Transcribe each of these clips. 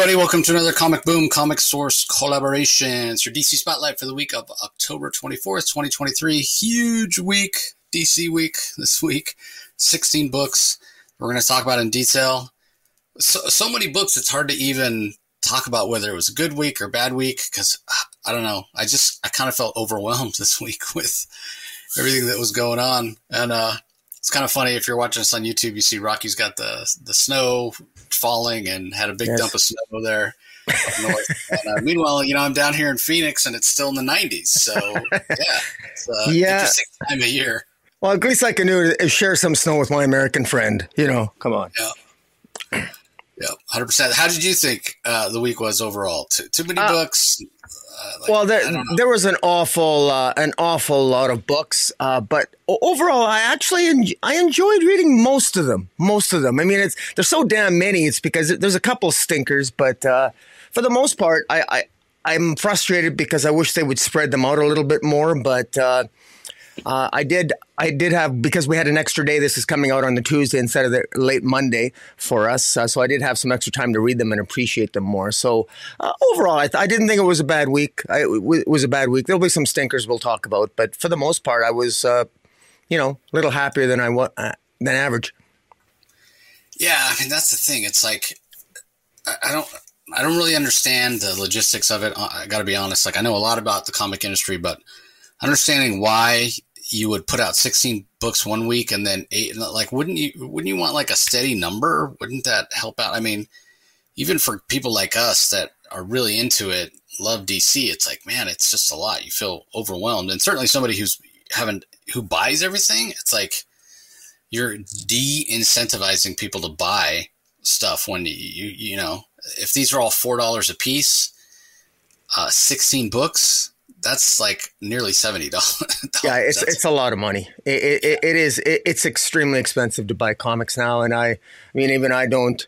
everybody. Welcome to another Comic Boom Comic Source collaboration. It's your DC Spotlight for the week of October 24th, 2023. Huge week, DC week this week. 16 books we're going to talk about in detail. So, so many books, it's hard to even talk about whether it was a good week or bad week because I don't know. I just, I kind of felt overwhelmed this week with everything that was going on. And, uh, it's kind of funny if you're watching this on YouTube, you see Rocky's got the the snow falling and had a big yes. dump of snow there. and, uh, meanwhile, you know, I'm down here in Phoenix and it's still in the 90s. So yeah, it's uh, yeah. interesting time of year. Well, at least I can do is share some snow with my American friend. You know, come on. Yeah. Yeah, hundred percent. How did you think uh, the week was overall? Too, too many uh, books. Uh, like, well, there there was an awful uh, an awful lot of books, uh, but overall, I actually en- I enjoyed reading most of them. Most of them. I mean, it's there's so damn many. It's because there's a couple stinkers, but uh, for the most part, I, I I'm frustrated because I wish they would spread them out a little bit more, but uh, I did. I did have because we had an extra day. This is coming out on the Tuesday instead of the late Monday for us. Uh, so I did have some extra time to read them and appreciate them more. So uh, overall, I, th- I, didn't think it was a bad week. I, it was a bad week. There'll be some stinkers we'll talk about, but for the most part, I was, uh, you know, a little happier than I was uh, than average. Yeah, I mean that's the thing. It's like I, I don't. I don't really understand the logistics of it. I got to be honest. Like I know a lot about the comic industry, but understanding why you would put out 16 books one week and then eight like wouldn't you wouldn't you want like a steady number? Wouldn't that help out? I mean even for people like us that are really into it love dc it's like man it's just a lot. You feel overwhelmed. And certainly somebody who's haven't who buys everything it's like you're de-incentivizing people to buy stuff when you you, you know if these are all four dollars a piece uh, 16 books that's like nearly seventy dollars. yeah, it's it's a lot of money. It it, it is it, it's extremely expensive to buy comics now, and I, I mean even I don't.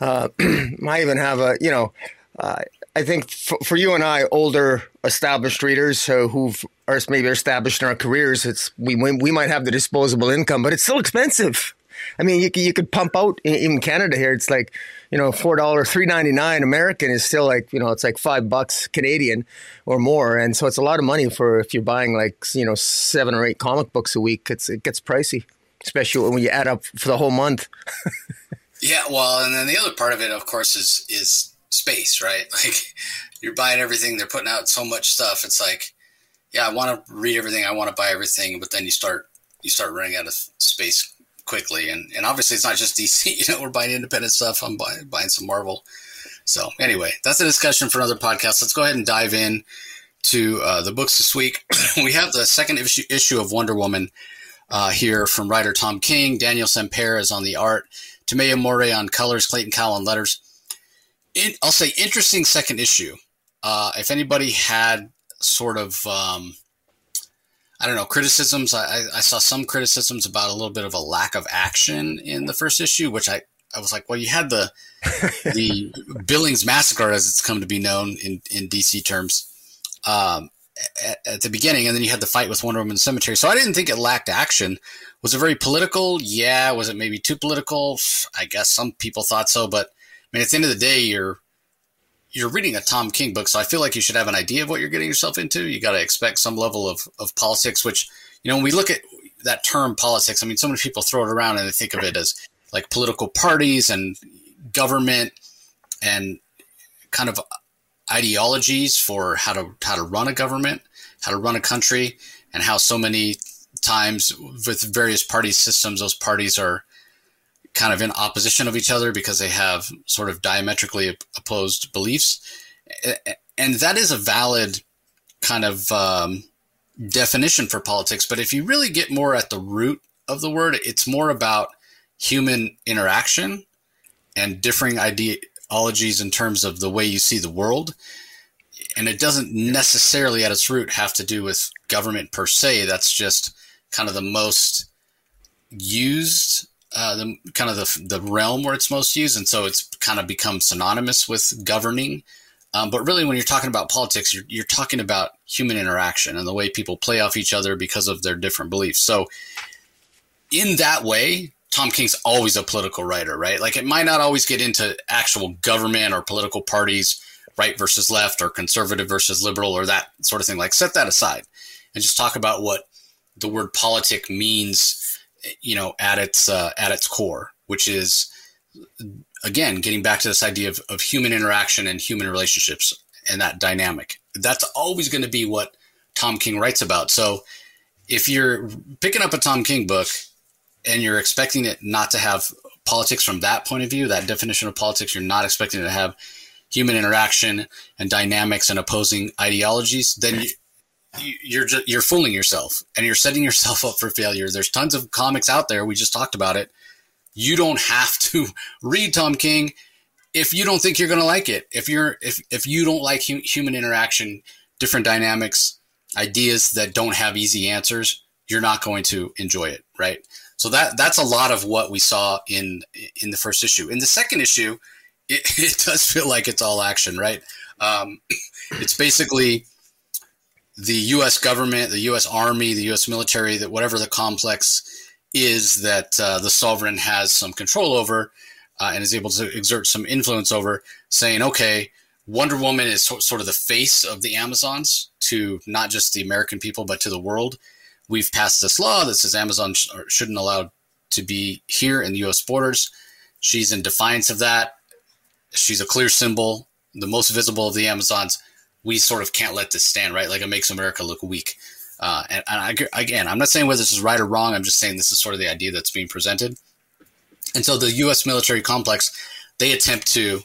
Uh, I even have a you know. Uh, I think for, for, you and I, older established readers uh, who've are maybe established in our careers, it's we we might have the disposable income, but it's still expensive. I mean, you you could pump out in Canada here. It's like you know four dollar three ninety nine American is still like you know it's like five bucks Canadian or more, and so it's a lot of money for if you're buying like you know seven or eight comic books a week. It's it gets pricey, especially when you add up for the whole month. yeah, well, and then the other part of it, of course, is is space, right? Like you're buying everything, they're putting out so much stuff. It's like, yeah, I want to read everything, I want to buy everything, but then you start you start running out of space quickly. And, and obviously, it's not just DC. You know, we're buying independent stuff. I'm buying, buying some Marvel. So anyway, that's a discussion for another podcast. Let's go ahead and dive in to uh, the books this week. we have the second issue, issue of Wonder Woman uh, here from writer Tom King. Daniel Sampere is on the art. Tomeu Morey on colors. Clayton Cowles on letters. In, I'll say interesting second issue. Uh, if anybody had sort of um, I don't know criticisms. I, I saw some criticisms about a little bit of a lack of action in the first issue, which I, I was like, well, you had the the Billings massacre, as it's come to be known in in DC terms, um, at, at, the beginning, and then you had the fight with Wonder Woman Cemetery. So I didn't think it lacked action. Was it very political? Yeah. Was it maybe too political? I guess some people thought so, but I mean, at the end of the day, you're you're reading a Tom King book, so I feel like you should have an idea of what you're getting yourself into. You got to expect some level of, of politics, which, you know, when we look at that term politics, I mean, so many people throw it around and they think of it as like political parties and government and kind of ideologies for how to how to run a government, how to run a country, and how so many times with various party systems, those parties are kind of in opposition of each other because they have sort of diametrically opposed beliefs. And that is a valid kind of um, definition for politics. But if you really get more at the root of the word, it's more about human interaction and differing ideologies in terms of the way you see the world. And it doesn't necessarily at its root have to do with government per se. That's just kind of the most used uh, the kind of the, the realm where it's most used, and so it's kind of become synonymous with governing. Um, but really, when you're talking about politics, you're, you're talking about human interaction and the way people play off each other because of their different beliefs. So, in that way, Tom King's always a political writer, right? Like it might not always get into actual government or political parties, right versus left or conservative versus liberal or that sort of thing. Like set that aside and just talk about what the word politic means, you know, at its uh, at its core, which is again getting back to this idea of, of human interaction and human relationships and that dynamic. That's always going to be what Tom King writes about. So if you're picking up a Tom King book and you're expecting it not to have politics from that point of view, that definition of politics, you're not expecting it to have human interaction and dynamics and opposing ideologies, then you, you're just, you're fooling yourself and you're setting yourself up for failure. There's tons of comics out there. We just talked about it. You don't have to read Tom King if you don't think you're going to like it. If you're if if you don't like hu- human interaction, different dynamics, ideas that don't have easy answers, you're not going to enjoy it, right? So that that's a lot of what we saw in in the first issue. In the second issue, it, it does feel like it's all action, right? Um, it's basically the U.S. government, the U.S. Army, the U.S. military, that whatever the complex is that uh, the sovereign has some control over uh, and is able to exert some influence over, saying, okay, Wonder Woman is so, sort of the face of the Amazons to not just the American people, but to the world. We've passed this law that says Amazon sh- shouldn't allow to be here in the U.S. borders. She's in defiance of that. She's a clear symbol, the most visible of the Amazons. We sort of can't let this stand, right? Like it makes America look weak. Uh, and, and I, again, I'm not saying whether this is right or wrong. I'm just saying this is sort of the idea that's being presented. And so the U.S. military complex, they attempt to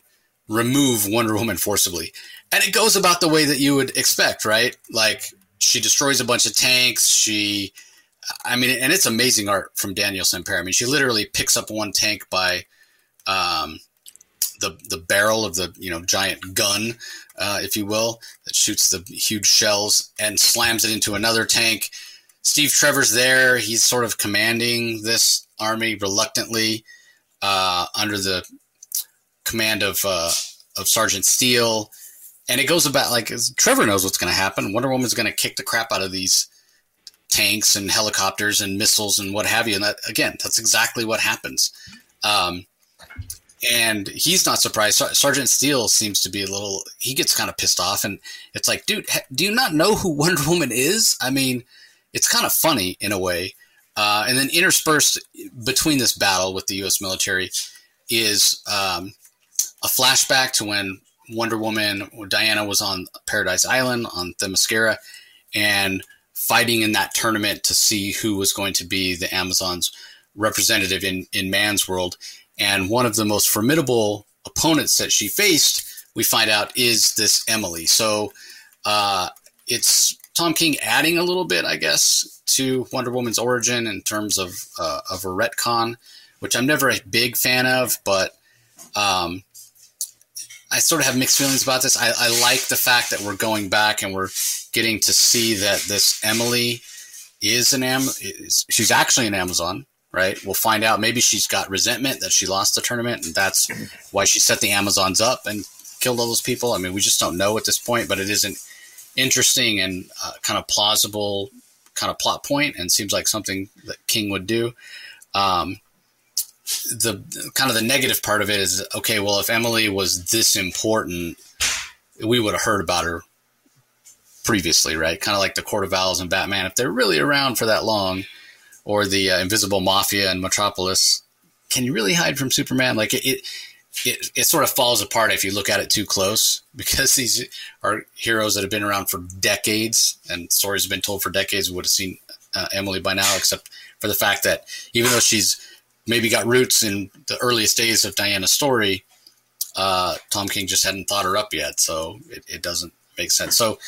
remove Wonder Woman forcibly. And it goes about the way that you would expect, right? Like she destroys a bunch of tanks. She, I mean, and it's amazing art from Daniel Sampere. I mean, she literally picks up one tank by um, the the barrel of the you know giant gun, uh, if you will, that shoots the huge shells and slams it into another tank. Steve Trevor's there. He's sort of commanding this army reluctantly uh, under the command of uh, of Sergeant Steele, and it goes about like Trevor knows what's going to happen. Wonder Woman's going to kick the crap out of these tanks and helicopters and missiles and what have you. And that again, that's exactly what happens. Um, and he's not surprised. Sergeant Steele seems to be a little. He gets kind of pissed off, and it's like, dude, do you not know who Wonder Woman is? I mean, it's kind of funny in a way. Uh, and then interspersed between this battle with the U.S. military is um, a flashback to when Wonder Woman, Diana was on Paradise Island on Themyscira, and fighting in that tournament to see who was going to be the Amazon's representative in in man's world. And one of the most formidable opponents that she faced, we find out, is this Emily. So uh, it's Tom King adding a little bit, I guess, to Wonder Woman's origin in terms of uh, of a retcon, which I'm never a big fan of, but um, I sort of have mixed feelings about this. I, I, like the fact that we're going back and we're getting to see that this Emily is an Am. Is, she's actually an Amazon, right? We'll find out. Maybe she's got resentment that she lost the tournament, and that's why she set the Amazons up and killed all those people. I mean, we just don't know at this point, but it is an interesting and uh, kind of plausible kind of plot point, and seems like something that King would do. Um, the kind of the negative part of it is okay. Well, if Emily was this important, we would have heard about her previously, right? Kind of like the Court of Owls and Batman. If they're really around for that long, or the uh, Invisible Mafia and Metropolis, can you really hide from Superman? Like it, it, it, it sort of falls apart if you look at it too close because these are heroes that have been around for decades and stories have been told for decades. We would have seen uh, Emily by now, except for the fact that even though she's maybe got roots in the earliest days of Diana's story, uh, Tom King just hadn't thought her up yet, so it, it doesn't make sense. So,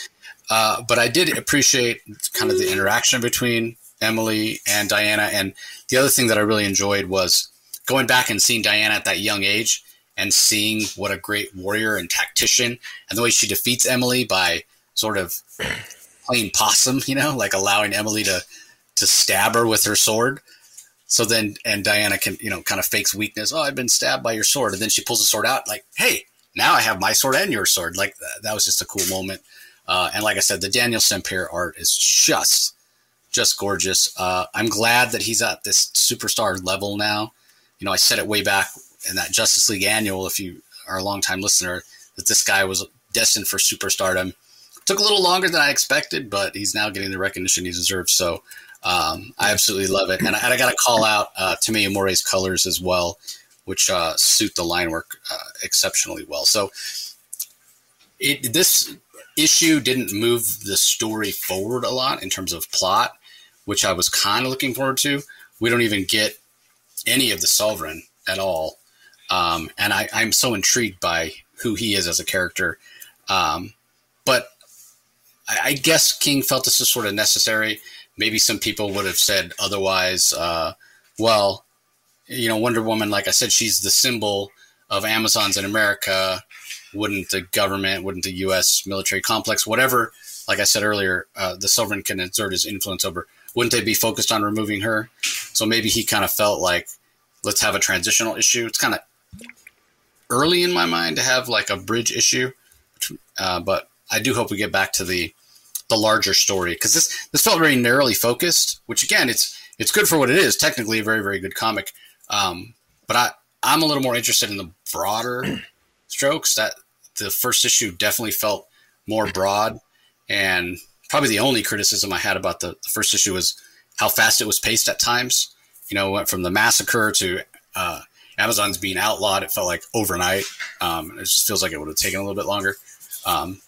uh, but I did appreciate kind of the interaction between Emily and Diana, and the other thing that I really enjoyed was going back and seeing Diana at that young age and seeing what a great warrior and tactician, and the way she defeats Emily by sort of playing possum, you know, like allowing Emily to to stab her with her sword. So then, and Diana can, you know, kind of fakes weakness. Oh, I've been stabbed by your sword. And then she pulls the sword out, like, hey, now I have my sword and your sword. Like, that, was just a cool moment. Uh, and like I said, the Daniel Sampere art is just just gorgeous. Uh, I'm glad that he's at this superstar level now. You know, I said it way back in that Justice League annual. If you are a longtime listener, that this guy was destined for superstardom. Took a little longer than I expected, but he's now getting the recognition he deserves. So um, I absolutely love it, and I, I got to call out uh, Tomeu Morey's colors as well, which uh, suit the line work uh, exceptionally well. So it, this issue didn't move the story forward a lot in terms of plot, which I was kind of looking forward to. We don't even get any of the Sovereign at all, um, and I, am so intrigued by who he is as a character. Um, but I, I, guess King felt this was sort of necessary maybe some people would have said otherwise. Uh, well, you know, Wonder Woman, like I said, she's the symbol of Amazons in America. Wouldn't the government, wouldn't the U.S. military complex, whatever, like I said earlier, uh, the sovereign can exert his influence over, wouldn't they be focused on removing her? So maybe he kind of felt like, let's have a transitional issue. It's kind of early in my mind to have like a bridge issue, uh, but I do hope we get back to the the larger story because this this felt very narrowly focused. Which again, it's it's good for what it is. Technically, a very very good comic. Um, but I I'm a little more interested in the broader strokes. That the first issue definitely felt more broad, and probably the only criticism I had about the, the first issue was how fast it was paced at times. You know, went from the massacre to uh, Amazon's being outlawed. It felt like overnight. Um, it just feels like it would have taken a little bit longer. Um,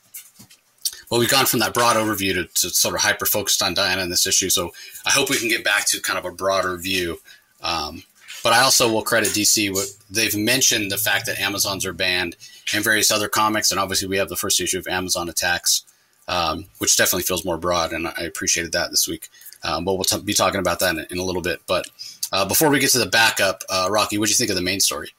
well, we've gone from that broad overview to, to sort of hyper focused on Diana in this issue. So I hope we can get back to kind of a broader view. Um, but I also will credit DC. What they've mentioned the fact that Amazons are banned and various other comics, and obviously we have the first issue of Amazon Attacks, um, which definitely feels more broad, and I appreciated that this week. Um, but we'll t- be talking about that in, in, a little bit. But uh, before we get to the backup, uh, Rocky, what do you think of the main story?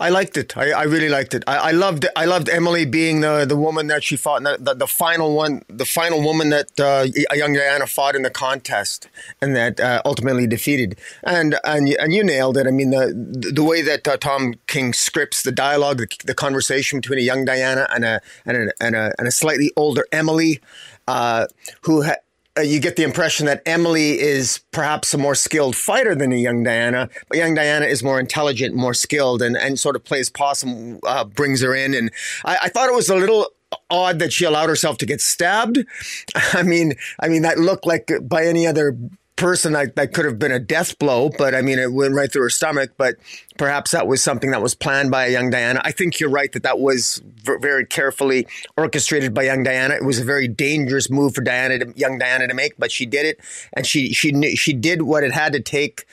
I liked it. I, I really liked it. I, I loved. I loved Emily being the, the woman that she fought. The, the, the final one, the final woman that uh, a young Diana fought in the contest, and that uh, ultimately defeated. And and and you nailed it. I mean the the way that uh, Tom King scripts the dialogue, the, the, conversation between a young Diana and a and a and a, and a slightly older Emily, uh, who ha- uh, you get the impression that Emily is perhaps a more skilled fighter than a young Diana, but young Diana is more intelligent, more skilled, and, and sort of plays possum, uh, brings her in. And I, I thought it was a little odd that she allowed herself to get stabbed. I mean, I mean that looked like by any other person that, that could have been a death blow, but I mean, it went right through her stomach. But perhaps that was something that was planned by a young Diana. I think you're right that that was very carefully orchestrated by young Diana. It was a very dangerous move for Diana, to, young Diana, to make, but she did it, and she she knew, she did what it had to take.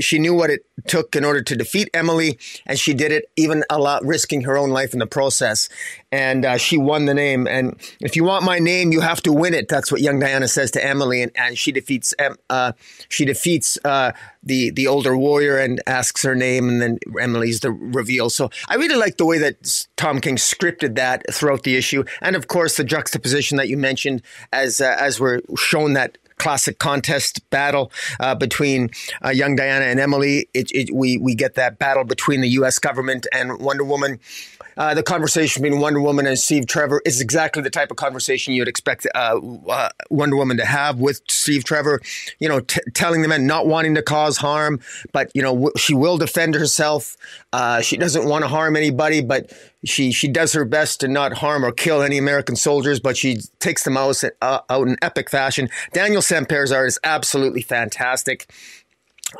She knew what it took in order to defeat Emily, and she did it even a lot, risking her own life in the process. And uh, she won the name. And if you want my name, you have to win it. That's what young Diana says to Emily, and, and she defeats uh, she defeats uh, the the older warrior and asks her name, and then Emily's the reveal. So I really like the way that Tom King scripted that throughout the issue, and of course the juxtaposition that you mentioned as uh, as we're shown that classic contest battle uh, between uh, young Diana and Emily. It, it, we we get that battle between the U.S. government and Wonder Woman. Uh, the conversation between Wonder Woman and Steve Trevor is exactly the type of conversation you'd expect uh, uh, Wonder Woman to have with Steve Trevor. You know, t- telling the men not wanting to cause harm, but you know w- she will defend herself. Uh, she doesn't want to harm anybody, but she she does her best to not harm or kill any American soldiers, but she takes them out, uh, out in epic fashion. Daniel Sampere's art is absolutely fantastic.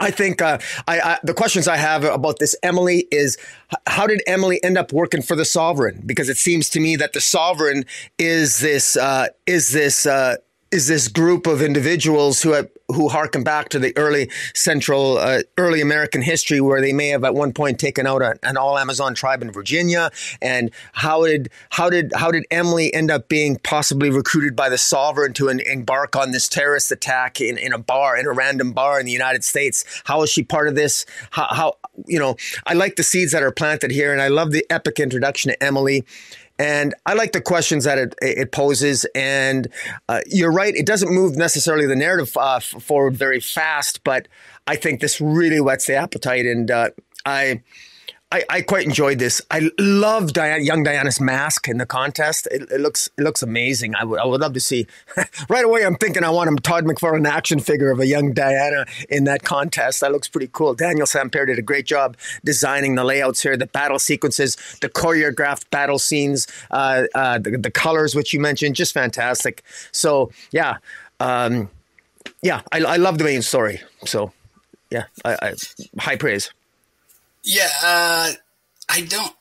I think uh, I, I, the questions I have about this Emily is how did Emily end up working for the Sovereign? Because it seems to me that the Sovereign is this uh, is this uh, is this group of individuals who have, who harken back to the early central uh, early American history where they may have at one point taken out a, an all Amazon tribe in Virginia? And how did how did how did Emily end up being possibly recruited by the sovereign to embark on this terrorist attack in, in a bar in a random bar in the United States? How is she part of this? How, how you know I like the seeds that are planted here and I love the epic introduction to Emily and I like the questions that it, it poses. And uh, you're right, it doesn't move necessarily the narrative uh, forward very fast, but I think this really whets the appetite. And uh, I. I, I quite enjoyed this. I love Diana, young Diana's mask in the contest. It, it looks it looks amazing. I would I would love to see. right away, I'm thinking I want a Todd McFarlane action figure of a young Diana in that contest. That looks pretty cool. Daniel Sampere did a great job designing the layouts here, the battle sequences, the choreographed battle scenes, uh, uh, the, the colors which you mentioned, just fantastic. So yeah, um, yeah, I, I love the main story. So yeah, I, I, high praise. Yeah, uh, I don't.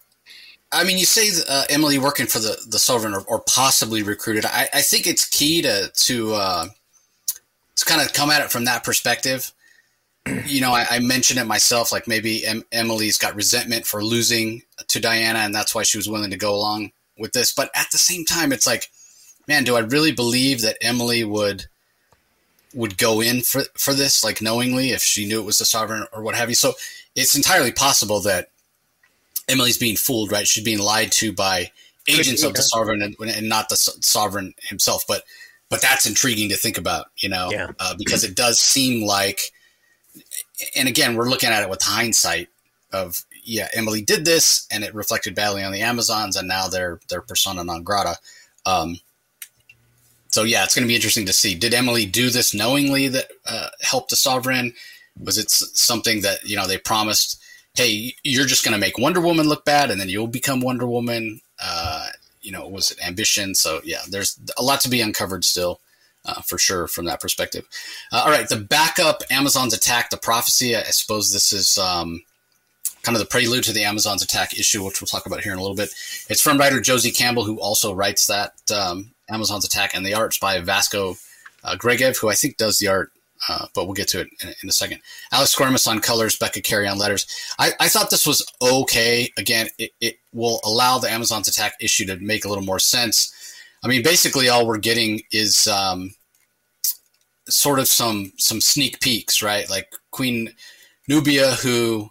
I mean, you say uh, Emily working for the the Sovereign or, or possibly recruited. I, I, think it's key to to uh, to kind of come at it from that perspective. You know, I, I mentioned it myself. Like maybe em- Emily's got resentment for losing to Diana, and that's why she was willing to go along with this. But at the same time, it's like, man, do I really believe that Emily would would go in for for this, like knowingly, if she knew it was the Sovereign or what have you? So it's entirely possible that Emily's being fooled, right? She's being lied to by agents of the sovereign and, and, not the sovereign himself. But but that's intriguing to think about, you know, yeah. uh, because it does seem like, and again, we're looking at it with hindsight of yeah, Emily did this, and it reflected badly on the Amazons, and now they're they're persona non grata. Um, so yeah, it's going to be interesting to see. Did Emily do this knowingly that uh, helped the sovereign? Was it something that you know they promised? Hey, you're just going to make Wonder Woman look bad, and then you'll become Wonder Woman. Uh, you know, was it ambition? So yeah, there's a lot to be uncovered still. Uh, for sure from that perspective. Uh, all right, the backup Amazon's attack, the prophecy. I, suppose this is um, kind of the prelude to the Amazon's attack issue, which we'll talk about here in a little bit. It's from writer Josie Campbell, who also writes that um, Amazon's attack, and the art's by Vasco uh, Georgiev, who I think does the art uh, but we'll get to it in, in, a second. Alex Guimarães on colors, Becca Carey on letters. I, I thought this was okay. Again, it, it will allow the Amazon's attack issue to make a little more sense. I mean, basically, all we're getting is um, sort of some some sneak peeks, right? Like Queen Nubia, who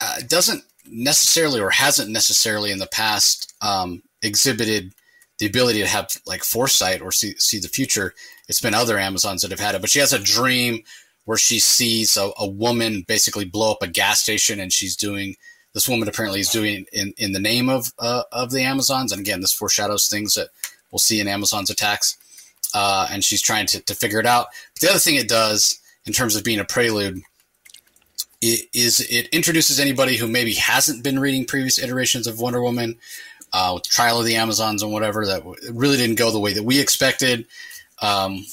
uh, doesn't necessarily or hasn't necessarily in the past um, exhibited the ability to have like foresight or see see the future. It's been other Amazons that have had it, but she has a dream where she sees a, a woman basically blow up a gas station, and she's doing this woman apparently is doing in in the name of uh, of the Amazons. And again, this foreshadows things that we'll see in Amazon's attacks. Uh, and she's trying to, to figure it out. But the other thing it does in terms of being a prelude is it introduces anybody who maybe hasn't been reading previous iterations of Wonder Woman, uh, Trial of the Amazons and whatever that really didn't go the way that we expected. Um,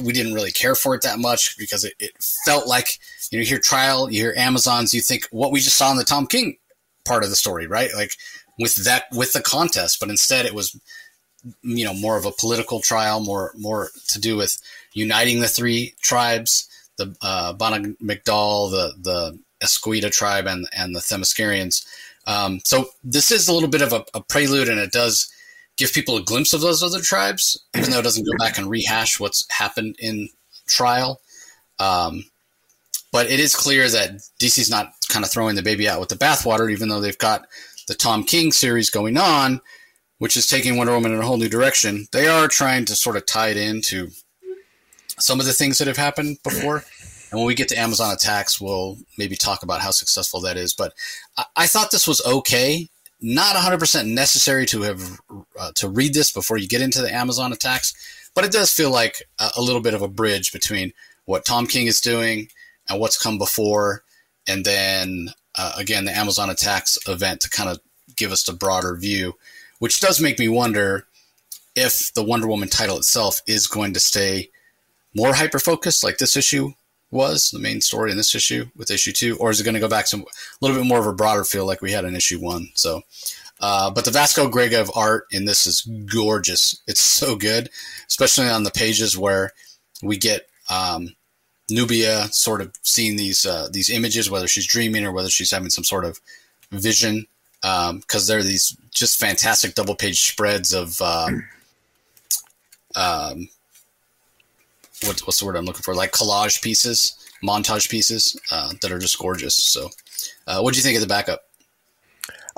we didn't really care for it that much because it, it, felt like you know you hear trial, you hear Amazons, you think what we just saw in the Tom King part of the story, right? Like with that with the contest, but instead it was you know more of a political trial, more more to do with uniting the three tribes, the uh, Bana Mighdall, the the Esquecida tribe, and and the Themyscirians. Um, so this is a little bit of a, a prelude, and it does give people a glimpse of those other tribes, even though it doesn't go back and rehash what's happened in trial. Um, but it is clear that DC's not kind of throwing the baby out with the bathwater, even though they've got the Tom King series going on, which is taking Wonder Woman in a whole new direction. They are trying to sort of tie it into some of the things that have happened before. And when we get to Amazon attacks, we'll maybe talk about how successful that is. But I, I thought this was okay not 100% necessary to have uh, to read this before you get into the Amazon attacks, but it does feel like a, a, little bit of a bridge between what Tom King is doing and what's come before, and then uh, again the Amazon attacks event to kind of give us the broader view, which does make me wonder if the Wonder Woman title itself is going to stay more hyper focused like this issue was the main story in this issue with issue two, or is it going to go back to a little bit more of a broader feel like we had in issue one? So, uh, but the Vasco Georgiev art in this is gorgeous. It's so good, especially on the pages where we get um, Nubia sort of seeing these uh, these images, whether she's dreaming or whether she's having some sort of vision, because um, there are these just fantastic double page spreads of. Um, um what, what's the word I'm looking for? Like collage pieces, montage pieces uh, that are just gorgeous. So, uh, what do you think of the backup?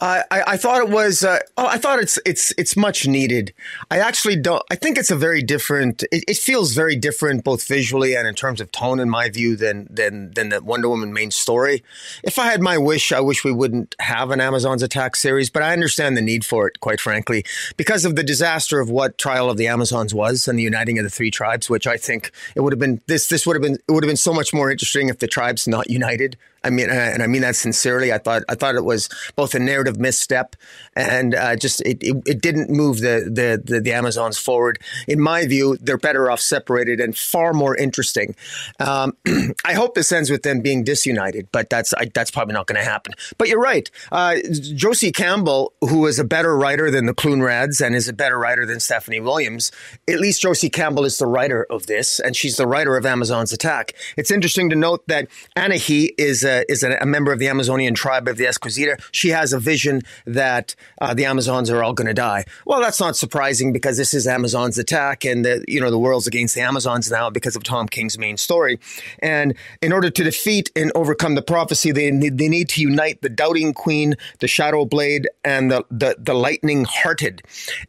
I, I thought it was. Uh, oh, I thought it's it's it's much needed. I actually don't. I think it's a very different. It, it, feels very different, both visually and in terms of tone, in my view, than than than the Wonder Woman main story. If I had my wish, I wish we wouldn't have an Amazon's Attack series, but I understand the need for it, quite frankly, because of the disaster of what Trial of the Amazons was and the uniting of the three tribes. Which I think it would have been. This this would have been. It would have been so much more interesting if the tribes not united I mean, and I mean that sincerely. I thought I thought it was both a narrative misstep and uh, just it, it, it, didn't move the, the, the the Amazons forward. In my view, they're better off separated and far more interesting. Um, I hope this ends with them being disunited, but that's I, that's probably not going to happen. But you're right, uh, Josie Campbell, who is a better writer than the Kloonrads and is a better writer than Stephanie Williams. At least Josie Campbell is the writer of this, and she's the writer of Amazon's Attack. It's interesting to note that Anahi is. Uh, is a, a, member of the Amazonian tribe of the Esquecida. She has a vision that uh, the Amazons are all going to die. Well, that's not surprising because this is Amazon's attack, and the you know the world's against the Amazons now because of Tom King's main story. And in order to defeat and overcome the prophecy, they need, they need to unite the Doubting Queen, the Shadow Blade, and the the, the Lightning Hearted.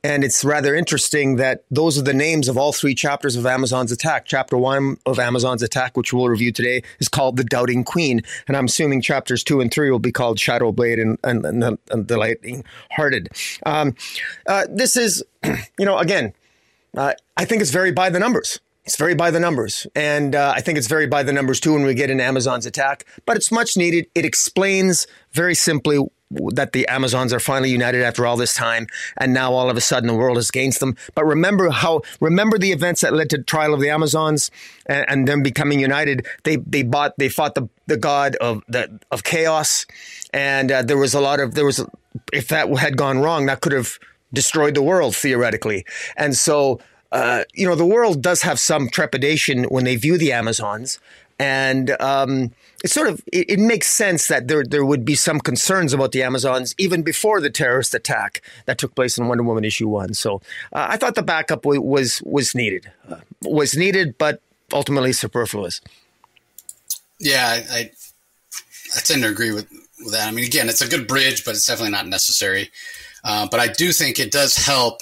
And it's rather interesting that those are the names of all three chapters of Amazon's attack. Chapter one of Amazon's attack, which we'll review today, is called the Doubting Queen, and and I'm assuming chapters two and three will be called Shadow Blade and, and, and, the, and the Lightning Hearted. Um, uh, this is, you know, again, uh, I think it's very by the numbers. It's very by the numbers. And uh, I think it's very by the numbers too when we get in Amazon's attack, but it's much needed. It explains very simply that the Amazons are finally united after all this time, and now all of a sudden the world is against them. But remember how remember the events that led to trial of the Amazons and, and them becoming united. They they bought they fought the the god of the of chaos, and uh, there was a lot of there was if that had gone wrong, that could have destroyed the world theoretically, and so. Uh, you know, the world does have some trepidation when they view the Amazons, and um, it sort of it, it, makes sense that there there would be some concerns about the Amazons even before the terrorist attack that took place in Wonder Woman issue one. So uh, I thought the backup w- was was needed, uh, was needed, but ultimately superfluous. Yeah, I, I, I tend to agree with, with that. I mean, again, it's a good bridge, but it's definitely not necessary. Uh, but I do think it does help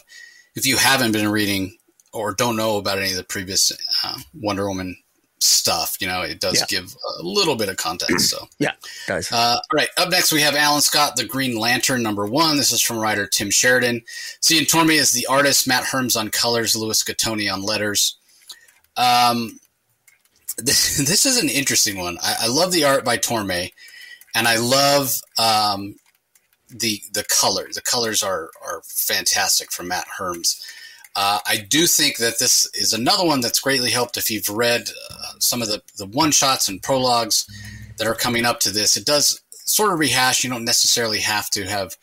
if you haven't been reading or don't know about any of the previous uh, Wonder Woman stuff. You know, it does yeah. give a little bit of context. So yeah, guys. Uh, all right, up next we have Alan Scott, the Green Lantern number one. This is from writer Tim Sheridan. Cian Tormey is the artist. Matt Herms on colors. Louis Gattoni on letters. Um, this, this is an interesting one. I, I, love the art by Tormey, and I love um, the the color. The colors are are fantastic from Matt Herms. Uh, I do think that this is another one that's greatly helped if you've read uh, some of the, the one shots and prologues that are coming up to this. It does sort of rehash. You don't necessarily have to have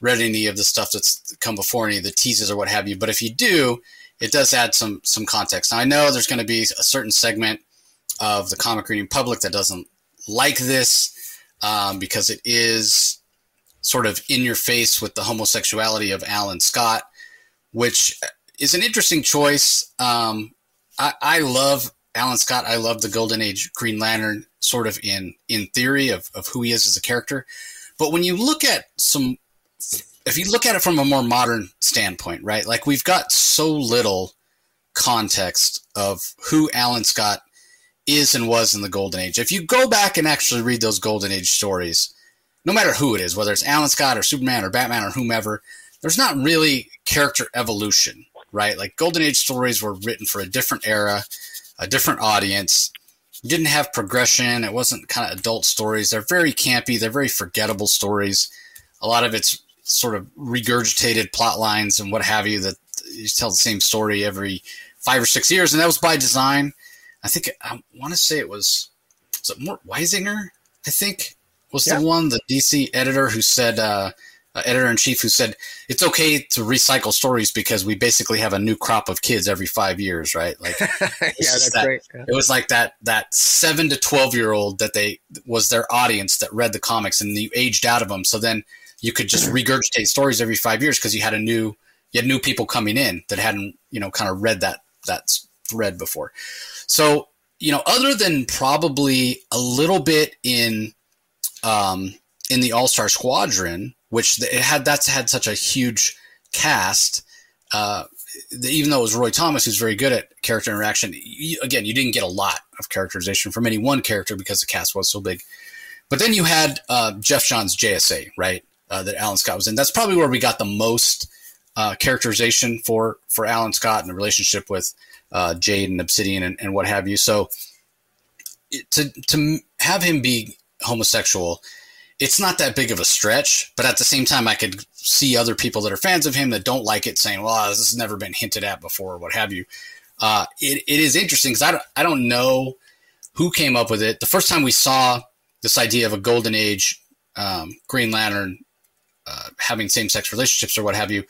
read any of the stuff that's come before, any of the teases or what have you. But if you do, it does add some some context. Now I know there's going to be a certain segment of the comic reading public that doesn't like this um, because it is sort of in your face with the homosexuality of Alan Scott, which is an interesting choice. Um, I, I love Alan Scott. I love the Golden Age Green Lantern, sort of in in theory of, of who he is as a character. But when you look at some, if you look at it from a more modern standpoint, right? Like we've got so little context of who Alan Scott is and was in the Golden Age. If you go back and actually read those Golden Age stories, no matter who it is, whether it's Alan Scott or Superman or Batman or whomever, there's not really character evolution right? Like Golden Age stories were written for a different era, a different audience. didn't have progression. It wasn't kind of adult stories. They're very campy. They're very forgettable stories. A lot of it's sort of regurgitated plot lines and what have you that you tell the same story every five or six years, and that was by design. I think I want to say it was was it Mort Weisinger? I think was yeah. the one the DC editor who said uh, uh, editor in chief who said it's okay to recycle stories because we basically have a new crop of kids every five years, right? Like, yeah, that's that, great. Yeah. It was like that that seven to twelve year old that they was their audience that read the comics, and you aged out of them. So then you could just regurgitate stories every five years because you had a new you had new people coming in that hadn't you know kind of read that that thread before. So you know, other than probably a little bit in um, in the All Star Squadron which it had that's had such a huge cast. Uh, even though it was Roy Thomas, who's very good at character interaction, you, again, you didn't get a lot of characterization from any one character because the cast was so big. But then you had uh, Geoff Johns' JSA, right? Uh, that Alan Scott was in. That's probably where we got the most uh, characterization for for Alan Scott and the relationship with uh, Jade and Obsidian and, and what have you. So to to have him be homosexual, it's not that big of a stretch. But at the same time, I could see other people that are fans of him that don't like it saying, "Well, this has never been hinted at before," or what have you. Uh, it, it is interesting because I don't, I don't know who came up with it. The first time we saw this idea of a golden age um, Green Lantern uh, having same sex relationships or what have you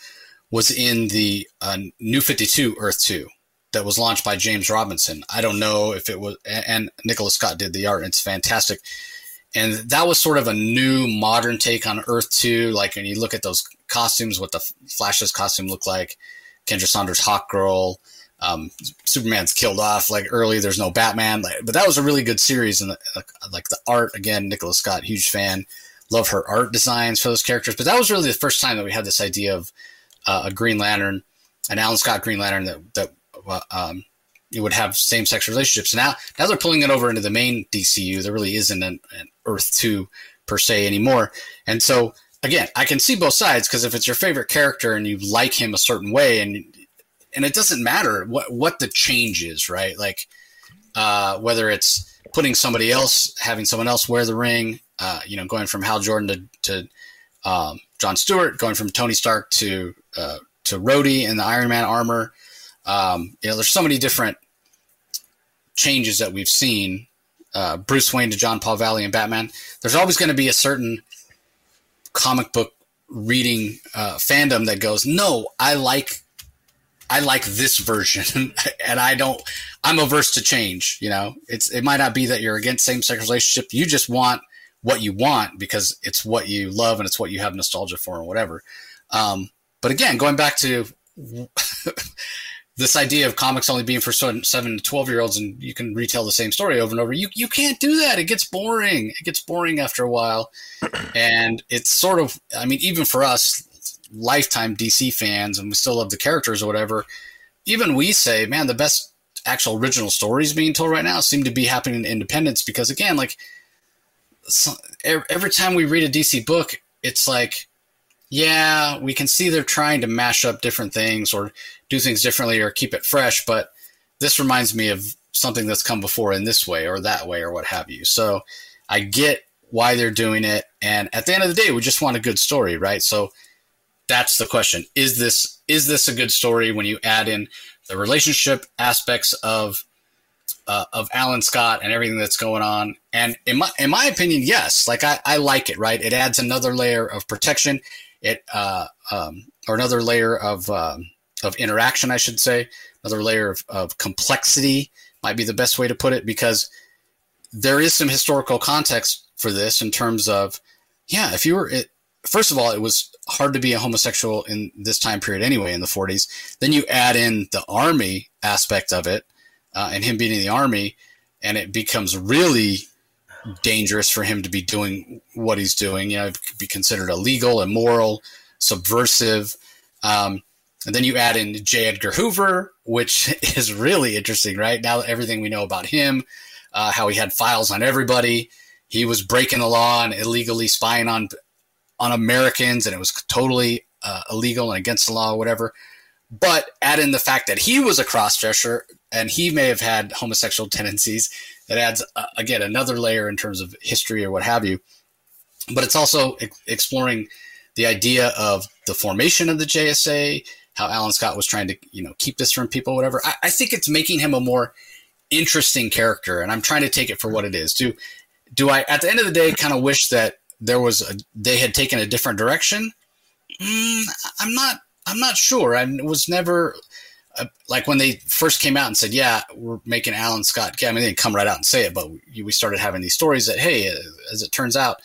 was in the uh, New 52 Earth 2 that was launched by James Robinson. I don't know if it was, and Nicola Scott did the art. It's fantastic. And that was sort of a new modern take on Earth 2. Like when you look at those costumes, what the Flash's costume looked like, Kendra Saunders Hawkgirl, um, Superman's killed off like early. There's no Batman, like, but that was a really good series. And uh, like the art again, Nicola Scott, huge fan. Love her art designs for those characters. But that was really the first time that we had this idea of uh, a Green Lantern, an Alan Scott Green Lantern that that uh, um, you would have same sex relationships. Now, now they're pulling it over into the main DCU. There really isn't an, an Earth two per se anymore. And so again, I can see both sides because if it's your favorite character and you like him a certain way, and and it doesn't matter what what the change is, right? Like uh, whether it's putting somebody else, having someone else wear the ring, uh, you know, going from Hal Jordan to, to um, John Stewart, going from Tony Stark to uh, to Rhodey in the Iron Man armor. Um, you know, there's so many different changes that we've seen. Uh, Bruce Wayne to Jean-Paul Valley and Batman. There's always going to be a certain comic book reading uh, fandom that goes, no, I like, I like this version, and I don't. I'm averse to change. You know, it's it might not be that you're against same sex relationship. You just want what you want because it's what you love and it's what you have nostalgia for and whatever. Um, but again, going back to this idea of comics only being for seven to 12 year olds and you can retell the same story over and over, you, you can't do that. It gets boring. It gets boring after a while. And it's sort of, I mean, even for us, lifetime DC fans, and we still love the characters or whatever, even we say, man, the best actual original stories being told right now seem to be happening in independence because, again, like, so, every time we read a DC book, it's like, yeah, we can see they're trying to mash up different things or do things differently or keep it fresh, but this reminds me of something that's come before in this way or that way or what have you. So I get why they're doing it. And at the end of the day, we just want a good story, right? So that's the question. Is this is this a good story when you add in the relationship aspects of uh, of Alan Scott and everything that's going on. And in my in my opinion, yes, like I, I like it. Right, it adds another layer of protection. It uh, um, or another layer of um, of interaction, I should say, another layer of, of complexity might be the best way to put it because there is some historical context for this in terms of yeah, if you were it, first of all, it was hard to be a homosexual in this time period anyway in the 40s. Then you add in the army aspect of it uh, and him being in the army, and it becomes really dangerous for him to be doing what he's doing. You know, be considered illegal, immoral, subversive. Um, and then you add in J. Edgar Hoover, which is really interesting, right? Now everything we know about him, uh, how he had files on everybody, he was breaking the law and illegally spying on on Americans, and it was totally uh, illegal and against the law, or whatever. But add in the fact that he was a crossdresser and he may have had homosexual tendencies. That adds uh, again another layer in terms of history or what have you. But it's also ex- exploring the idea of the formation of the JSA, how Alan Scott was trying to you know keep this from people, whatever. I, I think it's making him a more interesting character, and I'm trying to take it for what it is. Do do I at the end of the day kind of wish that there was a, they had taken a different direction? Mm, I'm not. I'm not sure. I was never uh, like when they first came out and said, "Yeah, we're making Alan Scott gay." I mean, they didn't come right out and say it, but we, we started having these stories that, hey, as it turns out,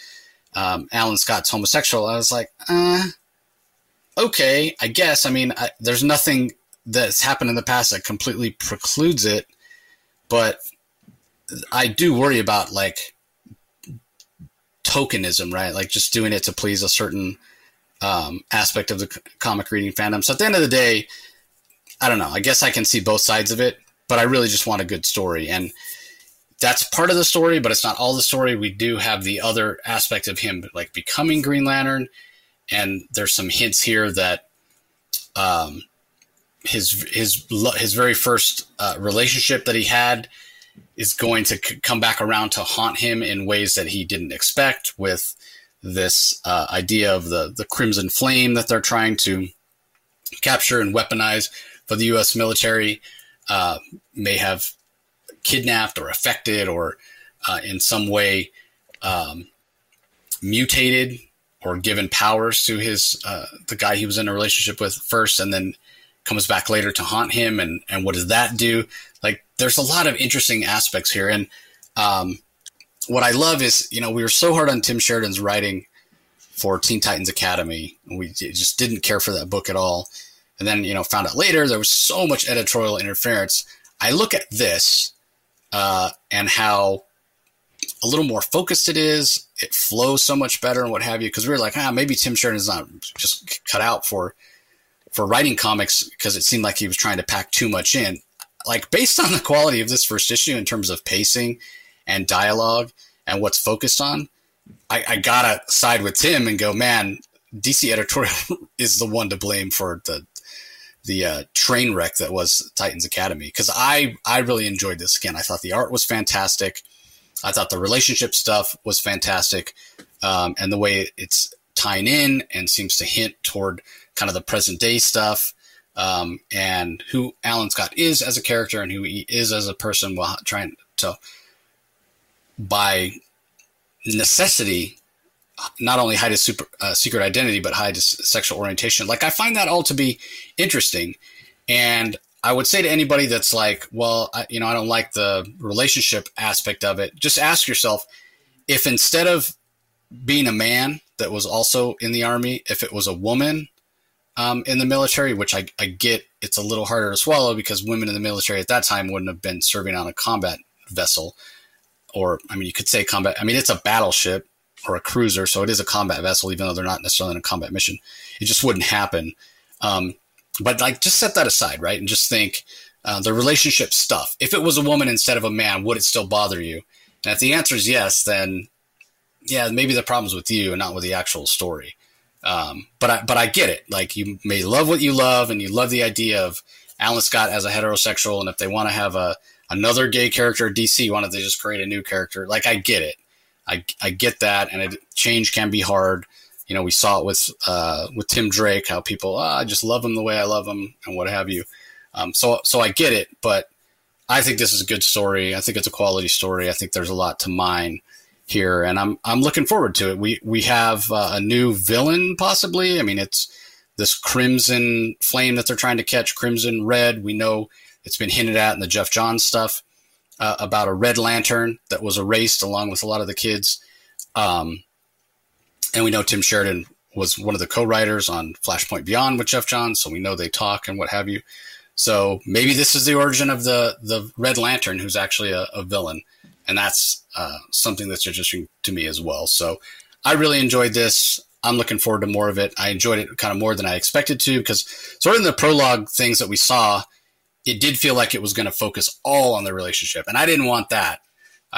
um, Alan Scott's homosexual. I was like, uh, okay, I guess. I mean, I, there's nothing that's happened in the past that completely precludes it, but I do worry about like tokenism, right? Like just doing it to please a certain um, aspect of the comic reading fandom. So at the end of the day, I don't know. I guess I can see both sides of it, but I really just want a good story. And that's part of the story, but it's not all the story. We do have the other aspect of him like becoming Green Lantern, and there's some hints here that um, his his his very first uh, relationship that he had is going to c- come back around to haunt him in ways that he didn't expect with this uh, idea of the the crimson flame that they're trying to capture and weaponize for the U.S. military uh, may have kidnapped or affected or uh, in some way um, mutated or given powers to his uh, the guy he was in a relationship with first, and then comes back later to haunt him. And and what does that do? Like, there's a lot of interesting aspects here, and um, what I love is you know we were so hard on Tim Sheridan's writing for Teen Titans Academy. We just didn't care for that book at all. And then, you know, found out later there was so much editorial interference. I look at this uh, and how a little more focused it is. It flows so much better and what have you. Because we were like, ah, maybe Tim Sheridan is not just cut out for for writing comics because it seemed like he was trying to pack too much in. Like based on the quality of this first issue in terms of pacing and dialogue and what's focused on, I, I gotta side with Tim and go, man. DC editorial is the one to blame for the the uh, train wreck that was Titans Academy because I I really enjoyed this again. I thought the art was fantastic. I thought the relationship stuff was fantastic, um, and the way it's tying in and seems to hint toward kind of the present day stuff um, and who Alan Scott is as a character and who he is as a person while trying to by necessity not only hide his super, uh, secret identity, but hide his sexual orientation. Like I find that all to be interesting, and I would say to anybody that's like, well, I, you know, I don't like the relationship aspect of it. Just ask yourself if instead of being a man that was also in the army, if it was a woman um, in the military, which I, I get, it's a little harder to swallow because women in the military at that time wouldn't have been serving on a combat vessel, or I mean, you could say combat. I mean, it's a battleship or a cruiser, so it is a combat vessel, even though they're not necessarily in a combat mission. It just wouldn't happen. Um, but like, just set that aside, right? And just think uh, the relationship stuff. If it was a woman instead of a man, would it still bother you? And if the answer is yes, then yeah, maybe the problem's with you and not with the actual story. Um, but I, but I get it. Like you may love what you love, and you love the idea of Alan Scott as a heterosexual, and if they want to have a another gay character, DC wanted to just create a new character. Like I get it. I, I get that, and it, change can be hard. You know, we saw it with uh, with Tim Drake, how people, oh, I just love him the way I love him, and what have you. Um, so, so I get it, but I think this is a good story. I think it's a quality story. I think there's a lot to mine here, and I'm I'm looking forward to it. We we have uh, a new villain, possibly. I mean, it's this Crimson Flame that they're trying to catch, Crimson Red. We know it's been hinted at in the Geoff Johns stuff uh, about a Red Lantern that was erased along with a lot of the kids. Um, and we know Tim Sheridan was one of the co-writers on Flashpoint Beyond with Geoff Johns, so we know they talk and what have you. So maybe this is the origin of the the Red Lantern, who's actually a, a villain, and that's uh, something that's interesting to me as well. So I really enjoyed this. I'm looking forward to more of it. I enjoyed it kind of more than I expected to because sort of in the prologue things that we saw, it did feel like it was going to focus all on the relationship, and I didn't want that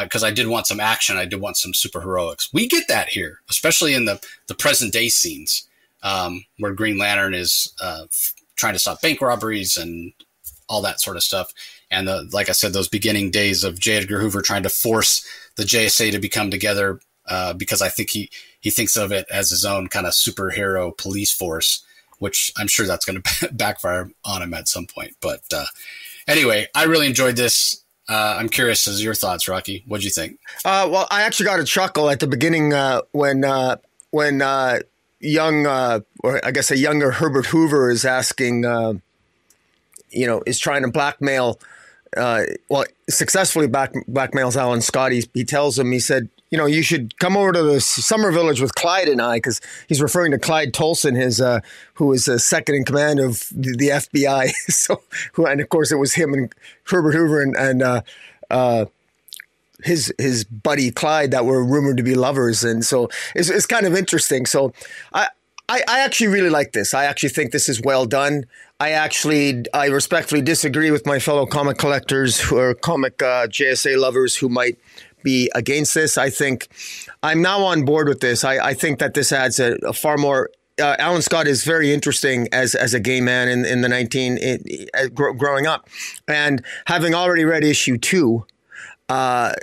because uh, I did want some action. I did want some super heroics. We get that here, especially in the the present day scenes um, where Green Lantern is uh, f- trying to stop bank robberies and all that sort of stuff. And the, like I said, those beginning days of J. Edgar Hoover trying to force the JSA to become together uh, because I think he he thinks of it as his own kind of superhero police force which I'm sure that's going to backfire on him at some point. But uh, anyway, I really enjoyed this. Uh, I'm curious as your thoughts, Rocky. What'd you think? Uh, well, I actually got a chuckle at the beginning uh, when uh, when uh, young, or I guess a younger Herbert Hoover is asking, you know, is trying to blackmail. well, successfully back, blackmails Alan Scott. He, he tells him, he said, you know, you should come over to the summer village with Clyde and I, because he's referring to Clyde Tolson, his uh, who was uh, second in command of the, the FBI. so, who, and of course, it was him and Herbert Hoover and, and uh, uh, his his buddy Clyde that were rumored to be lovers, and so it's, it's kind of interesting. So, I I, I actually really like this. I actually think this is well done. I actually, I respectfully disagree with my fellow comic collectors who are comic uh, JSA lovers who might be against this. I think I'm now on board with this. I, I think that this adds a, a far more. Uh, Alan Scott is very interesting as as a gay man in, in the 19 in, uh, growing up, and having already read issue two, uh,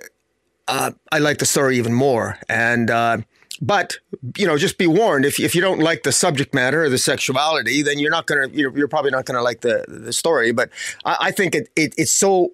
uh I like the story even more. And uh, but you know, just be warned if if you don't like the subject matter or the sexuality, then you're not gonna you're, you're probably not gonna like the the story. But I, I think it, it it's so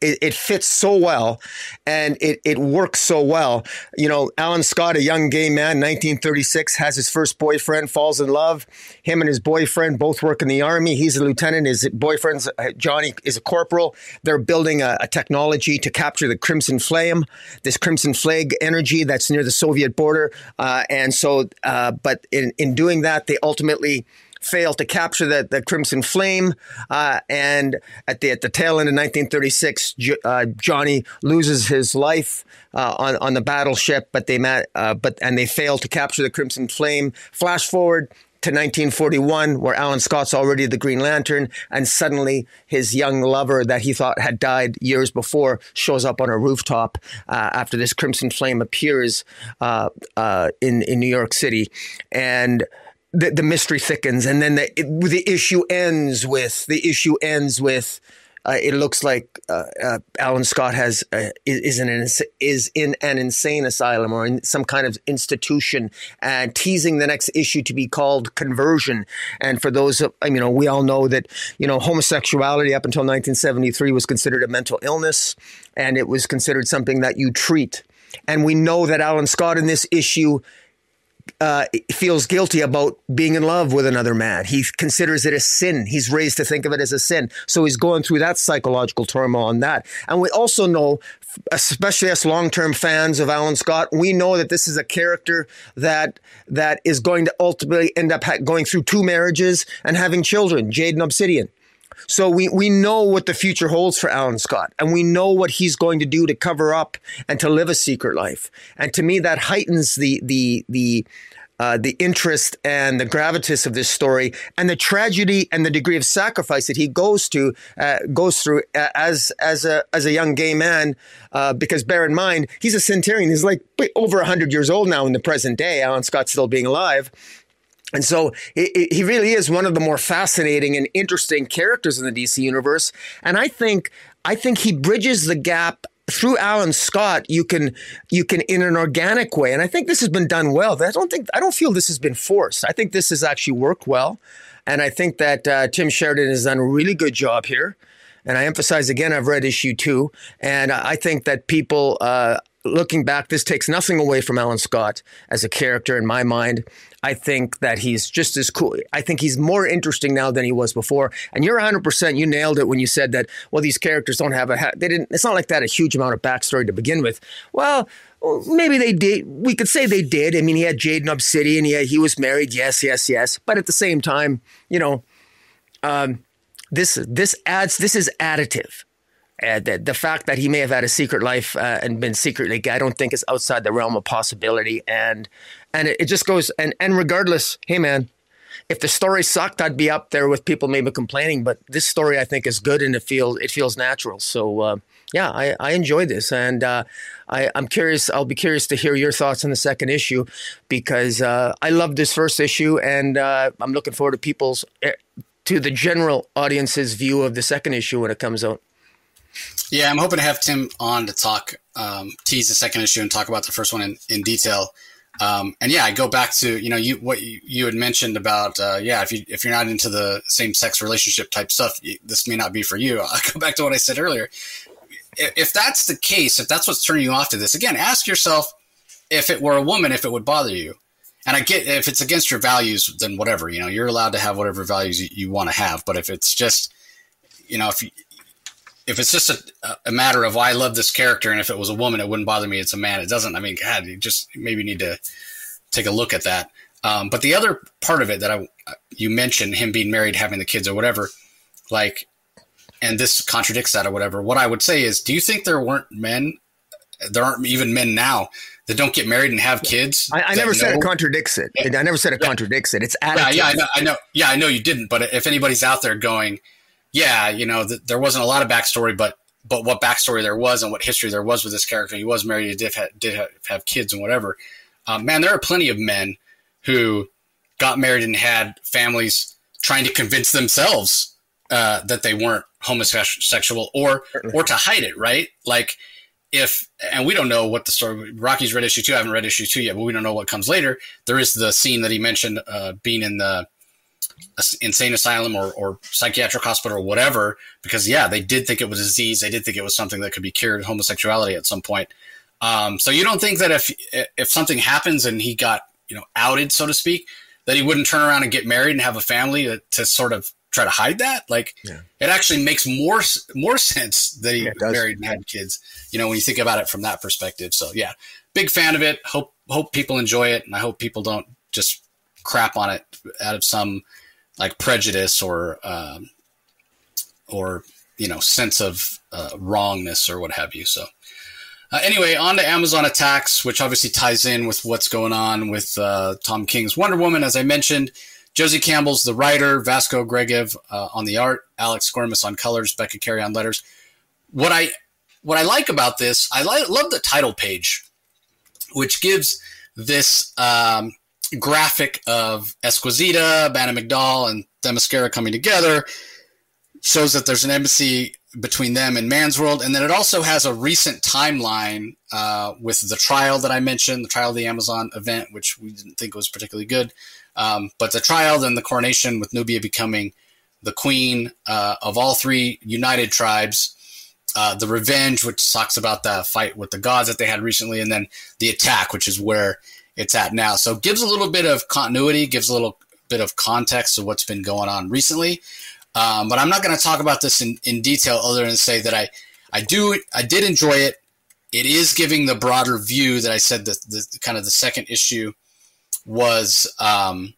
it, it, fits so well and it, it works so well. You know, Alan Scott, a young gay man, 1936, has his first boyfriend, falls in love. Him and his boyfriend both work in the army. He's a lieutenant. His boyfriend's uh, Johnny is a corporal. They're building a, a technology to capture the Crimson Flame, this Crimson Flame energy that's near the Soviet border. Uh, and so, uh, but in, in doing that, they ultimately failed to capture the, the Crimson Flame. Uh, and at the, at the tail end of 1936, uh, Johnny loses his life uh, on, on the battleship, but they met, uh, but, and they failed to capture the Crimson Flame. Flash forward to 1941, where Alan Scott's already the Green Lantern, and suddenly his young lover that he thought had died years before shows up on a rooftop uh, after this Crimson Flame appears uh, uh, in in New York City, and the, the mystery thickens, and then the it, the issue ends with the issue ends with. Uh, it looks like uh, uh, Alan Scott has uh, is in an is in an insane asylum or in some kind of institution, and teasing the next issue to be called conversion. And for those, of, you know, we all know that you know homosexuality up until 1973 was considered a mental illness, and it was considered something that you treat. And we know that Alan Scott in this issue uh, feels guilty about being in love with another man. He considers it a sin. He's raised to think of it as a sin. So he's going through that psychological turmoil on that. And we also know, especially as long-term fans of Alan Scott, we know that this is a character that that is going to ultimately end up ha- going through two marriages and having children. Jade and Obsidian. So we, we know what the future holds for Alan Scott, and we know what he's going to do to cover up and to live a secret life. And to me, that heightens the the the uh, the interest and the gravitas of this story and the tragedy and the degree of sacrifice that he goes to uh, goes through uh, as as a as a young gay man. Uh, because bear in mind, he's a centurion. He's like over hundred years old now in the present day. Alan Scott still being alive, and so he really is one of the more fascinating and interesting characters in the DC universe. And I think I think he bridges the gap through Alan Scott. You can you can in an organic way, and I think this has been done well. I don't think I don't feel this has been forced. I think this has actually worked well, and I think that uh, Tim Sheridan has done a really good job here. And I emphasize again, I've read issue two, and I think that people. Uh, looking back, this takes nothing away from Alan Scott as a character in my mind. I think that he's just as cool. I think he's more interesting now than he was before. And you're 100%, you nailed it when you said that, well, these characters don't have a, they didn't, it's not like that a huge amount of backstory to begin with. Well, maybe they did. We could say they did. I mean, he had Jade and Obsidian. He, had, he was married. Yes, yes, yes. But at the same time, you know, um, this, this adds, this is additive. Uh, the, the, fact that he may have had a secret life uh, and been secretly gay, I don't think is outside the realm of possibility. And and it, it, just goes and and regardless, hey man, if the story sucked, I'd be up there with people maybe complaining. But this story, I think, is good and it feels it feels natural. So uh, yeah, I, I enjoy this, and uh, I, I'm curious. I'll be curious to hear your thoughts on the second issue because uh, I love this first issue, and uh, I'm looking forward to people's eh, to the general audience's view of the second issue when it comes out. Yeah, I'm hoping to have Tim on to talk, um, tease the second issue and talk about the first one in, in detail. Um, and yeah, I go back to you know you what you, you had mentioned about uh, yeah if you if you're not into the same sex relationship type stuff, this may not be for you. I go back to what I said earlier. If, if that's the case, if that's what's turning you off to this, again, ask yourself if it were a woman, if it would bother you. And I get if it's against your values, then whatever. You know, you're allowed to have whatever values you, you want to have. But if it's just, you know, if you, if it's just a, a matter of I love this character, and if it was a woman, it wouldn't bother me. It's a man. It doesn't. I mean, God, you just maybe need to take a look at that. Um, but the other part of it that I you mentioned him being married, having the kids, or whatever, like, and this contradicts that or whatever. What I would say is, do you think there weren't men there aren't even men now that don't get married and have kids. I, I never know. said it contradicts it. I never said it yeah. contradicts it. It's Yeah, yeah, I know, I know. Yeah, I know you didn't. But if anybody's out there going, yeah, you know, th- there wasn't a lot of backstory, but but what backstory there was and what history there was with this character, he was married, he did, ha- did ha- have kids and whatever. Um, man, there are plenty of men who got married and had families trying to convince themselves uh, that they weren't homosexual or or to hide it, right? Like if and we don't know what the story Rocky's read issue two. I haven't read issue two yet, but we don't know what comes later. There is the scene that he mentioned uh, being in the insane asylum or, or psychiatric hospital or whatever, because yeah, they did think it was a disease. They did think it was something that could be cured, homosexuality at some point. Um, so you don't think that if if something happens and he got you know outed, so to speak, that he wouldn't turn around and get married and have a family to, to sort of try to hide that? Like, yeah. it actually makes more more sense that he yeah, married and had kids. You know, when you think about it from that perspective. So yeah, big fan of it. Hope hope people enjoy it, and I hope people don't just crap on it out of some like prejudice or um, or you know sense of uh, wrongness or what have you. So. Uh, anyway, on to Amazon attacks, which obviously ties in with what's going on with uh, Tom King's Wonder Woman, as I mentioned. Josie Campbell's the writer, Vasco Georgiev uh, on the art, Alex Guimarães on colors, Becca Carey on letters. What I what I like about this, I li- love the title page, which gives this um, graphic of Esquecida, Banner McDowell, and Themyscira coming together. Shows that there's an embassy between them and Man's World, and then it also has a recent timeline uh, with the trial that I mentioned, the trial of the Amazon event, which we didn't think was particularly good. Um, but the trial, then the coronation with Nubia becoming the queen uh, of all three united tribes. Uh, the revenge, which talks about the fight with the gods that they had recently, and then the attack, which is where it's at now. So gives a little bit of continuity, gives a little bit of context of what's been going on recently. Um, but I'm not going to talk about this in, in detail other than say that I, I do I did enjoy it. It is giving the broader view that I said that the kind of the second issue was um,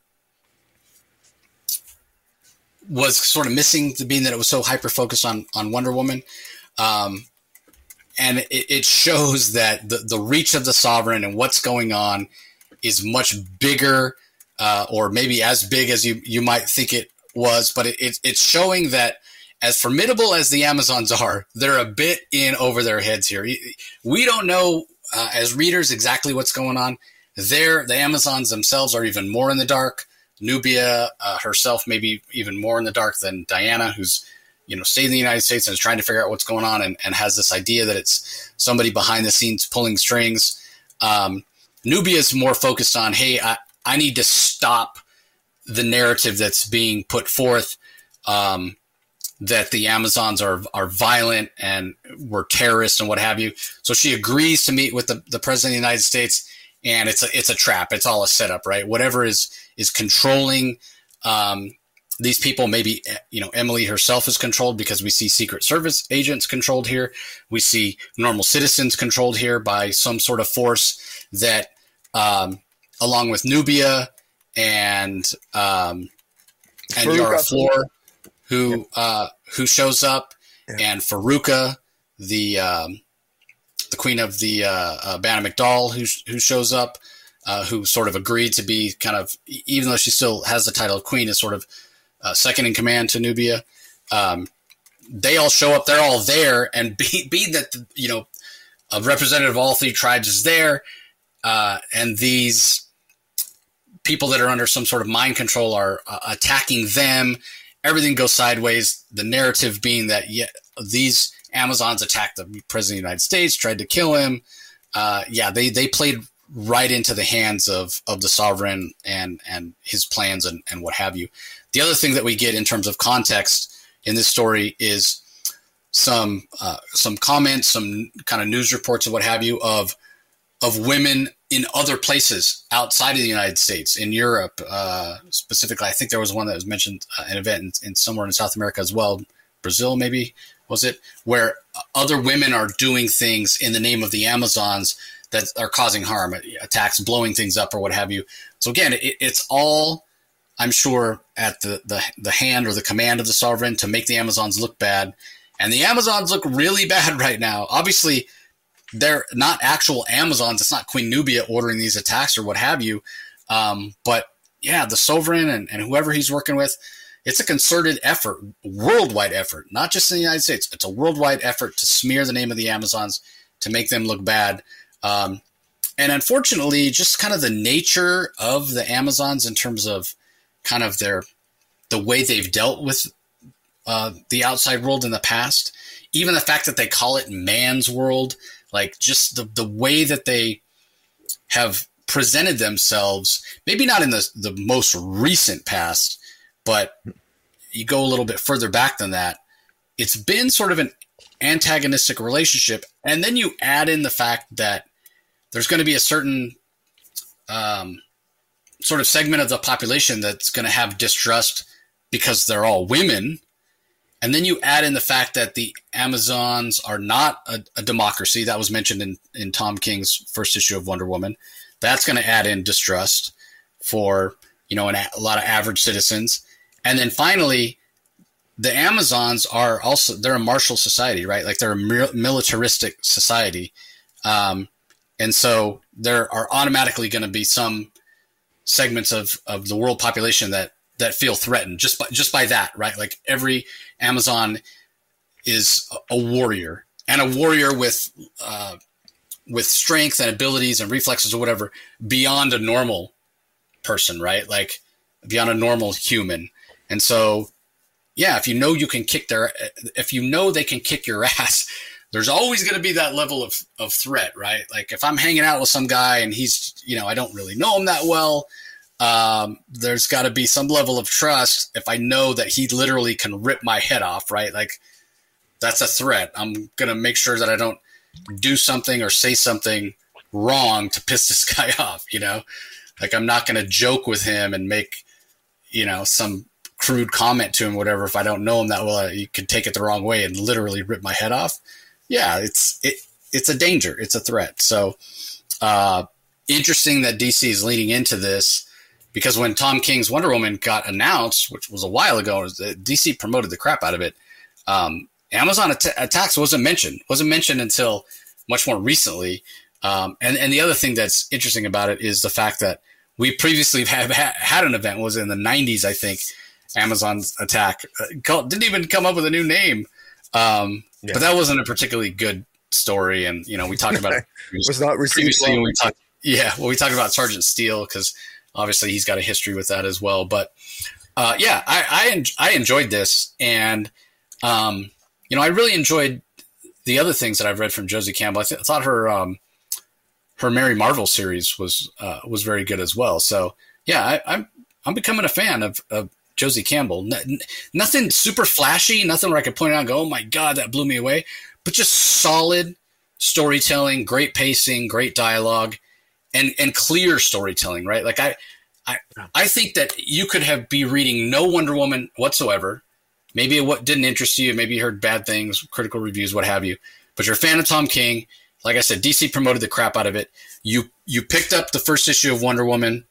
was sort of missing, the being that it was so hyper focused on on Wonder Woman. Um, and it, it, shows that the, the reach of the sovereign and what's going on is much bigger uh, or maybe as big as you, you might think it was, but it, it, it's showing that as formidable as the Amazons are, they're a bit in over their heads here. We don't know uh, as readers exactly what's going on. There, the Amazons themselves are even more in the dark. Nubia uh, herself, maybe even more in the dark than Diana, who's you know stayed in the United States and is trying to figure out what's going on, and, and has this idea that it's somebody behind the scenes pulling strings. Um, Nubia is more focused on, hey, I, I need to stop the narrative that's being put forth um, that the Amazons are are violent and were terrorists and what have you. So she agrees to meet with the, the president of the United States, and it's a it's a trap. It's all a setup, right? Whatever is is controlling um, these people. Maybe you know Emily herself is controlled because we see Secret Service agents controlled here. We see normal citizens controlled here by some sort of force that, um, along with Nubia and um, and Yara Flor, who uh, who shows up, yeah. and Faruka, the um, the queen of the uh, uh, Bana-Mighdall, who who shows up, uh, who sort of agreed to be kind of, even though she still has the title of queen, is sort of uh, second in command to Nubia. Um, they all show up. They're all there, and be, being that you know a representative of all three tribes is there, uh, and these people that are under some sort of mind control are uh, attacking them. Everything goes sideways. The narrative being that yeah, these Amazons attacked the president of the United States, tried to kill him. Uh, yeah, they they played right into the hands of of the sovereign and and his plans and and what have you. The other thing that we get in terms of context in this story is some uh, some comments, some kind of news reports and what have you of of women in other places outside of the United States, in Europe uh, specifically. I think there was one that was mentioned uh, an event in, in, somewhere in South America as well, Brazil maybe was it, where other women are doing things in the name of the Amazons that are causing harm, attacks, blowing things up, or what have you. So again, it, it's all, I'm sure, at the, the the hand or the command of the sovereign to make the Amazons look bad, and the Amazons look really bad right now. Obviously they're not actual Amazons. It's not Queen Nubia ordering these attacks or what have you. Um, but yeah, the Sovereign and, and whoever he's working with, it's a concerted effort, worldwide effort, not just in the United States. It's a worldwide effort to smear the name of the Amazons, to make them look bad. Um, and unfortunately, just kind of the nature of the Amazons in terms of kind of their the way they've dealt with uh, the outside world in the past, even the fact that they call it man's world, like just the, the way that they have presented themselves, maybe not in the, the most recent past, but you go a little bit further back than that, it's been sort of an antagonistic relationship. And then you add in the fact that there's going to be a certain um, sort of segment of the population that's going to have distrust because they're all women. And then you add in the fact that the Amazons are not a, a democracy. That was mentioned in, in Tom King's first issue of Wonder Woman. That's going to add in distrust for, you know, an, a lot of average citizens. And then finally, the Amazons are also they're a martial society, right? Like they're a militaristic society, um, and so there are automatically going to be some segments of of the world population that that feel threatened just by just by that, right? Like every Amazon is a warrior and a warrior with uh, with strength and abilities and reflexes or whatever beyond a normal person, right? Like beyond a normal human. And so yeah, if you know you can kick their, if you know they can kick your ass, there's always going to be that level of, of threat, right? Like if I'm hanging out with some guy and he's, you know, I don't really know him that well, um, there's got to be some level of trust if I know that he literally can rip my head off, right? Like that's a threat. I'm going to make sure that I don't do something or say something wrong to piss this guy off, you know? Like I'm not going to joke with him and make, you know, some crude comment to him, whatever, if I don't know him that well, you could take it the wrong way and literally rip my head off. Yeah, it's it it's a danger, it's a threat. So uh, interesting that DC is leaning into this because when Tom King's Wonder Woman got announced, which was a while ago, DC promoted the crap out of it. Um, Amazon att- attacks wasn't mentioned, wasn't mentioned until much more recently. Um, and and the other thing that's interesting about it is the fact that we previously have ha- had an event was in the 90s, I think, Amazon's attack. Uh, didn't even come up with a new name. Um, yeah. But that wasn't a particularly good story. And, you know, we talked about it was not previously when we talked. Yeah. Well, we talked about Sergeant Steele because obviously he's got a history with that as well. But uh, yeah, I, I, en- I, enjoyed this. And, um, you know, I really enjoyed the other things that I've read from Josie Campbell. I, th- I thought her, um, her Mary Marvel series was, uh, was very good as well. So yeah, I, am I'm, I'm becoming a fan of, of Josie Campbell. nothing super flashy, nothing where I could point out and go, oh my God, that blew me away. But just solid storytelling, great pacing, great dialogue, and, and clear storytelling, right? Like I, I, I think that you could have be reading no Wonder Woman whatsoever. Maybe what didn't interest you. Maybe you heard bad things, critical reviews, what have you. But you're a fan of Tom King. Like I said, DC promoted the crap out of it. You you picked up the first issue of Wonder Woman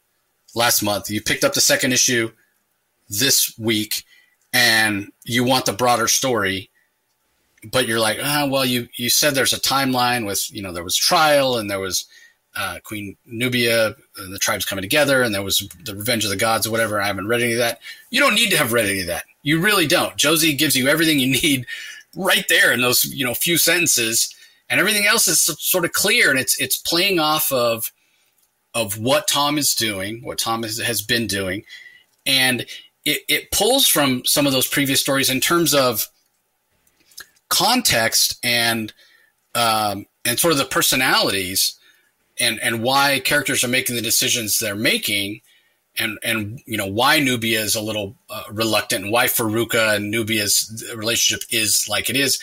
last month. You picked up the second issue this week and you want the broader story but you're like oh, well you you said there's a timeline with you know there was trial and there was uh, queen nubia the tribes coming together and there was the revenge of the gods or whatever. I haven't read any of that. You don't need to have read any of that. You really don't. Josie gives you everything you need right there in those you know few sentences and everything else is sort of clear and it's it's playing off of of what tom is doing what tom has, has been doing and it, it pulls from some of those previous stories in terms of context and um, and sort of the personalities and and why characters are making the decisions they're making and and you know why Nubia is a little uh, reluctant and why Faruka and Nubia's relationship is like it is.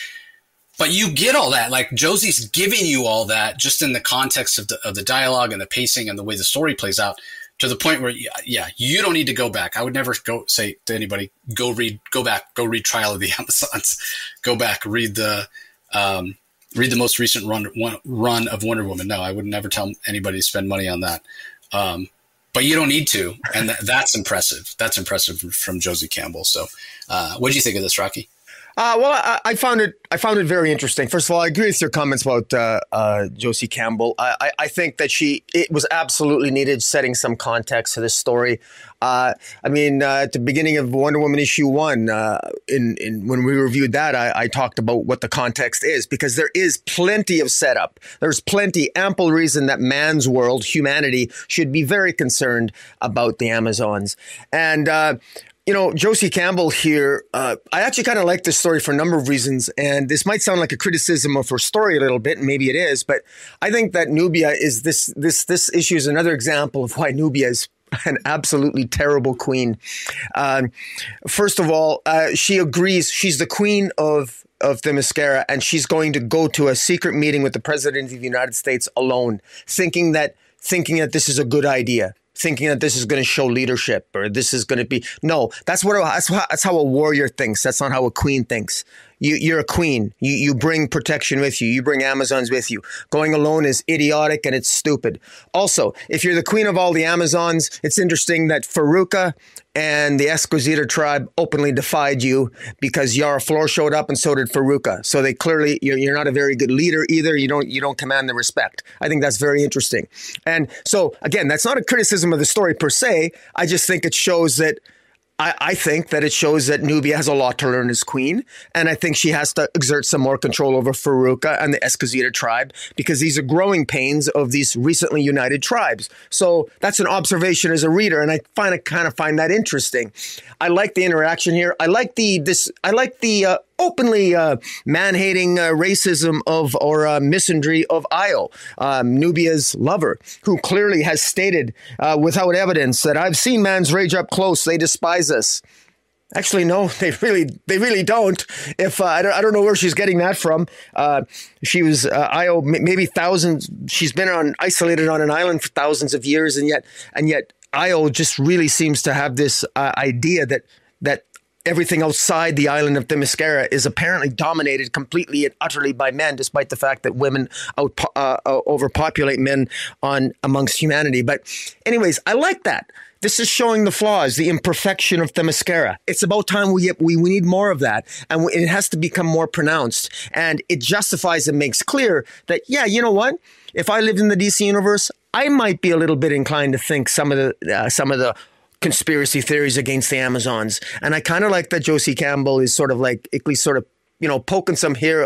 But you get all that like Josie's giving you all that just in the context of the of the dialogue and the pacing and the way the story plays out to the point where yeah you don't need to go back. I would never go say to anybody go read go back go read trial of the amazons. Go back read the um, read the most recent run run of wonder woman. No i would never tell anybody to spend money on that. Um, but you don't need to and th- that's impressive. That's impressive from josie campbell. So uh, what do you think of this rocky Uh, well, I, I, found it. I found it very interesting. First of all, I agree with your comments about uh, uh, Josie Campbell. I, I, think that she it was absolutely needed setting some context to this story. Uh, I mean, uh, at the beginning of Wonder Woman issue one, uh, in, in when we reviewed that, I, I, talked about what the context is because there is plenty of setup. There's plenty, ample reason that man's world, humanity, should be very concerned about the Amazons. And you know, Josie Campbell here, uh, I actually kind of like this story for a number of reasons. And this might sound like a criticism of her story a little bit, and maybe it is, but I think that Nubia is this, this, this issue is another example of why Nubia is an absolutely terrible queen. Um, first of all, uh, she agrees she's the queen of of Themyscira, and she's going to go to a secret meeting with the president of the United States alone, thinking that thinking that this is a good idea thinking that this is going to show leadership or this is going to be no that's what that's how, that's how a warrior thinks that's not how a queen thinks you, you're a queen. You, you bring protection with you. You bring Amazons with you. Going alone is idiotic and it's stupid. Also, if you're the queen of all the Amazons, it's interesting that Faruka and the Esquecida tribe openly defied you because Yara Flor showed up and so did Faruka. So they clearly you're, you're not a very good leader either. You don't you don't command the respect. I think that's very interesting. And so again, that's not a criticism of the story per se. I just think it shows that I, I, think that it shows that Nubia has a lot to learn as queen. And I think she has to exert some more control over Faruka and the Esquecida tribe because these are growing pains of these recently united tribes. So that's an observation as a reader. And I find I kind of find that interesting. I like the interaction here. I like the, this, I like the, uh, openly uh, man-hating uh, racism of or uh, misandry of Io, um, Nubia's lover, who clearly has stated uh, without evidence that I've seen man's rage up close. They despise us. Actually, no, they really, they really don't. If uh, I, don't, I don't know where she's getting that from. Uh, she was uh, Io, maybe thousands. She's been on isolated on an island for thousands of years, and yet, and yet, Io just really seems to have this idea that that everything outside the island of Themyscira is apparently dominated completely and utterly by men, despite the fact that women out, uh, uh, overpopulate men on amongst humanity. But, anyways, I like that. This is showing the flaws, the imperfection of Themyscira. It's about time we, we, we need more of that. And it has to become more pronounced. And it justifies and makes clear that, yeah, you know what? If I lived in the DC universe, I might be a little bit inclined to think some of the uh, some of the conspiracy theories against the Amazons. And I kind of like that Josie Campbell is sort of like, at least sort of you know, poking some here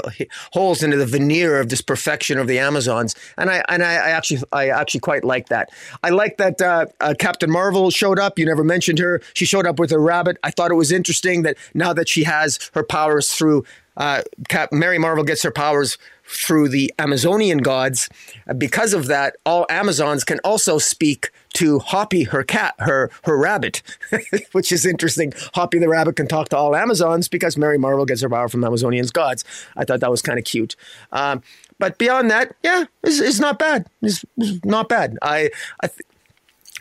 holes into the veneer of this perfection of the Amazons, and I and I, I actually I actually quite like that. I like that uh, uh, Captain Marvel showed up. You never mentioned her. She showed up with a rabbit. I thought it was interesting that now that she has her powers through uh, Cap- Mary Marvel gets her powers through the Amazonian gods. Because of that, all Amazons can also speak to Hoppy, her cat, her her rabbit, which is interesting. Hoppy the rabbit can talk to all Amazons because Mary Marvel gets her power from Amazonian gods. I thought that was kind of cute. Um, but beyond that, yeah, it's, it's not bad. It's, it's, not bad. I, I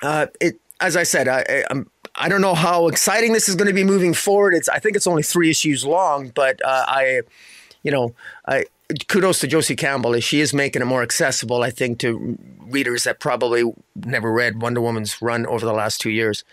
uh, it as I said, I, I, I'm I don't know how exciting this is going to be moving forward. It's I think it's only three issues long, but uh, I, you know, I kudos to Josie Campbell she is making it more accessible. I think to readers that probably never read Wonder Woman's run over the last two years.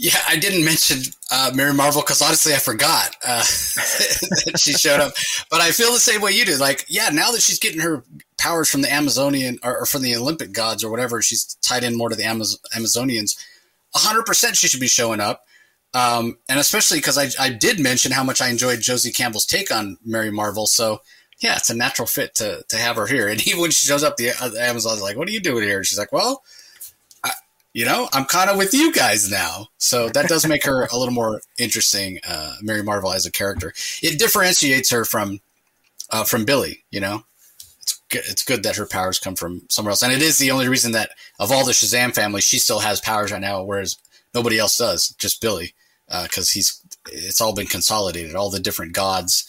Yeah, I didn't mention uh, Mary Marvel because honestly, I forgot uh, that she showed up. But I feel the same way you do. Like, yeah, now that she's getting her powers from the Amazonian or, or from the Olympic gods or whatever, she's tied in more to the Amaz- Amazonians. 100% she should be showing up. Um, and especially because I, I did mention how much I enjoyed Josie Campbell's take on Mary Marvel. So, yeah, it's a natural fit to, to have her here. And even when she shows up, the, uh, the Amazon's like, what are you doing here? And she's like, well, you know, I'm kind of with you guys now. So that does make her a little more interesting, uh, Mary Marvel as a character. It differentiates her from, uh, from Billy, you know? It's good, that her powers come from somewhere else. And it is the only reason that of all the Shazam family, she still has powers right now, whereas nobody else does, just Billy, because uh, he's it's all been consolidated. All the different gods,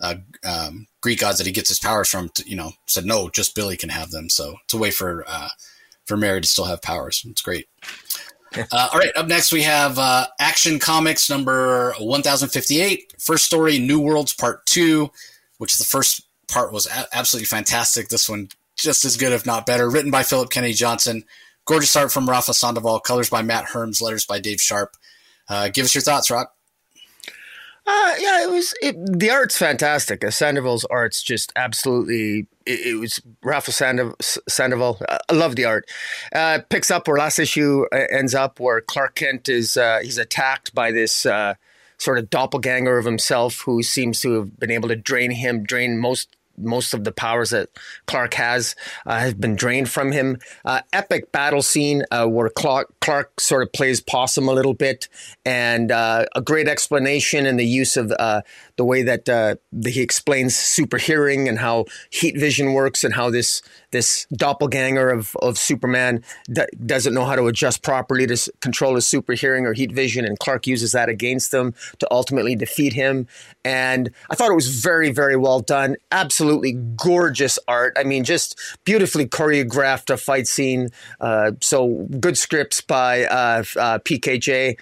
uh, um, Greek gods that he gets his powers from, to, you know, said no, just Billy can have them. So it's a way for uh, for Mary to still have powers. It's great. Uh, all right, up next we have uh, Action Comics number 1058, first story, New Worlds Part 2, which is the first part was a- absolutely fantastic. This one just as good, if not better. Written by Philip Kennedy Johnson, Gorgeous art from Rafa Sandoval, colors by Matt Herms, letters by Dave Sharpe. Uh, give us your thoughts, Rock. Uh, yeah, it was. It, the art's fantastic. Sandoval's art's just absolutely. It, it was Rafa Sandoval. Sandoval. I love the art. Uh, picks up where last issue uh, ends up, where Clark Kent is uh, he's attacked by this uh, sort of doppelganger of himself, who seems to have been able to drain him, drain most most of the powers that Clark has uh, have been drained from him. Uh, epic battle scene uh, where Clark, Clark sort of plays possum a little bit, and uh, a great explanation in the use of uh, the way that uh, he explains super hearing and how heat vision works, and how this this doppelganger of, of Superman d- doesn't know how to adjust properly to s- control his super hearing or heat vision, and Clark uses that against him to ultimately defeat him. And I thought it was very, very well done. Absolutely gorgeous art. I mean, just beautifully choreographed a fight scene. Uh, so good scripts by uh, uh, PKJ.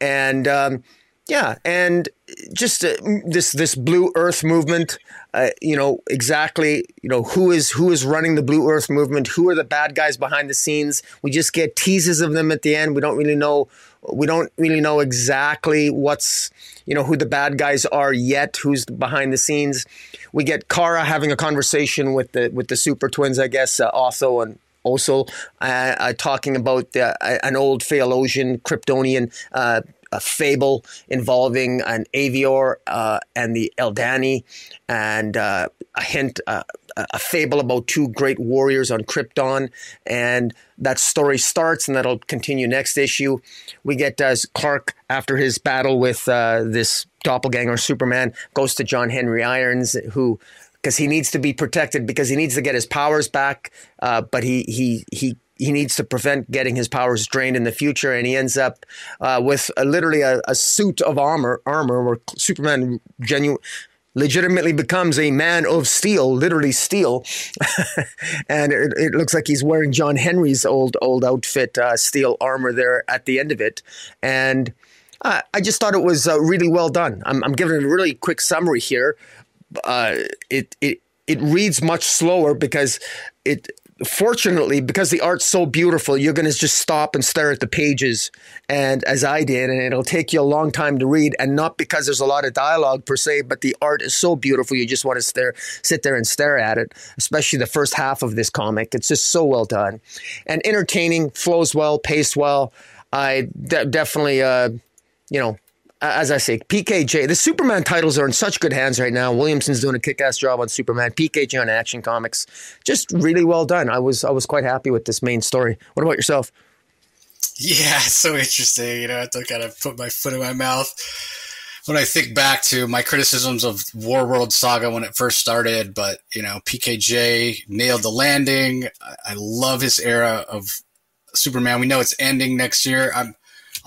And um, yeah, and just uh, this this blue earth movement uh, you know exactly you know who is who is running the blue earth movement? Who are the bad guys behind the scenes? We just get teases of them at the end. We don't really know we don't really know exactly what's you know who the bad guys are yet who's behind the scenes. We get kara having a conversation with the with the super twins i guess uh, and Oso, uh, uh, talking about uh, an old Phaelosian Kryptonian uh, a fable involving an Avior uh, and the Eldani, and uh, a hint, uh, a fable about two great warriors on Krypton. And that story starts, and that'll continue next issue. We get as Clark, after his battle with uh, this doppelganger Superman, goes to John Henry Irons, who because he needs to be protected because he needs to get his powers back, uh, but he he he he needs to prevent getting his powers drained in the future, and he ends up uh, with a, literally a, a, suit of armor, armor where Superman genuine legitimately becomes a man of steel, literally steel, and it, it, looks like he's wearing John Henry's old old outfit, uh, steel armor there at the end of it, and. Uh, I just thought it was uh, really well done. I'm, I'm, giving a really quick summary here. Uh, it it it reads much slower because it fortunately, because the art's so beautiful, you're going to just stop and stare at the pages, and as I did, and it'll take you a long time to read, and not because there's a lot of dialogue per se, but the art is so beautiful, you just want to stare, sit there and stare at it. Especially the first half of this comic, it's just so well done, and entertaining, flows well, paced well. I de- definitely, uh, you know, Uh, as I say, PKJ, the Superman titles are in such good hands right now. Williamson's doing a kick-ass job on Superman. PKJ on Action Comics, just really well done. I was I was quite happy with this main story. What about yourself? Yeah, so interesting. You know, I have to kind of put my foot in my mouth when I think back to my criticisms of Warworld Saga when it first started. But you know, PKJ nailed the landing. I love his era of Superman. We know it's ending next year. I'm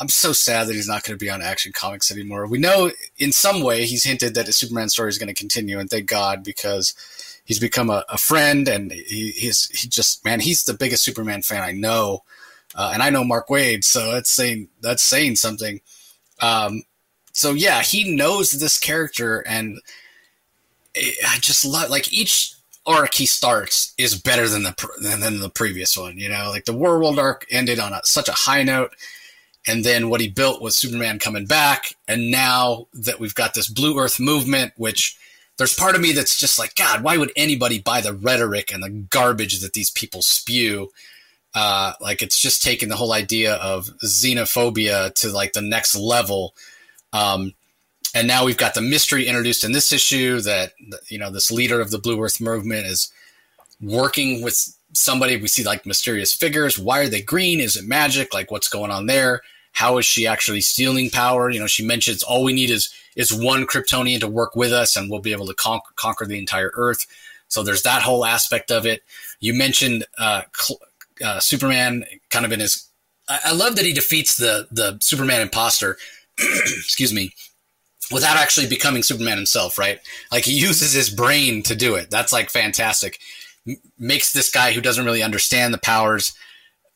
I'm so sad that he's not going to be on Action Comics anymore. We know in some way he's hinted that his Superman story is going to continue, and thank God because he's become a, a friend and he, he's he just man he's the biggest Superman fan I know, uh, and I know Mark Waid, so that's saying that's saying something. Um, so yeah, he knows this character, and I just love like each arc he starts is better than the than, than the previous one. You know, like the Warworld arc ended on a, such a high note and then what he built was Superman coming back. And now that we've got this Blue Earth movement, which there's part of me that's just like, God, why would anybody buy the rhetoric and the garbage that these people spew? Uh, like it's just taking the whole idea of xenophobia to like the next level. Um, and now we've got the mystery introduced in this issue that you know this leader of the Blue Earth movement is working with somebody we see like mysterious figures. Why are they green? Is it magic? Like what's going on there? How is she actually stealing power? You know, she mentions all we need is is one Kryptonian to work with us, and we'll be able to con- conquer the entire Earth. So there's that whole aspect of it. You mentioned uh, uh, Superman, kind of in his. I-, I love that he defeats the the Superman imposter. excuse me, without actually becoming Superman himself, right? Like he uses his brain to do it. That's like fantastic makes this guy who doesn't really understand the powers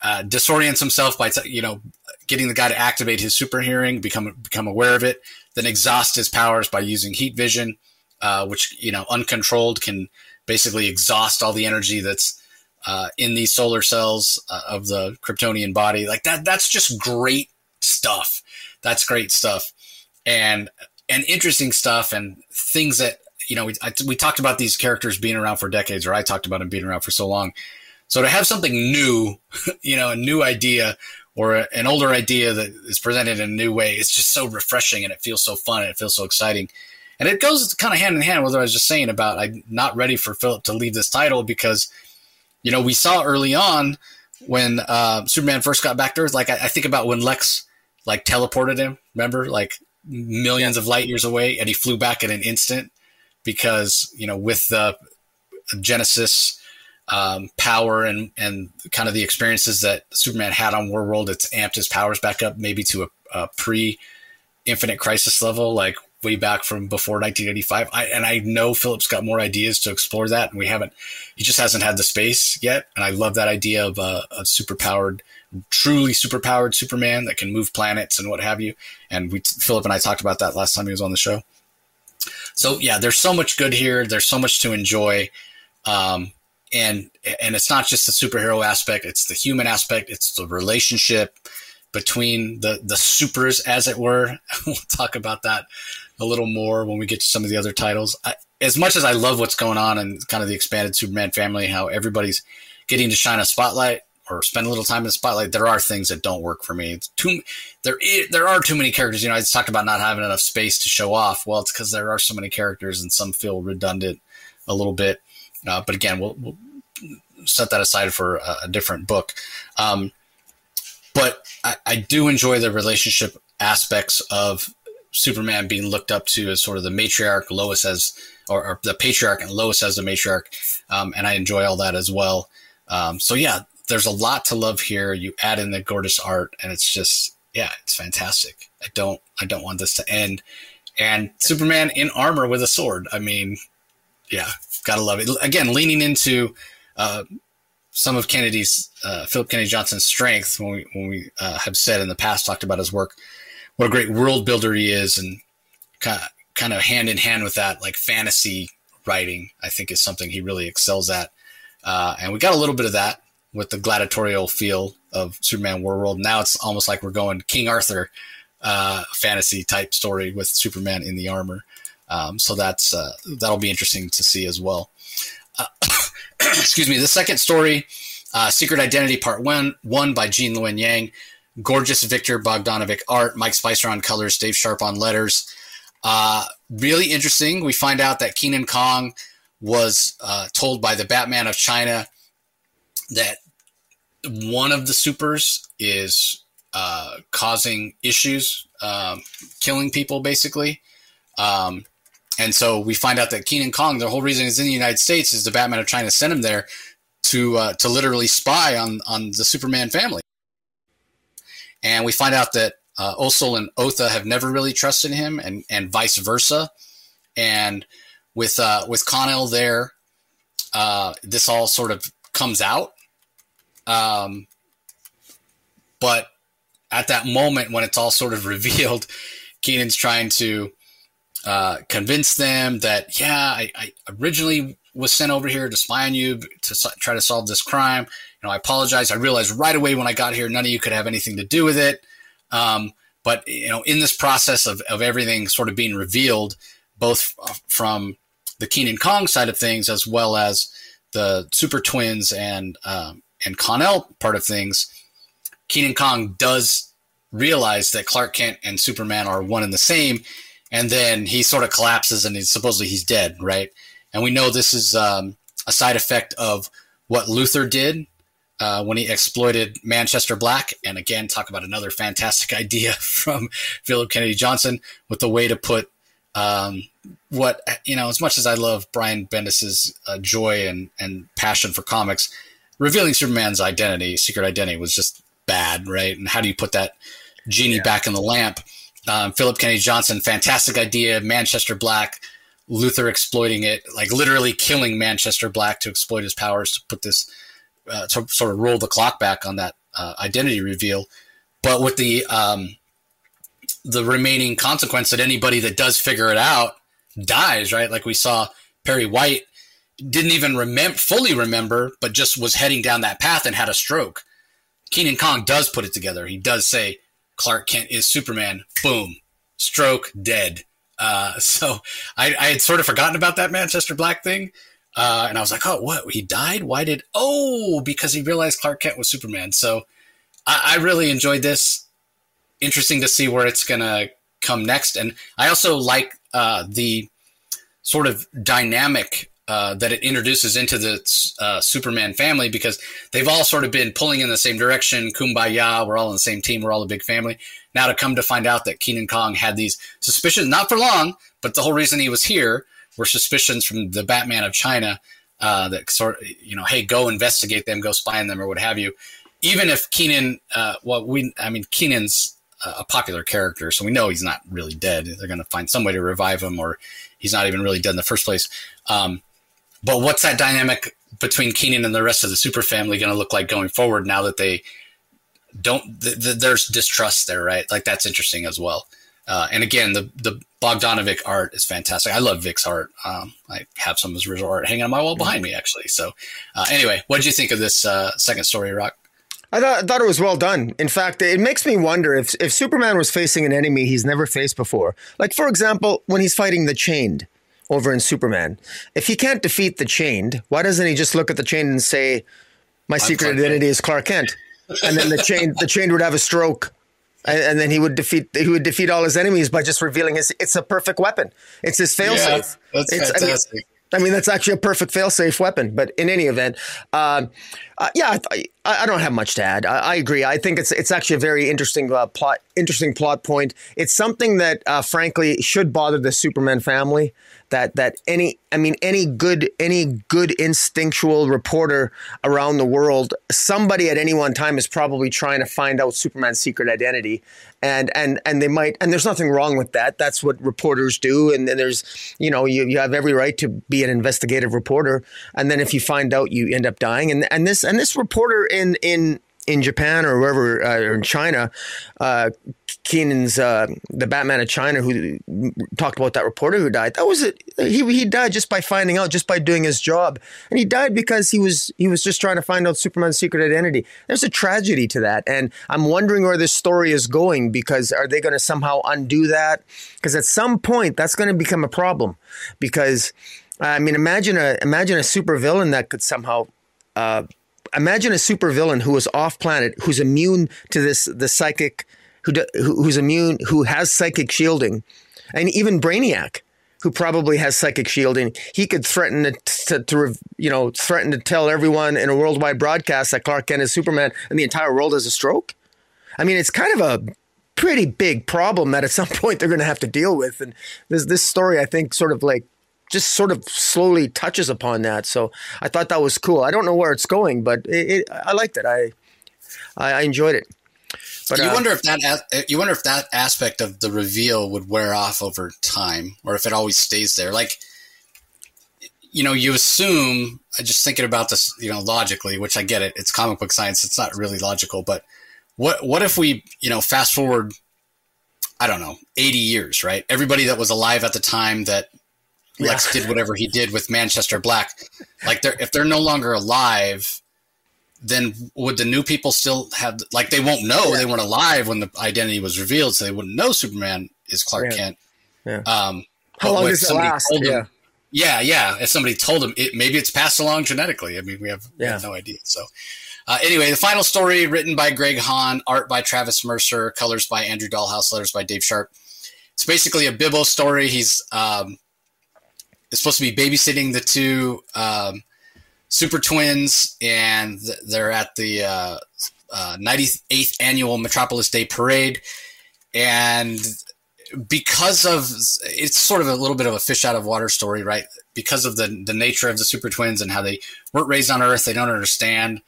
uh, disorients himself by you know getting the guy to activate his super hearing, become become aware of it, then exhaust his powers by using heat vision, uh, which you know uncontrolled can basically exhaust all the energy that's uh, in these solar cells uh, of the Kryptonian body. Like that, that's just great stuff. That's great stuff. And and interesting stuff and things that you know we I, we talked about these characters being around for decades, or I talked about them being around for so long. So to have something new, you know, a new idea or a, an older idea that is presented in a new way, it's just so refreshing and it feels so fun and it feels so exciting. And it goes kind of hand in hand with what I was just saying about I'm not ready for Philip to leave this title because, you know, we saw early on when uh, Superman first got back to Earth. Like I, I, think about when Lex like teleported him. Remember, like millions of light years away, and he flew back in an instant because you know with the Genesis um, power and and kind of the experiences that Superman had on Warworld, it's amped his powers back up maybe to a, a pre Infinite Crisis level, like way back from before 1985. I, and I know Philip's got more ideas to explore that, and we haven't. He just hasn't had the space yet. And I love that idea of a, a super powered, truly superpowered Superman that can move planets and what have you. And we, Philip and I talked about that last time he was on the show. So yeah, there's so much good here. There's so much to enjoy. Um, and and it's not just the superhero aspect; it's the human aspect. It's the relationship between the the supers, as it were. we'll talk about that a little more when we get to some of the other titles. I, as much as I love what's going on and kind of the expanded Superman family, how everybody's getting to shine a spotlight or spend a little time in the spotlight, there are things that don't work for me. It's too there. There are too many characters. You know, I just talked about not having enough space to show off. Well, it's because there are so many characters and some feel redundant a little bit. Uh, but again, we'll, we'll, set that aside for a, a different book. Um, but I, I do enjoy the relationship aspects of Superman being looked up to as sort of the matriarch, Lois as, or, or the patriarch, and Lois as the matriarch. Um, and I enjoy all that as well. Um, so yeah, there's a lot to love here. You add in the gorgeous art, and it's just yeah, it's fantastic. I don't I don't want this to end. And Superman in armor with a sword. I mean, yeah, gotta love it. Again, leaning into uh, some of Kennedy's uh, Philip Kennedy Johnson's strength when we when we uh, have said in the past talked about his work what a great world builder he is, and kind of, kind of hand in hand with that, like fantasy writing, I think is something he really excels at. Uh, and we got a little bit of that with the gladiatorial feel of Superman Warworld. Now it's almost like we're going King Arthur uh, fantasy type story with Superman in the armor. Um, so that's uh, that'll be interesting to see as well. Uh, excuse me. The second story, uh, Secret Identity Part One, one by Gene Luen Yang gorgeous Viktor Bogdanovic art, Mike Spicer on colors, Dave Sharpe on letters. Uh, really interesting. We find out that Kenan Kong was uh, told by the Batman of China that one of the supers is uh, causing issues, um, killing people, basically. Um, and so we find out that Kenan Kong, the whole reason he's in the United States is the Batman of China sent him there to uh, to literally spy on on the Superman family. And we find out that uh, and Otho have never really trusted him, and and vice versa. And with uh, with Kon-El there, uh, this all sort of comes out. Um, but at that moment when it's all sort of revealed, Kenan's trying to uh, convince them that yeah, I, I, originally was sent over here to spy on you to so- try to solve this crime You know, I apologize. I realized right away when I got here, none of you could have anything to do with it. Um, but you know, in this process of, of everything sort of being revealed, both from the Kenan Kong side of things as well as the Super Twins and um, and Kon-El part of things, Kenan Kong does realize that Clark Kent and Superman are one and the same, and then he sort of collapses and he's, supposedly he's dead, right? And we know this is um, a side effect of what Luthor did uh, when he exploited Manchester Black. And again, talk about another fantastic idea from Philip Kennedy Johnson with the way to put um, what, you know, as much as I love Brian Bendis's uh, joy and, and passion for comics, revealing Superman's identity, secret identity, was just bad, right? And how do you put that genie yeah. back in the lamp? Um, Philip Kennedy Johnson, fantastic idea. Manchester Black, Luthor exploiting it, like literally killing Manchester Black to exploit his powers to put this uh, to sort of roll the clock back on that uh, identity reveal. But with the um, the remaining consequence that anybody that does figure it out dies, right? Like we saw Perry White didn't even remember fully remember, but just was heading down that path and had a stroke. Kenan Kong does put it together. He does say Clark Kent is Superman. Boom, stroke, dead. Uh, so I, I, had sort of forgotten about that Manchester Black thing. Uh, and I was like, oh, what? He died? Why did? Oh, because he realized Clark Kent was Superman. So I, I really enjoyed this. Interesting to see where it's going to come next. And I also like uh, the sort of dynamic uh, that it introduces into the uh, Superman family because they've all sort of been pulling in the same direction. Kumbaya, we're all on the same team, we're all a big family. Now to come to find out that Kenan Kong had these suspicions, not for long, but the whole reason he was here were suspicions from the Batman of China uh, that sort of, you know, hey, go investigate them, go spy on them, or what have you. Even if Kenan, uh, well, we, I mean, Kenan's a popular character, so we know he's not really dead. They're going to find some way to revive him, or he's not even really dead in the first place. Um, but what's that dynamic between Kenan and the rest of the super family going to look like going forward now that they don't, th- th- there's distrust there, right? Like that's interesting as well. Uh, and again, the the Bogdanovic art is fantastic. I love Vic's art. Um, I have some of his original art hanging on my wall behind me, actually. So, uh, anyway, what did you think of this uh, second story, Rock? I thought, I thought it was well done. In fact, it makes me wonder if if Superman was facing an enemy he's never faced before. Like, for example, when he's fighting the Chained over in Superman, if he can't defeat the Chained, why doesn't he just look at the Chained and say, "My secret identity is Clark Kent," and then the Chained the Chained would have a stroke and, and, then he would defeat he would defeat all his enemies by just revealing his. It's a perfect weapon. It's his failsafe. Yeah, that's it's, fantastic. I mean, I mean, that's actually a perfect fail-safe weapon. But in any event, uh, uh, yeah, I, I, don't have much to add. I, I, agree. I think it's it's actually a very interesting uh, plot, interesting plot point. It's something that, uh, frankly, should bother the Superman family that that any I mean any good any good instinctual reporter around the world somebody at any one time is probably trying to find out Superman's secret identity. And and and they might and there's nothing wrong with that. That's what reporters do. And then there's you know you, you have every right to be an investigative reporter. And then if you find out you end up dying. And and this and this reporter in in in Japan or wherever uh, or in China, uh, Kenan's uh, the Batman of China who talked about that reporter who died. That was it. He he died just by finding out, just by doing his job, and he died because he was he was just trying to find out Superman's secret identity. There's a tragedy to that, and I'm wondering where this story is going because are they going to somehow undo that? Because at some point that's going to become a problem. Because I mean, imagine a imagine a supervillain that could somehow uh, imagine a supervillain who is off planet, who's immune to this the psychic, who who's immune, who has psychic shielding, and even Brainiac, who probably has psychic shielding. He could threaten to, to, to you know threaten to tell everyone in a worldwide broadcast that Clark Kent is Superman, and the entire world has a stroke. I mean, it's kind of a pretty big problem that at some point they're going to have to deal with. And this this story, I think, sort of like just sort of slowly touches upon that. So I thought that was cool. I don't know where it's going, but it, it, I liked it. I I enjoyed it. But you uh, wonder if that you wonder if that aspect of the reveal would wear off over time, or if it always stays there. Like, you know, you assume. I just thinking about this, you know, logically, which I get it. It's comic book science. It's not really logical, but what what if we, you know, fast forward I don't know, 80 years, right? Everybody that was alive at the time that Lex did whatever he did with Manchester Black. Like they're if they're no longer alive, then would the new people still have like they won't know yeah. they weren't alive when the identity was revealed, so they wouldn't know Superman is Clark yeah. Kent. Yeah. Um, How long does it last? Them, yeah. Yeah, yeah. If somebody told them, it, maybe it's passed along genetically. I mean, we have, we have no idea. So, uh, anyway, the final story written by Greg Hahn, art by Travis Mercer, colors by Andrew Dalhouse, letters by Dave Sharpe. It's basically a Bibbo story. He's um, is supposed to be babysitting the two um, super twins, and they're at the uh, uh, 98th annual Metropolis Day parade. And because of it's sort of a little bit of a fish out of water story, right? Because of the the nature of the super twins and how they weren't raised on Earth, they don't understand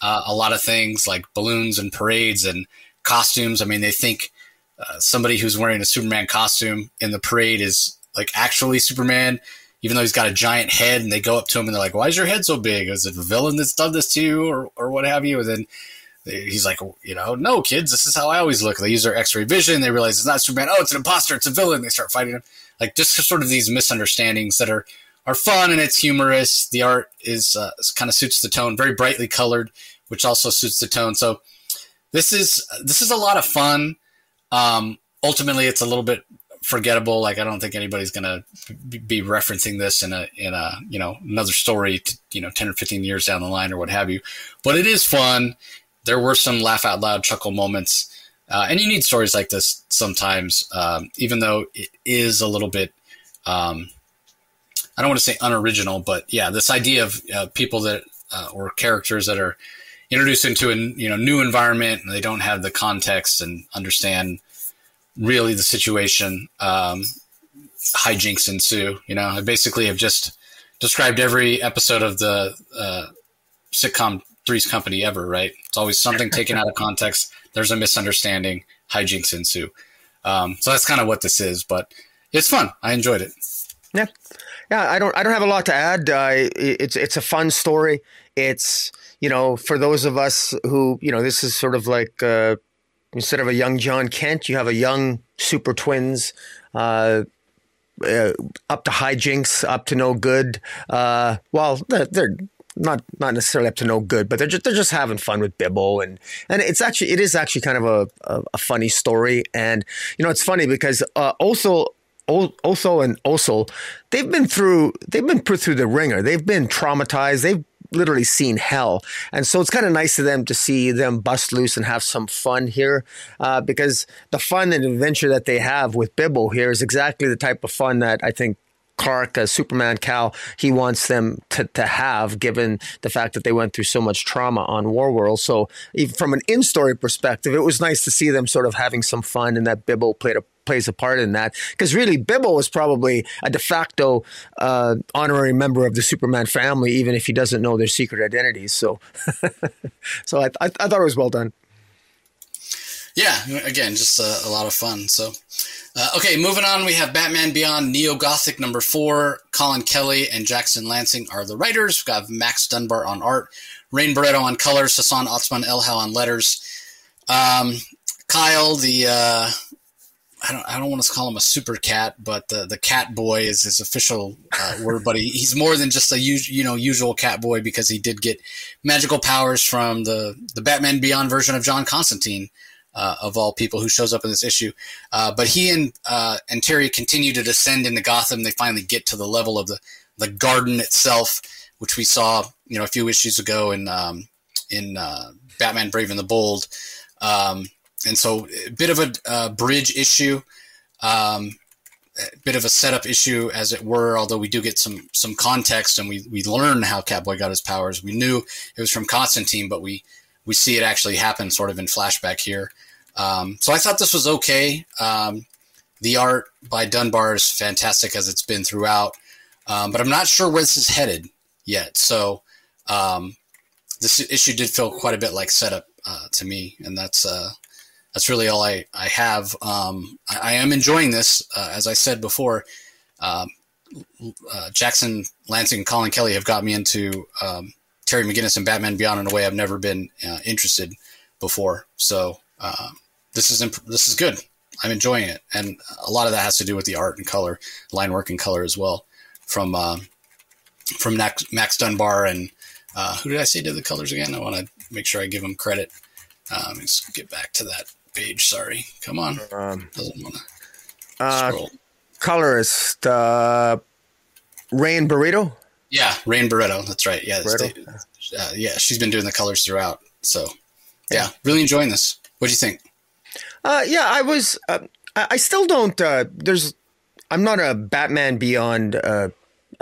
uh, a lot of things like balloons and parades and costumes. I mean, they think uh, somebody who's wearing a Superman costume in the parade is like actually Superman, even though he's got a giant head. And they go up to him and they're like, "Why is your head so big? Is it a villain that's done this to you, or or what have you?" And then he's like, "You know, no, kids, this is how I always look." They use their X-ray vision. They realize it's not Superman. Oh, it's an imposter. It's a villain. They start fighting him. Like just sort of these misunderstandings that are are fun and it's humorous. The art is uh, kind of suits the tone, very brightly colored, which also suits the tone. So this is this is a lot of fun. Um, ultimately, it's a little bit forgettable. Like I don't think anybody's gonna be referencing this in a in a you know another story, to, you know, ten or fifteen years down the line or what have you. But it is fun. There were some laugh out loud chuckle moments, uh, and you need stories like this sometimes, um, even though it is a little bit. Um, I don't want to say unoriginal, but yeah, this idea of uh, people that uh, or characters that are introduced into a you know new environment and they don't have the context and understand really the situation. Um, hijinks ensue. You know, I basically have just described every episode of the uh, sitcom Three's Company ever. Right? It's always something taken out of context. There's a misunderstanding. Hijinks ensue. Um, so that's kind of what this is, but it's fun. I enjoyed it. Yeah, yeah. I don't. I don't have a lot to add. Uh, it's it's a fun story. It's you know for those of us who you know this is sort of like uh, instead of a young Jon Kent, you have a young Super Twins. Uh, uh, up to hijinks, up to no good. Uh, well, they're, they're, not not necessarily up to no good, but they're just they're just having fun with Bibbo, and and it's actually it is actually kind of a a, a funny story, and you know it's funny because uh, also Othel and Osul, they've been through they've been put through the ringer. They've been traumatized. They've literally seen hell. And so it's kind of nice to them to see them bust loose and have some fun here uh, because the fun and adventure that they have with Bibbo here is exactly the type of fun that I think Clark, uh, Superman Kal, he wants them to, to have, given the fact that they went through so much trauma on Warworld. So, from an in story perspective, it was nice to see them sort of having some fun and that Bibbo played a plays a part in that because really Bibbo was probably a de facto uh, honorary member of the Superman family, even if he doesn't know their secret identities. So, so I, I, I, thought it was well done. Yeah, again, just a, a lot of fun. So, uh, okay, moving on, we have Batman Beyond Neo Gothic number four. Colin Kelly and Jackson Lansing are the writers. We've got Max Dunbar on art, Rain Beredo on colors, Hassan Otsmane-Elhaou on letters. Um, Kyle, the uh, I don't I don't want to call him a super cat, but the the cat boy is his official uh, word. But he, he's more than just a you know usual cat boy because he did get magical powers from the the Batman Beyond version of John Constantine. Uh, of all people who shows up in this issue, uh, but he and uh, and Terry continue to descend into Gotham. They finally get to the level of the the garden itself, which we saw you know a few issues ago in um, in uh, Batman Brave and the Bold. Um, and so a bit of a uh, bridge issue, um, a bit of a setup issue, as it were. Although we do get some some context and we we learn how Catboy got his powers. We knew it was from Constantine, but we we see it actually happen sort of in flashback here. Um, so I thought this was okay. Um, the art by Dunbar is fantastic as it's been throughout, um, but I'm not sure where this is headed yet. So um, this issue did feel quite a bit like setup uh, to me, and that's uh, that's really all I, I have. Um, I, I, am enjoying this. Uh, as I said before, um, uh, Jackson Lansing and Colin Kelly have got me into um, Terry McGinnis and Batman Beyond in a way I've never been uh, interested before. So uh, this is imp- this is good. I'm enjoying it, and a lot of that has to do with the art and color, line work and color as well, from uh, from Max, Max Dunbar and uh, who did I say did the colors again? I want to make sure I give him credit. Um, let's get back to that page. Sorry. Come on. Um, Doesn't want to uh, scroll. Colorist uh, Rain Beredo. Yeah, Rain Beredo. That's right. Yeah, uh, yeah. She's been doing the colors throughout. So, yeah, really enjoying this. What do you think? Uh, yeah, I was. Uh, I still don't. Uh, there's. I'm not a Batman Beyond uh,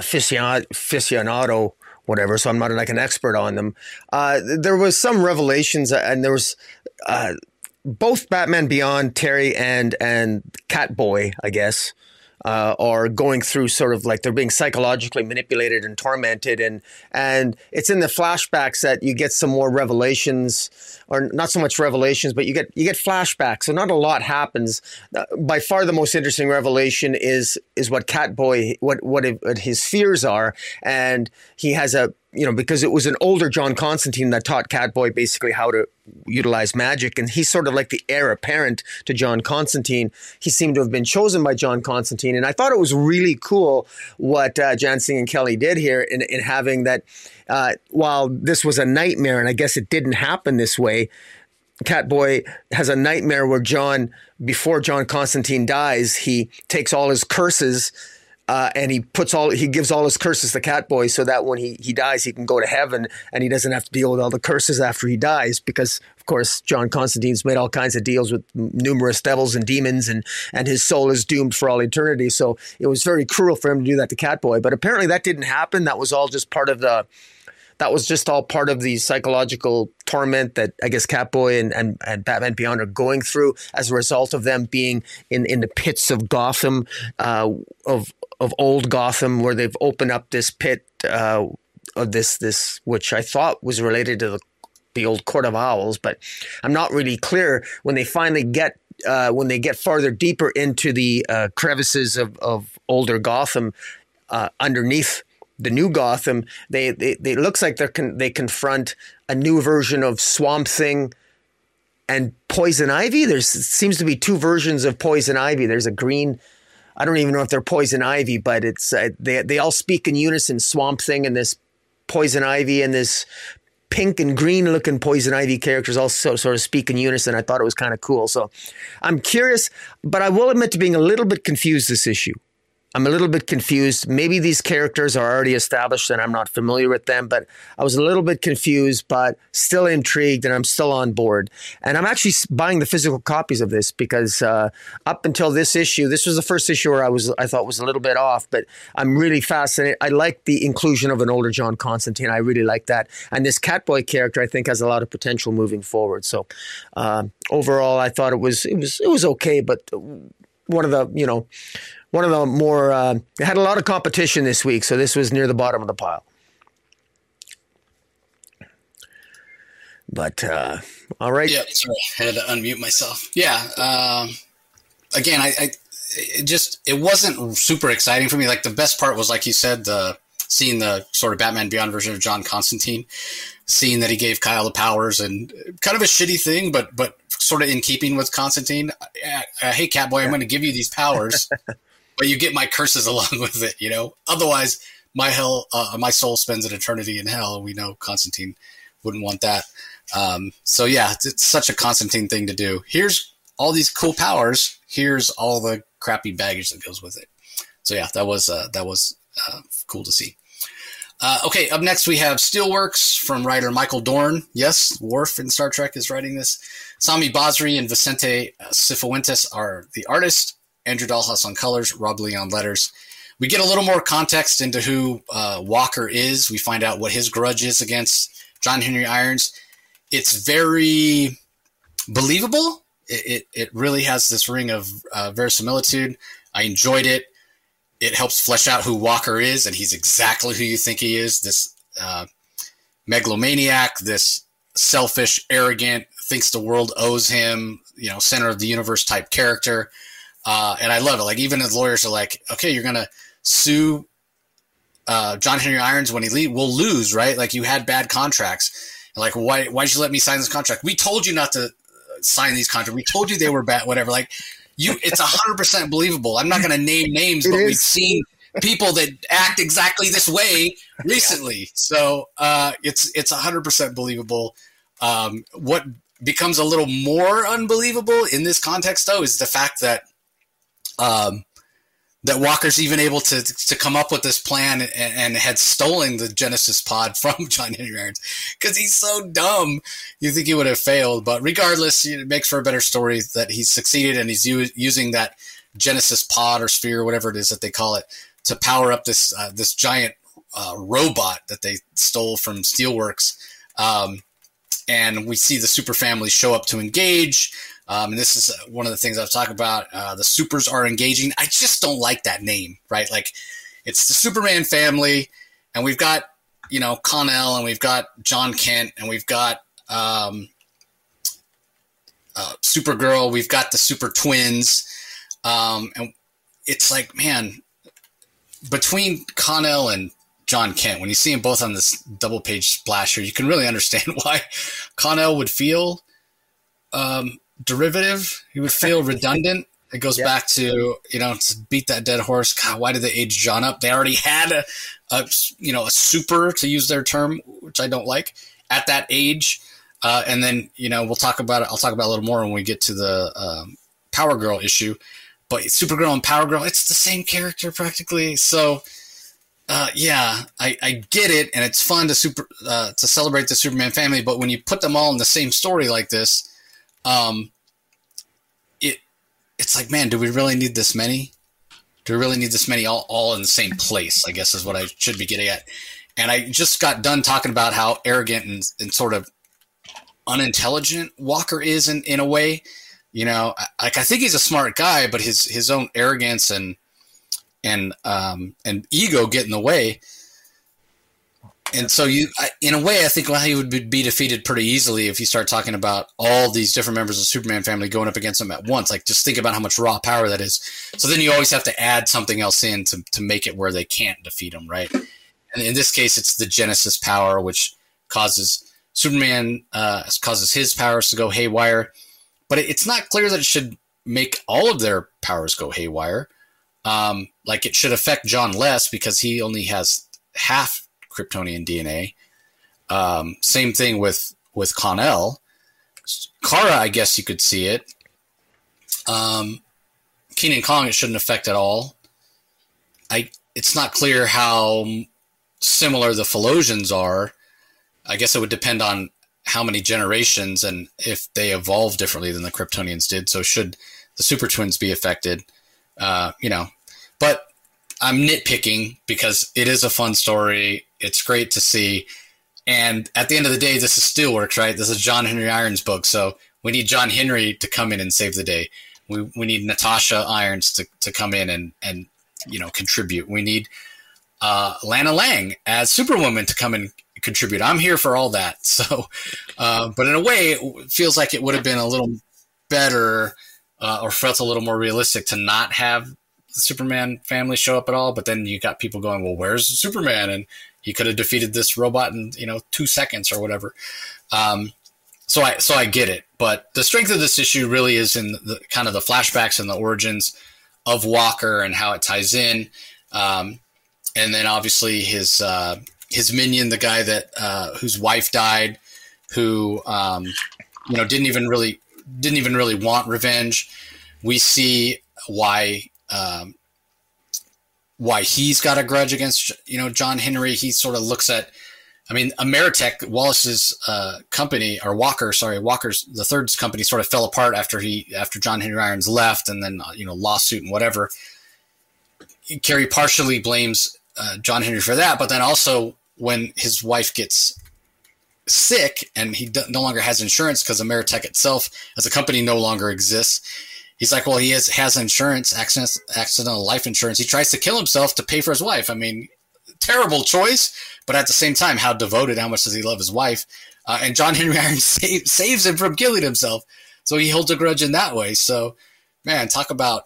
aficionado, aficionado, whatever. So I'm not like an expert on them. Uh, there was some revelations, and there was uh, both Batman Beyond, Terry and and Catboy, I guess, uh, are going through sort of like they're being psychologically manipulated and tormented, and and it's in the flashbacks that you get some more revelations, or not so much revelations, but you get you get flashbacks. So not a lot happens. Uh, by far, the most interesting revelation is is what Catboy what what, his fears are, and he has a you know, because it was an older John Constantine that taught Catboy basically how to utilize magic. And he's sort of like the heir apparent to John Constantine. He seemed to have been chosen by John Constantine. And I thought it was really cool what uh, Jansing and Kelly did here in, in having that, uh, while this was a nightmare, and I guess it didn't happen this way, Catboy has a nightmare where John, before John Constantine dies, he takes all his curses uh, and he puts all he gives all his curses to Catboy so that when he he dies he can go to heaven and he doesn't have to deal with all the curses after he dies because of course John Constantine's made all kinds of deals with numerous devils and demons and and his soul is doomed for all eternity. So it was very cruel for him to do that to Catboy but apparently that didn't happen. That was all just part of the that was just all part of the psychological torment that I guess Catboy and, and, and Batman Beyond are going through as a result of them being in, in the pits of Gotham, uh, of of old Gotham, where they've opened up this pit uh, of this this which I thought was related to the the old Court of Owls, but I'm not really clear when they finally get uh, when they get farther deeper into the uh, crevices of, of older Gotham uh, underneath the new Gotham, they, they, they it looks like they con- they confront a new version of Swamp Thing and Poison Ivy. There seems to be two versions of Poison Ivy. There's a green. I don't even know if they're Poison Ivy, but it's uh, they they all speak in unison. Swamp Thing and this Poison Ivy and this pink and green looking Poison Ivy characters also sort of speak in unison. I thought it was kind of cool. So I'm curious, but I will admit to being a little bit confused this issue. I'm a little bit confused. Maybe these characters are already established and I'm not familiar with them, but I was a little bit confused, but still intrigued and I'm still on board. And I'm actually buying the physical copies of this because uh, up until this issue, this was the first issue where I was I thought was a little bit off, but I'm really fascinated. I like the inclusion of an older John Constantine. I really like that. And this Catboy character, I think, has a lot of potential moving forward. So uh, overall, I thought it was it was it was okay, but one of the you know one of the more uh, had a lot of competition this week, so this was near the bottom of the pile. But uh, all right. Yeah, sorry, I had to unmute myself. Yeah. Um, again, I, I it just it wasn't super exciting for me. Like the best part was, like you said, the seeing the sort of Batman Beyond version of John Constantine, seeing that he gave Kyle the powers and kind of a shitty thing, but but sort of in keeping with Constantine. I, I, hey, Catboy, I'm going to give you these powers. but you get my curses along with it, you know. Otherwise, my hell, uh, my soul spends an eternity in hell. We know Constantine wouldn't want that. Um, so yeah, it's, it's, such a Constantine thing to do. Here's all these cool powers. Here's all the crappy baggage that goes with it. So yeah, that was uh, that was uh, cool to see. Uh, okay, up next we have Steelworks from writer Michael Dorn. Yes, Worf in Star Trek is writing this. Sami Basri and Vicente Cifuentes are the artists. Andrew Dalhouse on colors, Rob Lee on letters. We get a little more context into who uh, Walker is. We find out what his grudge is against John Henry Irons. It's very believable. It, it, it really has this ring of uh, verisimilitude. I enjoyed it. It helps flesh out who Walker is, and he's exactly who you think he is this uh, megalomaniac, this selfish, arrogant, thinks the world owes him, you know, center of the universe type character. Uh, and I love it. Like even the lawyers are like, okay, you're gonna sue uh, John Henry Irons when he leave. We'll lose, right? Like you had bad contracts. Like why why'd you let me sign this contract? We told you not to sign these contracts. We told you they were bad. Whatever. Like you, it's hundred percent believable. I'm not gonna name names, it but is. we've seen people that act exactly this way recently. So uh, it's it's hundred percent believable. Um, what becomes a little more unbelievable in this context, though, is the fact that um, that Walker's even able to to come up with this plan and, and had stolen the Genesis pod from John Henry Irons because he's so dumb. You think he would have failed, but regardless, it makes for a better story that he's succeeded and he's u- using that Genesis pod or sphere, whatever it is that they call it, to power up this uh, this giant uh, robot that they stole from Steelworks. Um, and we see the super family show up to engage. Um, and this is one of the things I've talked about. Uh, the supers are engaging. I just don't like that name, right? Like it's the Superman family, and we've got you know Kon-El, and we've got Jon Kent, and we've got um, uh, Supergirl. We've got the Super Twins, um, and it's like man, between Kon-El and Jon Kent, when you see them both on this double page splasher, you can really understand why Kon-El would feel um, derivative. He would feel redundant. It goes yeah. back to you know to beat that dead horse. God, why did they age John up? They already had a, a you know a super to use their term, which I don't like at that age. Uh, and then you know we'll talk about it. I'll talk about a little more when we get to the um, Power Girl issue. But Supergirl and Power Girl, it's the same character practically. So uh, yeah, I, I get it, and it's fun to super uh, to celebrate the Superman family. But when you put them all in the same story like this, um, it it's like, man, do we really need this many? Do we really need this many all, all in the same place? I guess is what I should be getting at. And I just got done talking about how arrogant and, and sort of unintelligent Walker is in, in a way. You know, like I think he's a smart guy, but his his own arrogance and and um, and ego get in the way. And so you, in a way, I think he would be defeated pretty easily if you start talking about all these different members of the Superman family going up against him at once. Like, just think about how much raw power that is. So then you always have to add something else in to, to make it where they can't defeat him, right? And in this case, it's the Genesis power, which causes Superman uh, causes his powers to go haywire. But it's not clear that it should make all of their powers go haywire. Um, like it should affect John less because he only has half Kryptonian DNA. Um, same thing with with Kon-El. Kara, I guess you could see it. Um, Kenan Kong, it shouldn't affect at all. I it's not clear how similar the Phaelosians are. I guess it would depend on how many generations and if they evolve differently than the Kryptonians did. So should the super twins be affected? Uh, you know, but I'm nitpicking because it is a fun story. It's great to see. And at the end of the day, this is Steelworks, right? This is John Henry Irons' book. So we need John Henry to come in and save the day. We, we need Natasha Irons to, to come in and, and, you know, contribute. We need uh, Lana Lang as Superwoman to come and contribute. I'm here for all that. So, uh, but in a way, it feels like it would have been a little better uh, or felt a little more realistic to not have the Superman family show up at all. But then you got people going, well, where's Superman? And he could have defeated this robot in you know two seconds or whatever. Um, so I so I get it, but the strength of this issue really is in the kind of the flashbacks and the origins of Walker and how it ties in, um, and then obviously his uh, his minion, the guy that uh, whose wife died, who um, you know didn't even really didn't even really want revenge. We see why um, why he's got a grudge against you know John Henry. He sort of looks at, I mean, AmerTek Wallace's uh, company or Walker, sorry, Walker's the third's company sort of fell apart after he after John Henry Irons left, and then uh, you know lawsuit and whatever. Cary partially blames uh, John Henry for that, but then also when his wife gets sick and he no longer has insurance because AmerTek itself as a company no longer exists he's like, well, he has, has insurance, accident, accidental life insurance. He tries to kill himself to pay for his wife. I mean, terrible choice, but at the same time, how devoted, how much does he love his wife? Uh, and John Henry Irons save, saves him from killing himself. So he holds a grudge in that way. So, man, talk about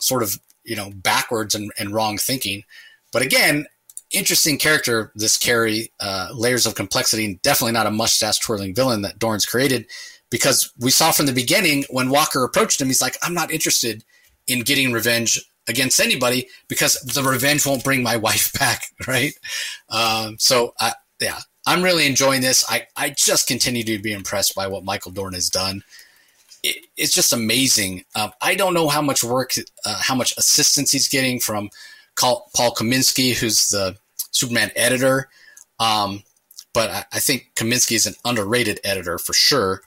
sort of, you know, backwards and, and wrong thinking. But again, interesting character, this Cary, uh, layers of complexity, and definitely not a mustache twirling villain that Dorn's created because we saw from the beginning when Walker approached him, he's like, I'm not interested in getting revenge against anybody because the revenge won't bring my wife back, right? Um, so, I, yeah, I'm really enjoying this. I, I just continue to be impressed by what Michael Dorn has done. It, it's just amazing. Um, I don't know how much work, uh, how much assistance he's getting from Paul Kaminski, who's the Superman editor. Um, but I, I think Kaminski is an underrated editor for sure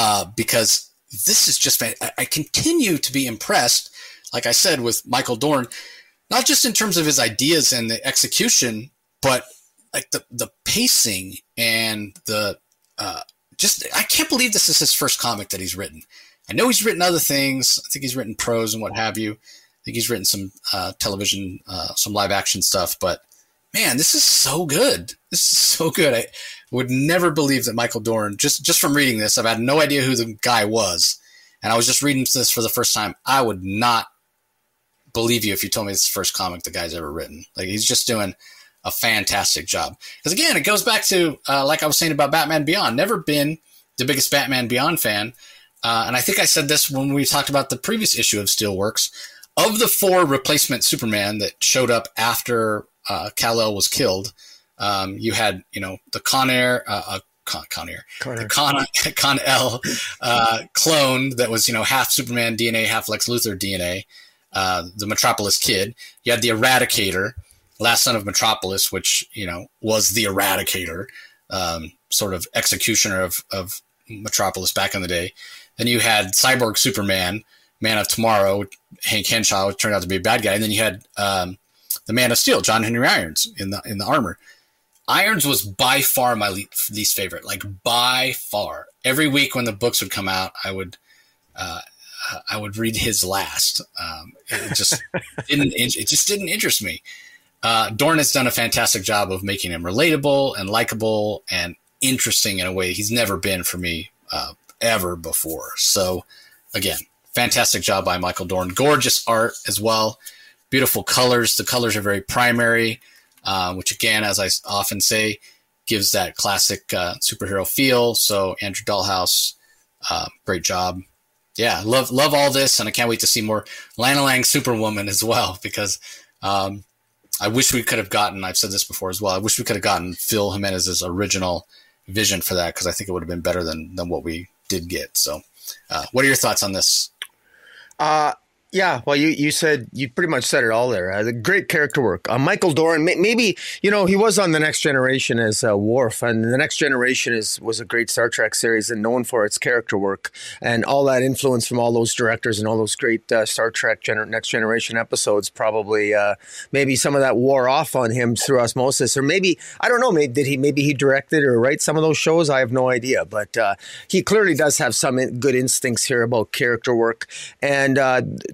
uh, because this is just, I, continue to be impressed, like I said, with Michael Dorn, not just in terms of his ideas and the execution, but like the, the pacing and the, uh, just, I can't believe this is his first comic that he's written. I know he's written other things. I think he's written prose and what have you. I think he's written some uh, television, uh, some live action stuff, but man, this is so good. This is so good. I would never believe that Michael Dorn, just just from reading this, I've had no idea who the guy was, and I was just reading this for the first time. I would not believe you if you told me it's the first comic the guy's ever written. Like he's just doing a fantastic job. Because again, it goes back to uh, like I was saying about Batman Beyond. Never been the biggest Batman Beyond fan, uh, and I think I said this when we talked about the previous issue of Steelworks. Of the four replacement Superman that showed up after uh, Kal-El was killed, um, you had you know the Con Air, uh, Con, Conair, the Con, Kon-El uh, clone that was you know half Superman DNA, half Lex Luthor DNA, uh, the Metropolis kid. You had the Eradicator, last son of Metropolis, which you know was the Eradicator, um, sort of executioner of of Metropolis back in the day. Then you had Cyborg Superman, Man of Tomorrow, Hank Henshaw, which turned out to be a bad guy, and then you had um, the Man of Steel, John Henry Irons in the in the armor. Irons was by far my least favorite, like by far. Every week when the books would come out, I would uh, I would read his last. Um, it just didn't it just didn't interest me. Uh, Dorn has done a fantastic job of making him relatable and likable and interesting in a way he's never been for me uh, ever before. So again, fantastic job by Michael Dorn. Gorgeous art as well. Beautiful colors. The colors are very primary uh, which again, as I often say, gives that classic uh, superhero feel. So Andrew Dalhouse, uh, great job. Yeah, love love all this, and I can't wait to see more Lana Lang Superwoman as well because um, I wish we could have gotten. I've said this before as well. I wish we could have gotten Phil Jimenez's original vision for that because I think it would have been better than than what we did get. So, uh, what are your thoughts on this? Uh, yeah, well, you, you said you pretty much said it all there. Uh, the great character work. Uh, Michael Dorn, may, maybe you know he was on the Next Generation as uh, Worf, and the Next Generation is was a great Star Trek series and known for its character work and all that influence from all those directors and all those great uh, Star Trek gener- Next Generation episodes. Probably, uh, maybe some of that wore off on him through osmosis, or maybe I don't know. Maybe did he? Maybe he directed or write some of those shows. I have no idea, but uh, he clearly does have some good instincts here about character work and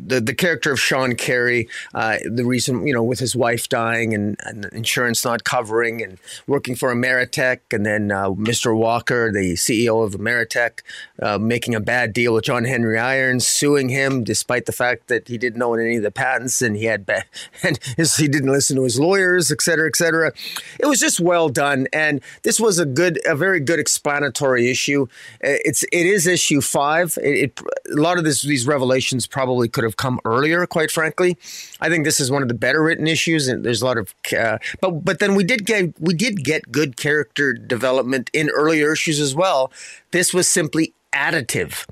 the the character of Sean Carey, uh, the reason you know with his wife dying and, and, insurance not covering, and working for AmerTek, and then uh, Mr. Walker, the CEO of AmerTek, uh, making a bad deal with John Henry Irons, suing him despite the fact that he didn't own any of the patents and he had bad, and his, he didn't listen to his lawyers, et cetera, et cetera. It was just well done, and this was a good, a very good explanatory issue. It's it is issue five. It, it a lot of this, these revelations probably could have come earlier earlier. Quite frankly, I think this is one of the better written issues, and there's a lot of. Uh, but but then we did get we did get good character development in earlier issues as well. This was simply additive.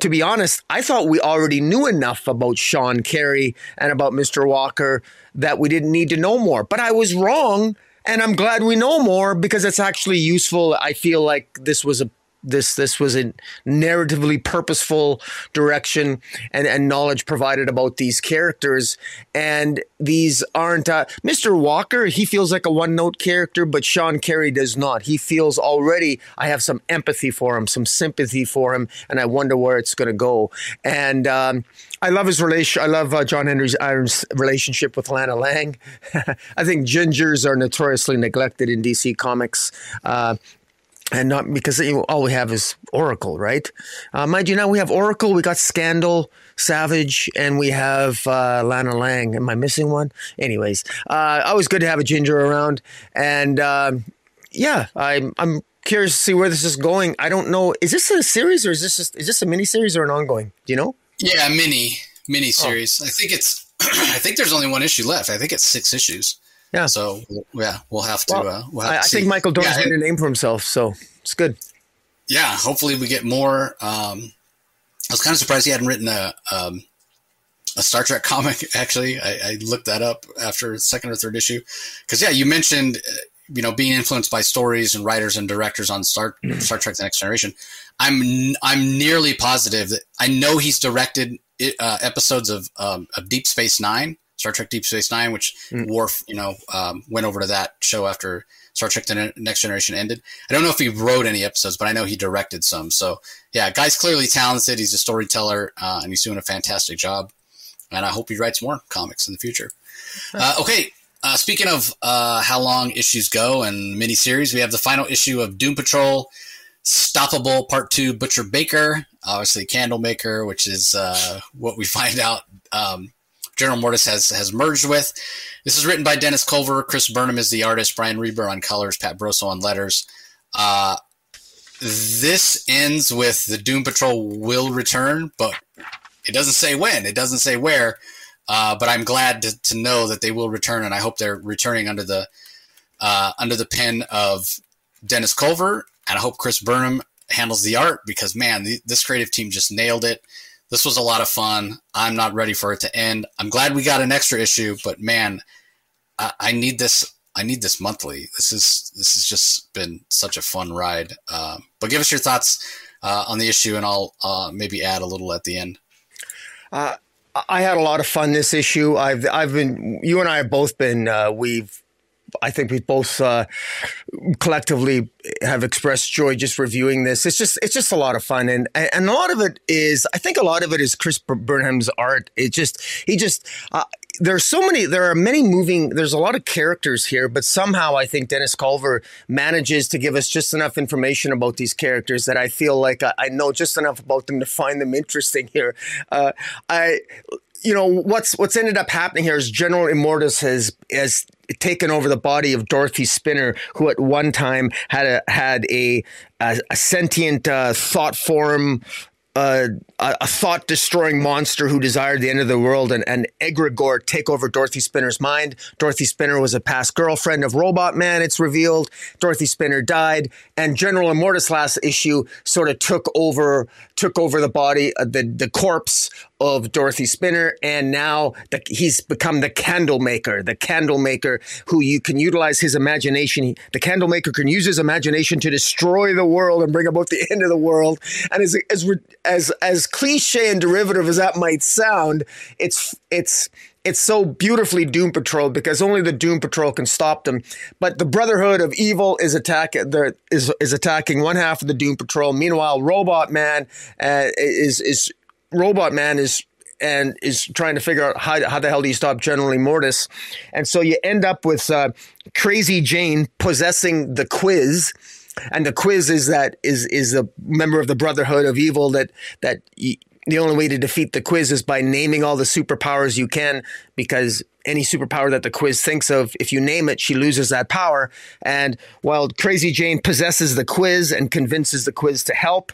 To be honest, I thought we already knew enough about Sean Carey and about Mr. Walker that we didn't need to know more. But I was wrong. And I'm glad we know more because it's actually useful. I feel like this was a this this was a narratively purposeful direction and, and knowledge provided about these characters and these aren't uh, mr walker he feels like a one note character but sean carey does not he feels already i have some empathy for him some sympathy for him and i wonder where it's going to go and um, I love his relation. I love uh, John Henry Irons' relationship with Lana Lang. I think gingers are notoriously neglected in DC Comics. Uh, and not because you know, all we have is Oracle, right? Uh, mind you, now we have Oracle, we got Scandal, Savage, and we have uh, Lana Lang. Am I missing one? Anyways, uh, always good to have a ginger around, and um, yeah, I'm I'm curious to see where this is going. I don't know. Is this a series or is this just, is this a mini series or an ongoing? Do you know? Yeah, mini mini series. Oh. I think it's. I think there's only one issue left. I think it's six issues. Yeah. So yeah, we'll have to. Well, uh, we'll have I, to I think Michael Dorn's yeah, made a name for himself, so it's good. Yeah, hopefully we get more. Um, I was kind of surprised he hadn't written a um, a Star Trek comic. Actually, I, I, looked that up after second or third issue because yeah, you mentioned uh, you know being influenced by stories and writers and directors on Star mm-hmm. Star Trek: The Next Generation. I'm I'm nearly positive that I know he's directed uh, episodes of um, of Deep Space Nine Star Trek Deep Space Nine, which mm. Worf, you know, um, went over to that show after Star Trek: The Next Generation ended. I don't know if he wrote any episodes, but I know he directed some. So yeah, guy's clearly talented. He's a storyteller, uh, and he's doing a fantastic job. And I hope he writes more comics in the future. Uh, okay, uh, speaking of uh, how long issues go and miniseries, we have the final issue of Doom Patrol. Stoppable Part Two, Butcher Baker, obviously Candlemaker, which is uh, what we find out um, General Mortis has has merged with. This is written by Dennis Culver. Chris Burnham is the artist. Brian Reber on colors. Pat Brosseau on letters. Uh, this ends with the Doom Patrol will return, but it doesn't say when. It doesn't say where. Uh, but I'm glad to, to, know that they will return, and I hope they're returning under the uh, under the pen of Dennis Culver. and I hope Chris Burnham handles the art because man, this creative team just nailed it. This was a lot of fun. I'm not ready for it to end. I'm glad we got an extra issue, but man, I, I need this. I need this monthly. This is this has just been such a fun ride. Uh, but give us your thoughts uh, on the issue, and I'll uh, maybe add a little at the end. Uh, I had a lot of fun this issue. I've I've been you and I have both been uh, we've I think we both uh, collectively have expressed joy just reviewing this. It's just it's just a lot of fun, and and a lot of it is I think a lot of it is Chris Burnham's art. It just he just. Uh, there's so many there are many moving there's a lot of characters here but somehow i think dennis culver manages to give us just enough information about these characters that i feel like i, I know just enough about them to find them interesting here uh, i you know what's what's ended up happening here is General Immortus has has taken over the body of Dorothy Spinner, who at one time had a had a a, a sentient uh, thought form a, a thought destroying monster who desired the end of the world and, and egregore take over Dorothy Spinner's mind. Dorothy Spinner was a past girlfriend of Robot Man, it's revealed. Dorothy Spinner died, and General Immortus last issue sort of took over took over the body, uh, the, the corpse of Dorothy Spinner, and now the, he's become the candle maker, the candle maker who you can utilize his imagination. The candle maker can use his imagination to destroy the world and bring about the end of the world. And as as as as cliche and derivative as that might sound, it's it's it's so beautifully Doom Patrol because only the Doom Patrol can stop them. But the Brotherhood of Evil is attack is is attacking one half of the Doom Patrol. Meanwhile, Robot Man uh, is is Robot Man is and is trying to figure out how, how the hell do you stop General Immortus. And so you end up with uh, Crazy Jane possessing the quiz. And the quiz is that is is a member of the Brotherhood of Evil that that the only way to defeat the quiz is by naming all the superpowers you can because any superpower that the quiz thinks of, if you name it, she loses that power. And while Crazy Jane possesses the quiz and convinces the quiz to help,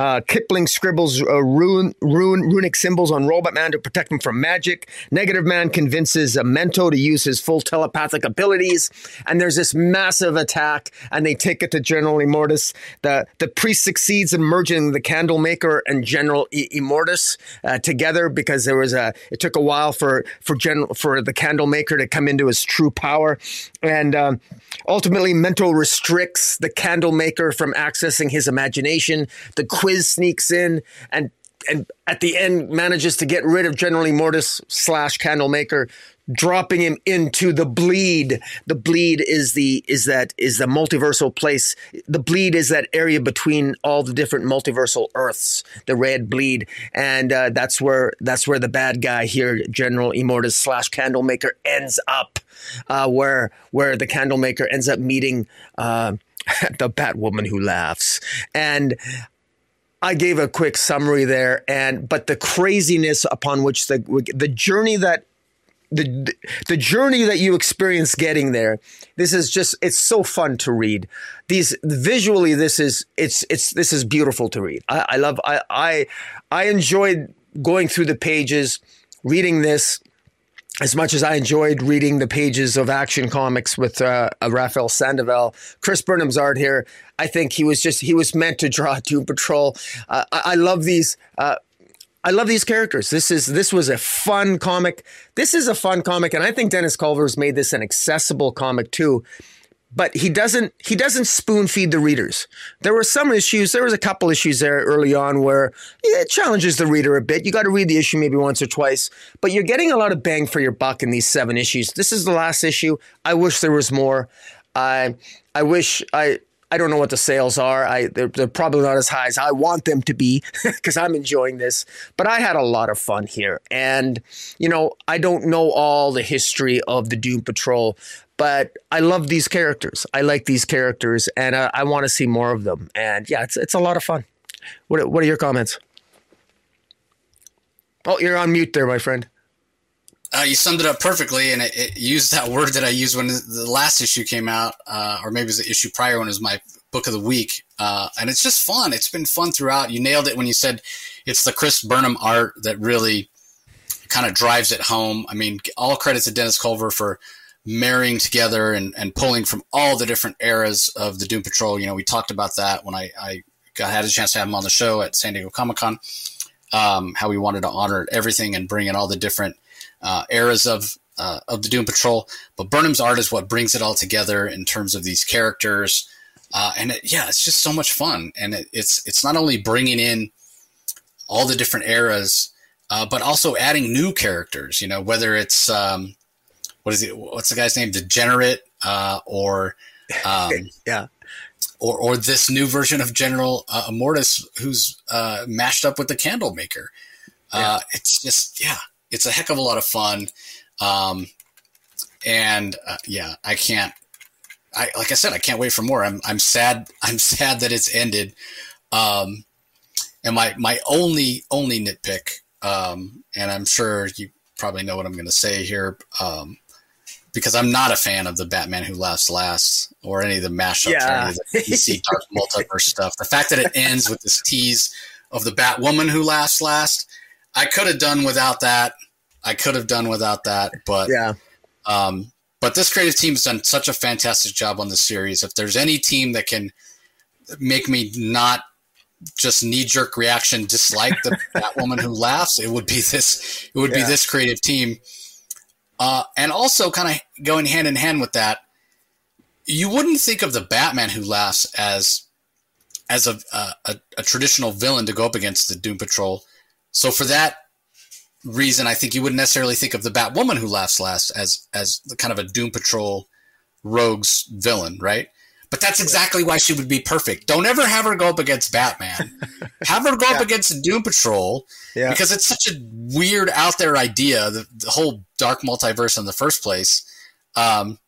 uh, Kipling scribbles uh, rune, rune, runic symbols on Robot Man to protect him from magic. Negative Man convinces uh, Mento to use his full telepathic abilities. And there's this massive attack, and they take it to General Immortus. The, the priest succeeds in merging the Candlemaker and General I- Immortus uh, together because there was a. It took a while for for General for the Candlemaker to come into his true power, and um, ultimately Mento restricts the Candlemaker from accessing his imagination. The Sneaks in and and at the end manages to get rid of General Immortus slash Candlemaker, dropping him into the bleed. The bleed is the is that is the multiversal place. The bleed is that area between all the different multiversal Earths. The red bleed, and uh, that's where that's where the bad guy here, General Immortus slash Candlemaker, ends up. Uh, where where the Candlemaker ends up meeting. Uh, the Batwoman who laughs. And I gave a quick summary there, and but the craziness upon which the the journey that the the journey that you experience getting there this is just it's so fun to read. These visually this is it's it's this is beautiful to read. I, I love I, I i enjoyed going through the pages reading this as much as I enjoyed reading the pages of Action Comics with uh, Raphael Sandoval, Chris Burnham's art here, I think he was just he was meant to draw Doom Patrol. Uh, I, I, love these. Uh, I love these characters. This is this was a fun comic. This is a fun comic, and I think Dennis Culver's made this an accessible comic too but he doesn't he doesn't spoon feed the readers. There were some issues. There was a couple issues there early on where it challenges the reader a bit. You got to read the issue maybe once or twice, but you're getting a lot of bang for your buck in these seven issues. This is the last issue. I wish there was more. I I wish I I don't know what the sales are. I they're, they're probably not as high as I want them to be because I'm enjoying this. But I had a lot of fun here, and you know I don't know all the history of the Doom Patrol, but I love these characters. I like these characters, and uh, I want to see more of them. And yeah, it's it's a lot of fun. What what are your comments? Oh, you're on mute there, my friend. Uh, you summed it up perfectly, and it, it, used that word that I used when the last issue came out, uh, or maybe it was the issue prior when it was my book of the week. Uh, and it's just fun. It's been fun throughout. You nailed it when you said it's the Chris Burnham art that really kind of drives it home. I mean, all credit to Dennis Culver for marrying together and, and pulling from all the different eras of the Doom Patrol. You know, we talked about that when I, I got had a chance to have him on the show at San Diego Comic Con. Um, how we wanted to honor everything and bring in all the different uh, eras of uh, of the Doom Patrol. But Burnham's art is what brings it all together in terms of these characters, uh, and it, yeah, it's just so much fun. And it, it's it's not only bringing in all the different eras, uh, but also adding new characters. You know, whether it's um, what is it? What's the guy's name? Degenerate uh, or um, yeah or or this new version of General uh, Immortus who's uh, mashed up with the Candlemaker. Uh, yeah. It's just yeah, it's a heck of a lot of fun, um, and uh, yeah, I can't. I like I said, I can't wait for more. I'm I'm sad. I'm sad that it's ended. Um, and my my only only nitpick, um, and I'm sure you probably know what I'm going to say here. Um, because I'm not a fan of the Batman Who Laughs Last or any of the mashups yeah. or any of the DC Dark Multiverse stuff. The fact that it ends with this tease of the Batwoman Who Laughs Last, I could have done without that. I could have done without that, but yeah. Um, but this creative team has done such a fantastic job on the series. If there's any team that can make me not just knee jerk reaction dislike the Batwoman who laughs, it would be this. It would yeah. be this creative team uh, and also, kind of going hand in hand with that, you wouldn't think of the Batman who laughs as as a, a, a traditional villain to go up against the Doom Patrol. So for that reason, I think you wouldn't necessarily think of the Batwoman who laughs last as as kind of a Doom Patrol rogues villain, right? But that's exactly why she would be perfect. Don't ever have her go up against Batman. have her go yeah. up against Doom Patrol yeah. because it's such a weird, out there idea. The, the, whole dark multiverse in the first place, um,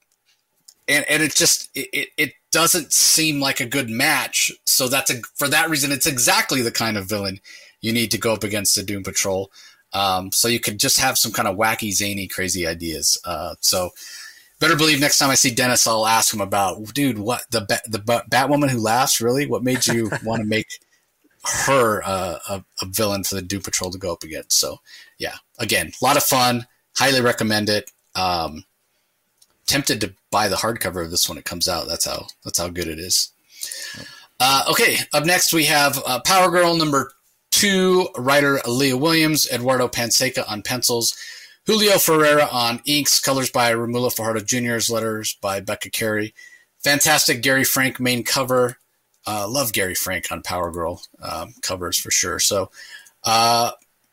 and and it just it, it doesn't seem like a good match. So that's a for that reason, it's exactly the kind of villain you need to go up against the Doom Patrol. Um, so you could just have some kind of wacky, zany, crazy ideas. Uh, so better believe next time I see Dennis, I'll ask him about, dude, what the the Batwoman who laughs, really? What made you want to make her uh, a, a, villain for the Doom Patrol to go up against? So, yeah, again, a lot of fun. Highly recommend it. Um, tempted to buy the hardcover of this when it comes out. That's how that's how good it is. Uh, okay, up next we have uh, Power Girl number two, writer Leah Williams, Eduardo Pansica on pencils. Julio Ferreira on inks, colors by Romulo Fajardo Jr.'s letters by Becca Carey. Fantastic Gary Frank main cover. Uh, love Gary Frank on Power Girl um, covers for sure. So, uh,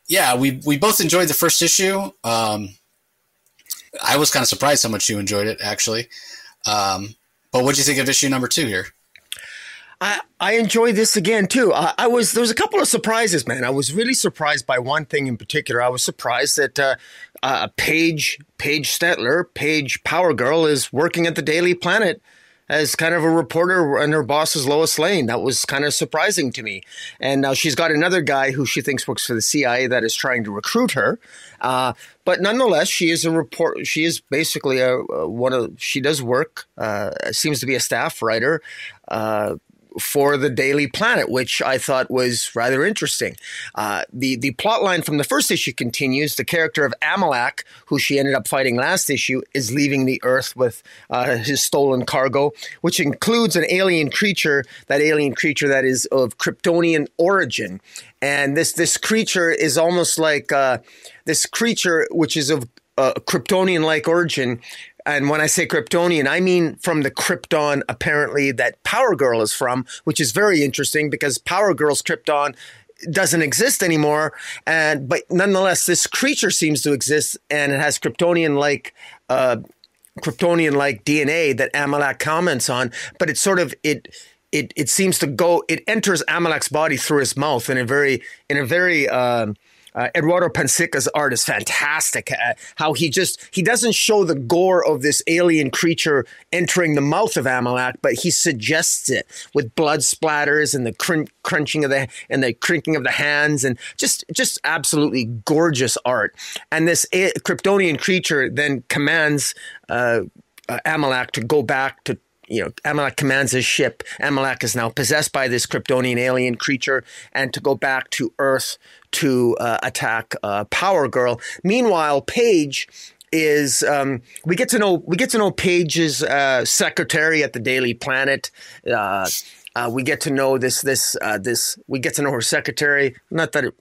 yeah, we we both enjoyed the first issue. Um, I was kind of surprised how much you enjoyed it, actually. Um, but what do you think of issue number two here? I, I enjoy this again too. I, I, was there was a couple of surprises, man. I was really surprised by one thing in particular. I was surprised that uh, uh, Paige Paige Stetler, Paige Power Girl, is working at the Daily Planet as kind of a reporter, and her boss is Lois Lane. That was kind of surprising to me. And now she's got another guy who she thinks works for the CIA that is trying to recruit her. Uh, but nonetheless, she is a report. She is basically a, a one of. She does work. Uh, seems to be a staff writer uh, for the Daily Planet, which I thought was rather interesting. Uh, the the plot line from the first issue continues. The character of Amalak, who she ended up fighting last issue, is leaving the Earth with uh, his stolen cargo, which includes an alien creature. That alien creature that is of Kryptonian origin, and this this creature is almost like uh, this creature which is of uh, Kryptonian like origin and when I say Kryptonian, I mean from the Krypton apparently that Power Girl is from, which is very interesting because Power Girl's Krypton doesn't exist anymore. And but nonetheless, this creature seems to exist, and it has Kryptonian like. Uh, Kryptonian like DNA that Amalak comments on, but it sort of it it it seems to go it enters Amalak's body through his mouth in a very in a very um, uh, Eduardo Pansica's art is fantastic. Uh, how he just he doesn't show the gore of this alien creature entering the mouth of Amalak, but he suggests it with blood splatters and the cr- crunching of the and the crinking of the hands and just just absolutely gorgeous art. And this a- Kryptonian creature then commands uh, uh Amalak to go back to you know, Amalak commands his ship. Amalak is now possessed by this Kryptonian alien creature and to go back to Earth to uh, attack uh, Power Girl. Meanwhile, Paige is um, we get to know we get to know Paige's uh, secretary at the Daily Planet. Uh, uh, we get to know this this uh, this we get to know her secretary. Not that. It,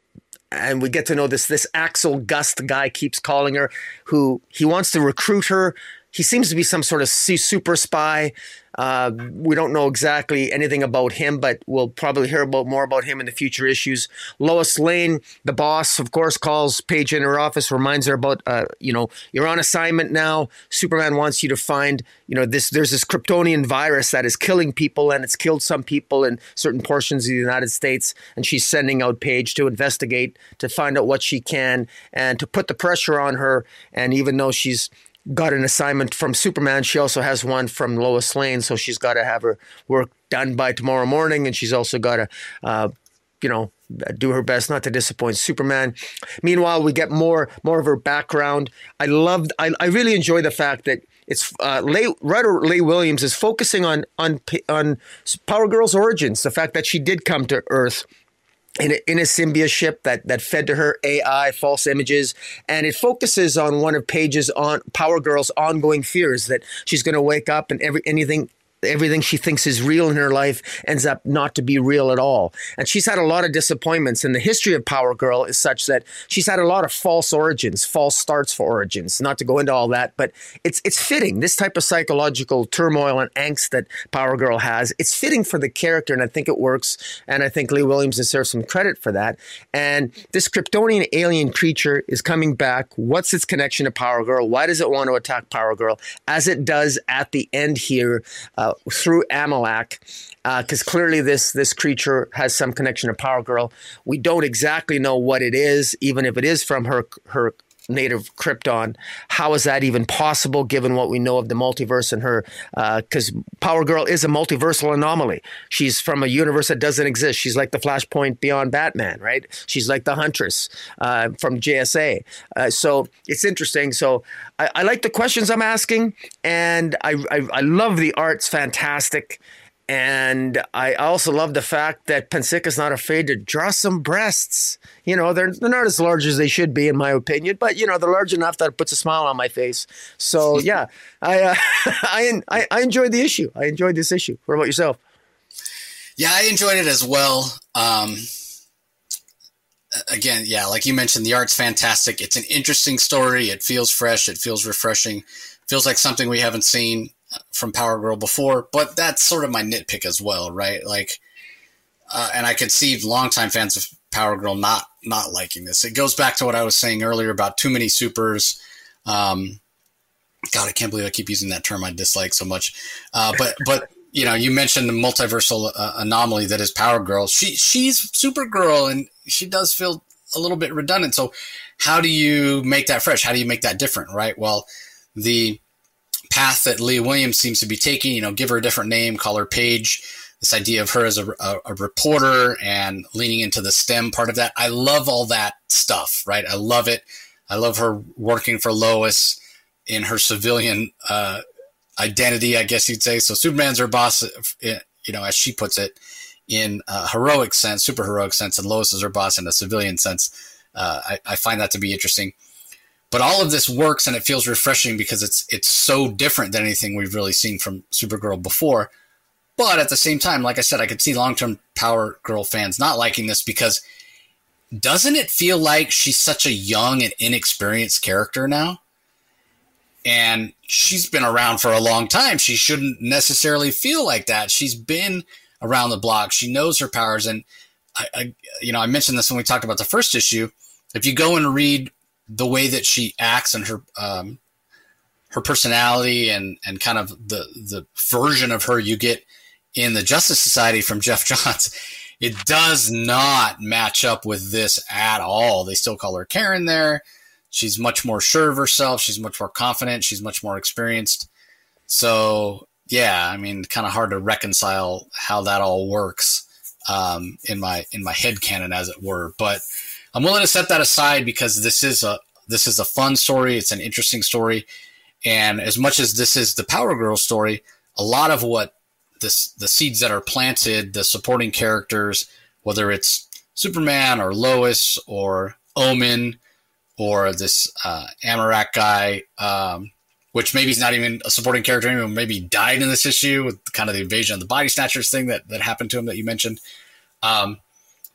and we get to know this this Axel Gust guy keeps calling her, who he wants to recruit her. He seems to be some sort of super spy. Uh, we don't know exactly anything about him, but we'll probably hear about more about him in the future issues. Lois Lane, the boss, of course, calls Paige in her office, reminds her about, uh, you know, you're on assignment now. Superman wants you to find, you know, this. There's this Kryptonian virus that is killing people, and it's killed some people in certain portions of the United States. And she's sending out Paige to investigate, to find out what she can, and to put the pressure on her. And even though she's got an assignment from Superman. She also has one from Lois Lane, so she's got to have her work done by tomorrow morning, and she's also got to, uh, you know, do her best not to disappoint Superman. Meanwhile, we get more more of her background. I loved. I, I really enjoy the fact that it's uh, Leigh, writer Leigh Williams is focusing on on on Power Girl's origins, the fact that she did come to Earth in a, in a symbiote ship that, that fed to her AI false images, and it focuses on one of Paige's on Power Girl's ongoing fears that she's going to wake up and every anything everything she thinks is real in her life ends up not to be real at all. And she's had a lot of disappointments. And the history of Power Girl is such that she's had a lot of false origins, false starts for origins. Not to go into all that, but it's it's fitting. This type of psychological turmoil and angst that Power Girl has, it's fitting for the character, and I think it works. And I think Lee Williams deserves some credit for that. And this Kryptonian alien creature is coming back. What's its connection to Power Girl? Why does it want to attack Power Girl? As it does at the end here. Uh, uh, through Amalak, because uh, clearly this this creature has some connection to Power Girl. We don't exactly know what it is, even if it is from her her native Krypton. How is that even possible given what we know of the multiverse and her? Because uh, Power Girl is a multiversal anomaly. She's from a universe that doesn't exist. She's like the Flashpoint beyond Batman, right? She's like the Huntress uh, from JSA. Uh, so it's interesting. So I, I, like the questions I'm asking, and I, I, I love the art's fantastic. And I also love the fact that is not afraid to draw some breasts. You know, they're, they're not as large as they should be, in my opinion, but, you know, they're large enough that it puts a smile on my face. So, yeah, I, uh, I, I, I enjoyed the issue. I enjoyed this issue. What about yourself? Yeah, I enjoyed it as well. Um, again, yeah, like you mentioned, the art's fantastic. It's an interesting story. It feels fresh. It feels refreshing. Feels like something we haven't seen from Power Girl before, but that's sort of my nitpick as well, right? Like, uh, and I could see longtime fans of Power Girl not not liking this. It goes back to what I was saying earlier about too many supers. Um, God, I can't believe I keep using that term I dislike so much. Uh, but but you know, you mentioned the multiversal uh, anomaly that is Power Girl. She she's Supergirl, and she does feel a little bit redundant. So, how do you make that fresh? How do you make that different? Right. Well, the path that Leigh Williams seems to be taking. You know, give her a different name, call her Paige. This idea of her as a, a, a, reporter and leaning into the STEM part of that. I love all that stuff, right? I love it. I love her working for Lois in her civilian uh, identity, I guess you'd say. So Superman's her boss, you know, as she puts it, in a heroic sense, super heroic sense, and Lois is her boss in a civilian sense. Uh, I, I find that to be interesting. But all of this works and it feels refreshing because it's it's so different than anything we've really seen from Supergirl before. But at the same time, like I said, I could see long term Power Girl fans not liking this because doesn't it feel like she's such a young and inexperienced character now? And she's been around for a long time. She shouldn't necessarily feel like that. She's been around the block. She knows her powers. And I, I you know, I mentioned this when we talked about the first issue. If you go and read the way that she acts and her um, her personality and and kind of the the version of her you get in the Justice Society from Geoff Johns, it does not match up with this at all. They still call her Karen there. She's much more sure of herself. She's much more confident. She's much more experienced. So yeah, I mean, kind of hard to reconcile how that all works um, in my in my head canon, as it were. But I'm willing to set that aside because this is a this is a fun story. It's an interesting story, and as much as this is the Power Girl story, a lot of what this the seeds that are planted, the supporting characters, whether it's Superman or Lois or Omen or this uh, Amarak guy, um, which maybe he's not even a supporting character anymore. Maybe died in this issue with kind of the invasion of the body snatchers thing that, that happened to him that you mentioned. Um,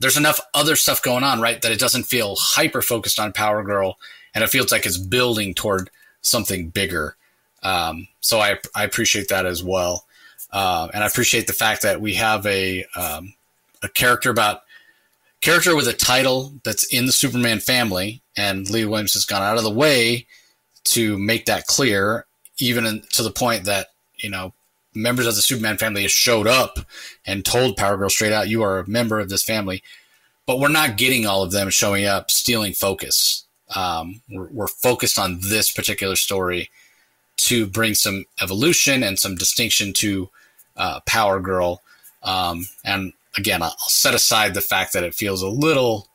there's enough other stuff going on, right? That it doesn't feel hyper focused on Power Girl and it feels like it's building toward something bigger. Um, so I, I appreciate that as well. Uh, and I appreciate the fact that we have a, um, a character about character with a title that's in the Superman family, and Lee Williams has gone out of the way to make that clear, even in, to the point that you know members of the Superman family showed up and told Power Girl straight out, "You are a member of this family." But we're not getting all of them showing up, stealing focus. Um, we're, we're focused on this particular story to bring some evolution and some distinction to uh, Power Girl. Um, and again, I'll set aside the fact that it feels a little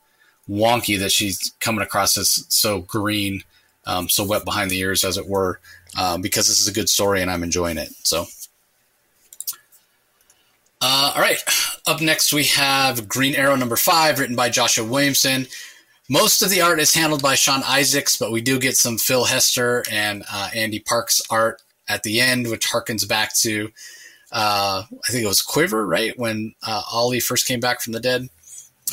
wonky that she's coming across as so green, um, so wet behind the ears, as it were, um, because this is a good story and I'm enjoying it. So, uh, all right. Up next, we have Green Arrow number five, written by Joshua Williamson. Most of the art is handled by Sean Izaakse, but we do get some Phil Hester and uh, Ande Parks art at the end, which harkens back to uh, I think it was Quiver, right? When uh, Ollie first came back from the dead,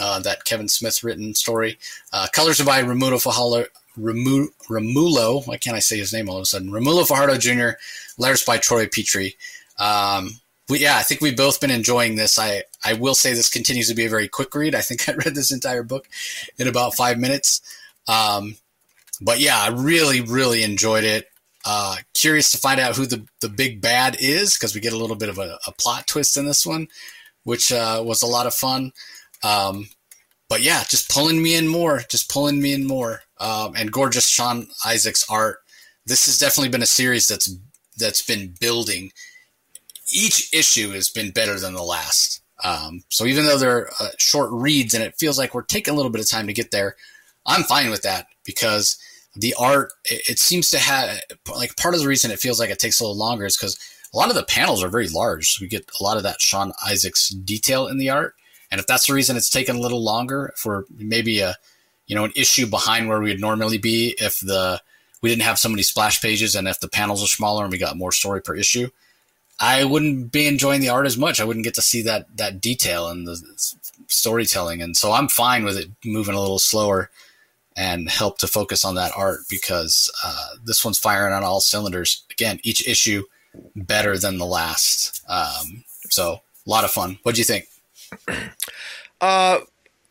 uh, that Kevin Smith written story. Uh, colors are by Romulo Fajardo. Remu, Romulo, why can't I say his name all of a sudden? Romulo Fajardo Jr., letters by Troy Peteri. Um, we, yeah, I think we've both been enjoying this. I, I will say this continues to be a very quick read. I think I read this entire book in about five minutes. Um, but yeah, I really, really enjoyed it. Uh, curious to find out who the, the big bad is because we get a little bit of a, a, plot twist in this one, which uh, was a lot of fun. Um, but yeah, just pulling me in more, just pulling me in more. Um, and gorgeous Sean Izaakse art. This has definitely been a series that's that's been building. Each issue has been better than the last. Um, so even though they're uh, short reads and it feels like we're taking a little bit of time to get there, I'm fine with that because the art it, it, seems to have like part of the reason it feels like it takes a little longer is because a lot of the panels are very large so we get a lot of that sean Izaakse detail in the art and if that's the reason it's taken a little longer for maybe a you know an issue behind where we would normally be if the we didn't have so many splash pages and if the panels are smaller and we got more story per issue i wouldn't be enjoying the art as much i wouldn't get to see that that detail and the storytelling and so i'm fine with it moving a little slower and help to focus on that art because uh, this one's firing on all cylinders. Again, each issue better than the last. Um, so a lot of fun. What do you think? Uh,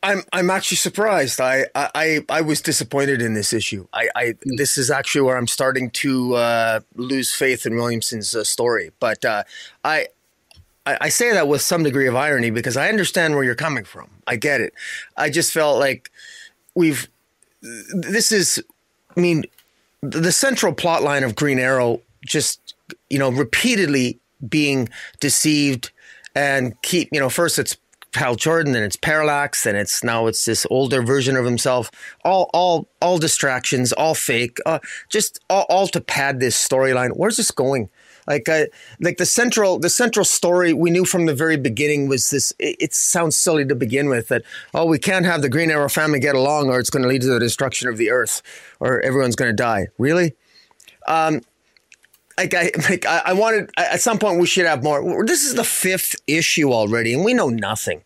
I'm I'm actually surprised. I I I was disappointed in this issue. I, I mm. this is actually where I'm starting to uh, lose faith in Williamson's uh, story. But uh, I I say that with some degree of irony because I understand where you're coming from. I get it. I just felt like we've this is, I mean, the central plot line of Green Arrow just, you know, repeatedly being deceived and keep, you know, first it's Hal Jordan, then it's Parallax, then it's now it's this older version of himself. All, all, all distractions, all fake, uh, just all, all to pad this storyline. Where's this going? Like, uh, like the central, the central story we knew from the very beginning was this. It, it, sounds silly to begin with that oh we can't have the Green Arrow family get along or it's going to lead to the destruction of the Earth or everyone's going to die. Really? Um, like I, like I, I wanted at some point we should have more. This is the fifth issue already, and we know nothing.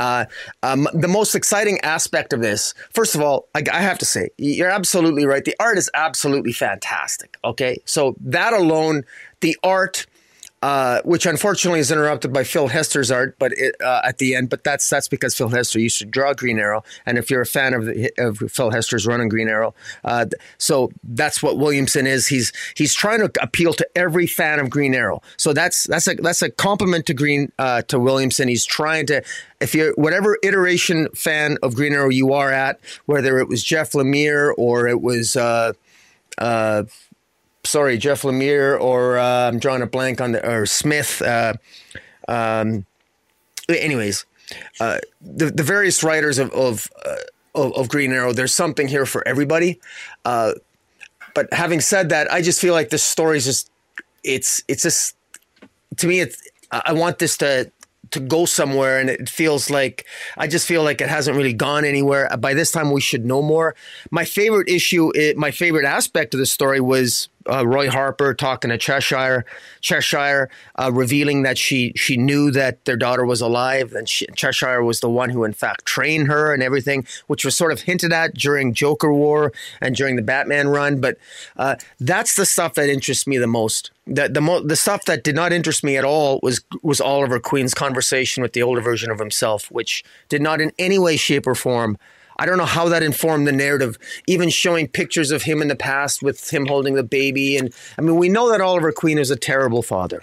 Uh, um, the most exciting aspect of this, first of all, I, I, have to say, you're absolutely right. The art is absolutely fantastic. Okay. So that alone the art, uh, which unfortunately is interrupted by Phil Hester's art, but it, uh, at the end. But that's that's because Phil Hester used to draw Green Arrow, and if you're a fan of, the, of Phil Hester's run on Green Arrow, uh, so that's what Williamson is. He's he's trying to appeal to every fan of Green Arrow. So that's that's a that's a compliment to Green uh, to Williamson. He's trying to if you're whatever iteration fan of Green Arrow you are at, whether it was Jeff Lemire or it was. Uh, uh, sorry, Jeff Lemire or uh, I'm drawing a blank on the or Smith. Uh, um, anyways, uh, the the various writers of of, uh, of, of Green Arrow. There's something here for everybody. Uh, but having said that, I just feel like this story is just it's it's just to me it's I want this to to go somewhere, and it feels like I just feel like it hasn't really gone anywhere. By this time, we should know more. My favorite issue, it, my favorite aspect of the story was uh, Roy Harper talking to Cheshire, Cheshire uh, revealing that she she knew that their daughter was alive, and she, Cheshire was the one who in fact trained her and everything, which was sort of hinted at during Joker War and during the Batman run. But uh, that's the stuff that interests me the most. The the, mo- the stuff that did not interest me at all was was Oliver Queen's conversation with the older version of himself, which did not in any way, shape, or form I don't know how that informed the narrative, even showing pictures of him in the past with him holding the baby. And I mean, we know that Oliver Queen is a terrible father.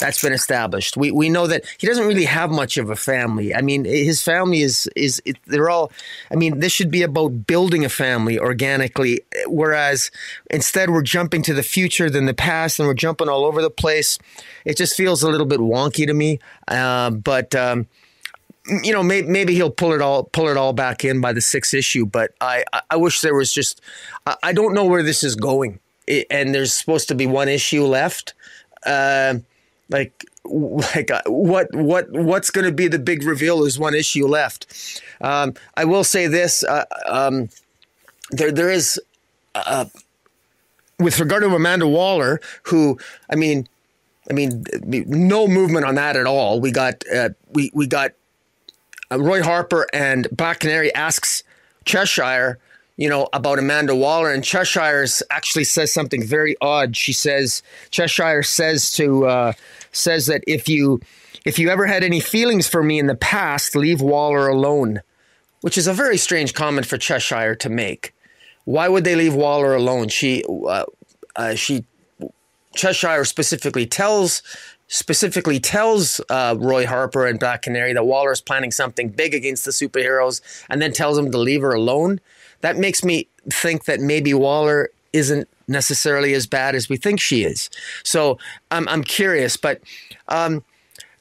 That's been established. We, we know that he doesn't really have much of a family. I mean, his family is, is it, they're all, I mean, this should be about building a family organically. Whereas instead we're jumping to the future than the past and we're jumping all over the place. It just feels a little bit wonky to me. Uh, but, um, you know, maybe, maybe he'll pull it all pull it all back in by the sixth issue. But I I wish there was just I don't know where this is going, it, and there's supposed to be one issue left. Uh, like like uh, what what what's going to be the big reveal? There's one issue left. Um, I will say this: uh, um, there there is. Uh, with regard to Amanda Waller, who I mean, I mean, no movement on that at all. We got uh, we we got uh, Roy Harper and Black Canary asks Cheshire, you know, about Amanda Waller, and Cheshire actually says something very odd. She says Cheshire says to uh, says that if you if you ever had any feelings for me in the past, leave Waller alone, which is a very strange comment for Cheshire to make. Why would they leave Waller alone? She uh, uh, she Cheshire specifically tells specifically tells uh, Roy Harper and Black Canary that Waller is planning something big against the superheroes and then tells them to leave her alone, that makes me think that maybe Waller isn't necessarily as bad as we think she is. So I'm, I'm curious, but um,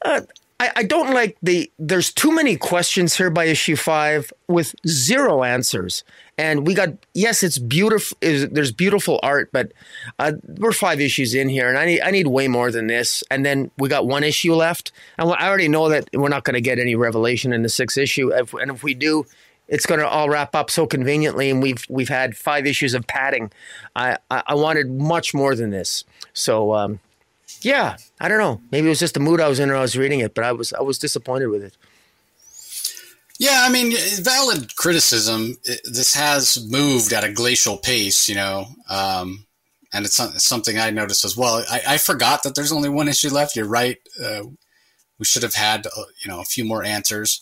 uh, I, I don't like the. There's too many questions here by issue five with zero answers. And we got yes, it's beautiful. There's beautiful art, but uh, we're five issues in here, and I need I need way more than this. And then we got one issue left, and I already know that we're not going to get any revelation in the sixth issue. If, and if we do, it's going to all wrap up so conveniently, and we've we've had five issues of padding. I I, I wanted much more than this. So um, yeah, I don't know. Maybe it was just the mood I was in, or I was reading it, but I was I was disappointed with it. Yeah, I mean, valid criticism. This has moved at a glacial pace, you know, um, and it's something I noticed as well. I, I, forgot that there's only one issue left. You're right. Uh, we should have had, uh, you know, a few more answers.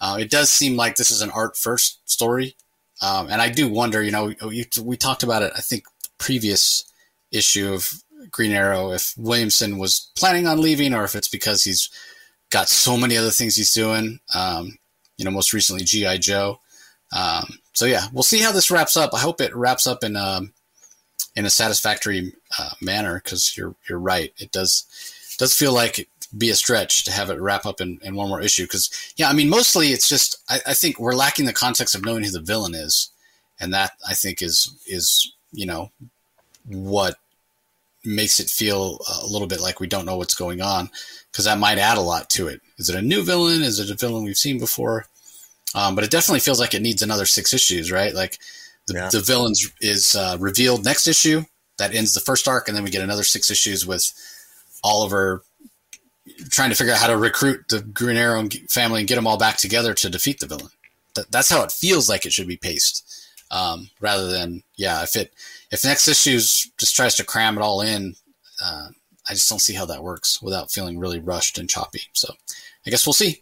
Uh, it does seem like this is an art first story, um, and I do wonder. You know, we, we talked about it. I think previous issue of Green Arrow if Williamson was planning on leaving or if it's because he's got so many other things he's doing. Um, you know, most recently GI Joe. Um, so yeah, we'll see how this wraps up. I hope it wraps up in um, in a satisfactory uh, manner because you're you're right. It does does feel like be a stretch to have it wrap up in, in one more issue because yeah, I mean mostly it's just I, I think we're lacking the context of knowing who the villain is, and that I think is is you know what makes it feel a little bit like we don't know what's going on because that might add a lot to it. Is it a new villain? Is it a villain we've seen before? Um, but it definitely feels like it needs another six issues, right? Like the, yeah. the villain is uh, revealed next issue that ends the first arc, and then we get another six issues with Oliver trying to figure out how to recruit the Green Arrow family and get them all back together to defeat the villain. That, that's how it feels like it should be paced, um, rather than yeah. If it if next issue just tries to cram it all in, uh, I just don't see how that works without feeling really rushed and choppy. So I guess we'll see.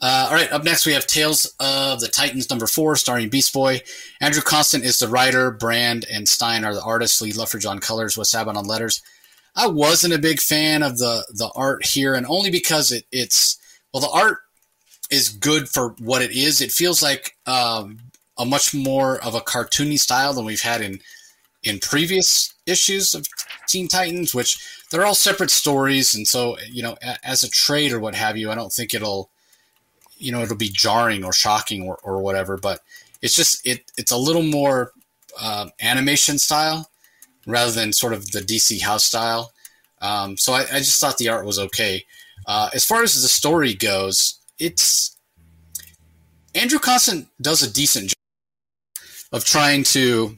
Uh, all right, up next we have Tales of the Titans number four, starring Beast Boy. Andrew Constant is the writer, Brandt and Stein are the artists, Lee Loughridge on colors, Wes Abbott on letters. I wasn't a big fan of the the art here, and only because it, it's well, the art is good for what it is. It feels like um, a much more of a cartoony style than we've had in in previous issues of Teen Titans, which they're all separate stories, and so you know, as a trade or what have you, I don't think it'll, you know, it'll be jarring or shocking or, or whatever. But it's just it it's a little more uh, animation style rather than sort of the DC house style. Um, so I, I, just thought the art was okay. Uh, as far as the story goes, it's Andrew Constant does a decent job of trying to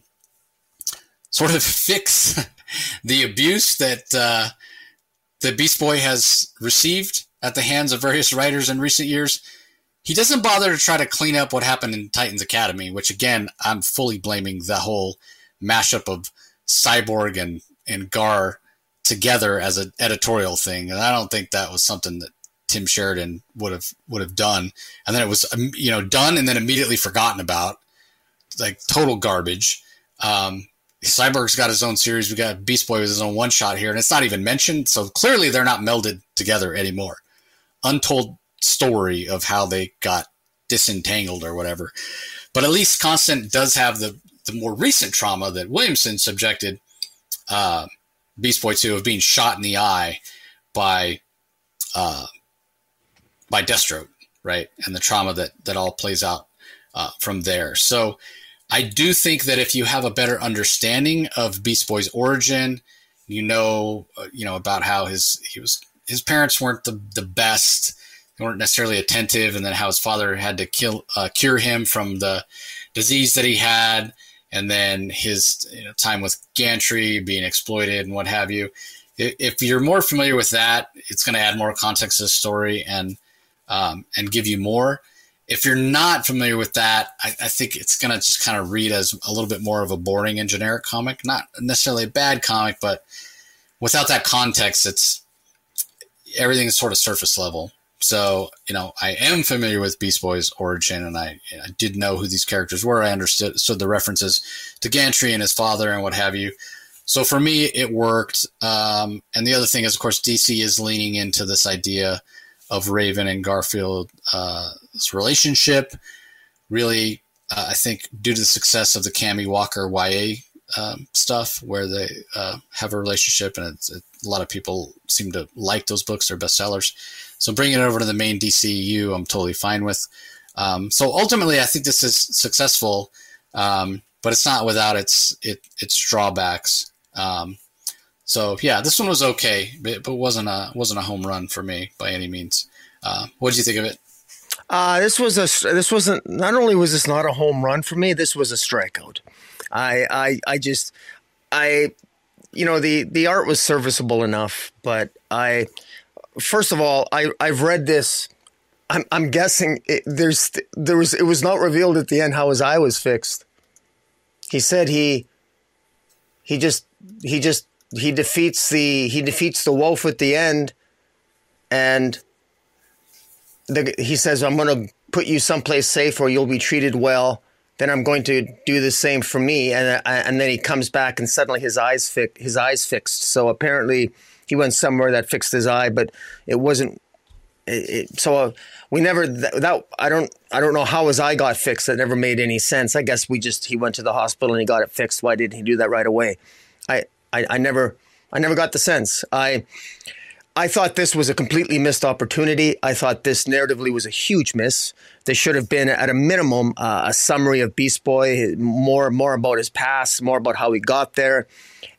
sort of fix the abuse that uh, the Beast Boy has received at the hands of various writers in recent years. He doesn't bother to try to clean up what happened in Titans Academy, which again, I'm fully blaming the whole mashup of Cyborg and, and Gar together as an editorial thing. And I don't think that was something that Tim Sheridan would have would have done. And then it was um, you know done and then immediately forgotten about, like total garbage. Um, Cyborg's got his own series. We got Beast Boy with his own one shot here, and it's not even mentioned. So clearly, they're not melded together anymore. Untold story of how they got disentangled or whatever. But at least Constant does have the the more recent trauma that Williamson subjected uh, Beast Boy to of being shot in the eye by uh, by Destro, right, and the trauma that that all plays out uh, from there. So I do think that if you have a better understanding of Beast Boy's origin, you know, uh, you know about how his he was his parents weren't the the best, they weren't necessarily attentive, and then how his father had to kill uh, cure him from the disease that he had, and then his you know, time with Galtry being exploited and what have you. If you're more familiar with that, it's going to add more context to the story and um, and give you more if you're not familiar with that, I, I think it's going to just kind of read as a little bit more of a boring and generic comic. Not necessarily a bad comic, but without that context, it's everything is sort of surface level. So, you know, I am familiar with Beast Boy's origin and I, I did know who these characters were. I understood, understood the references to Galtry and his father and what have you. So for me, it worked. Um, and the other thing is, of course, DC is leaning into this idea of Raven and Garfield's uh, relationship. Really, uh, I think due to the success of the Cami Walker YA um, stuff, where they uh, have a relationship, and it, a lot of people seem to like those books; they're bestsellers. So bringing it over to the main DCU, I'm totally fine with. Um, so ultimately, I think this is successful, um, but it's not without its it, its drawbacks. Um, so yeah, this one was okay, but wasn't a wasn't a home run for me by any means. Uh, what did you think of it? Uh, this was a this wasn't not only was this not a home run for me, this was a strikeout. I I I just I you know the the art was serviceable enough, but I first of all I I've read this. I'm I'm guessing it, there's there was it was not revealed at the end how his eye was fixed. He said he he just he just he defeats the he defeats the wolf at the end, and the, he says, "I'm going to put you someplace safe, or you'll be treated well." Then I'm going to do the same for me, and and then he comes back, and suddenly his eyes fi- his eyes fixed. So apparently he went somewhere that fixed his eye, but it wasn't. It, it, so uh, we never that, that I don't I don't know how his eye got fixed. That never made any sense. I guess we just he went to the hospital and he got it fixed. Why didn't he do that right away? I I, never I never got the sense. I I thought this was a completely missed opportunity. I thought this narratively was a huge miss. There should have been, at a minimum, uh, a summary of Beast Boy, more more about his past, more about how he got there.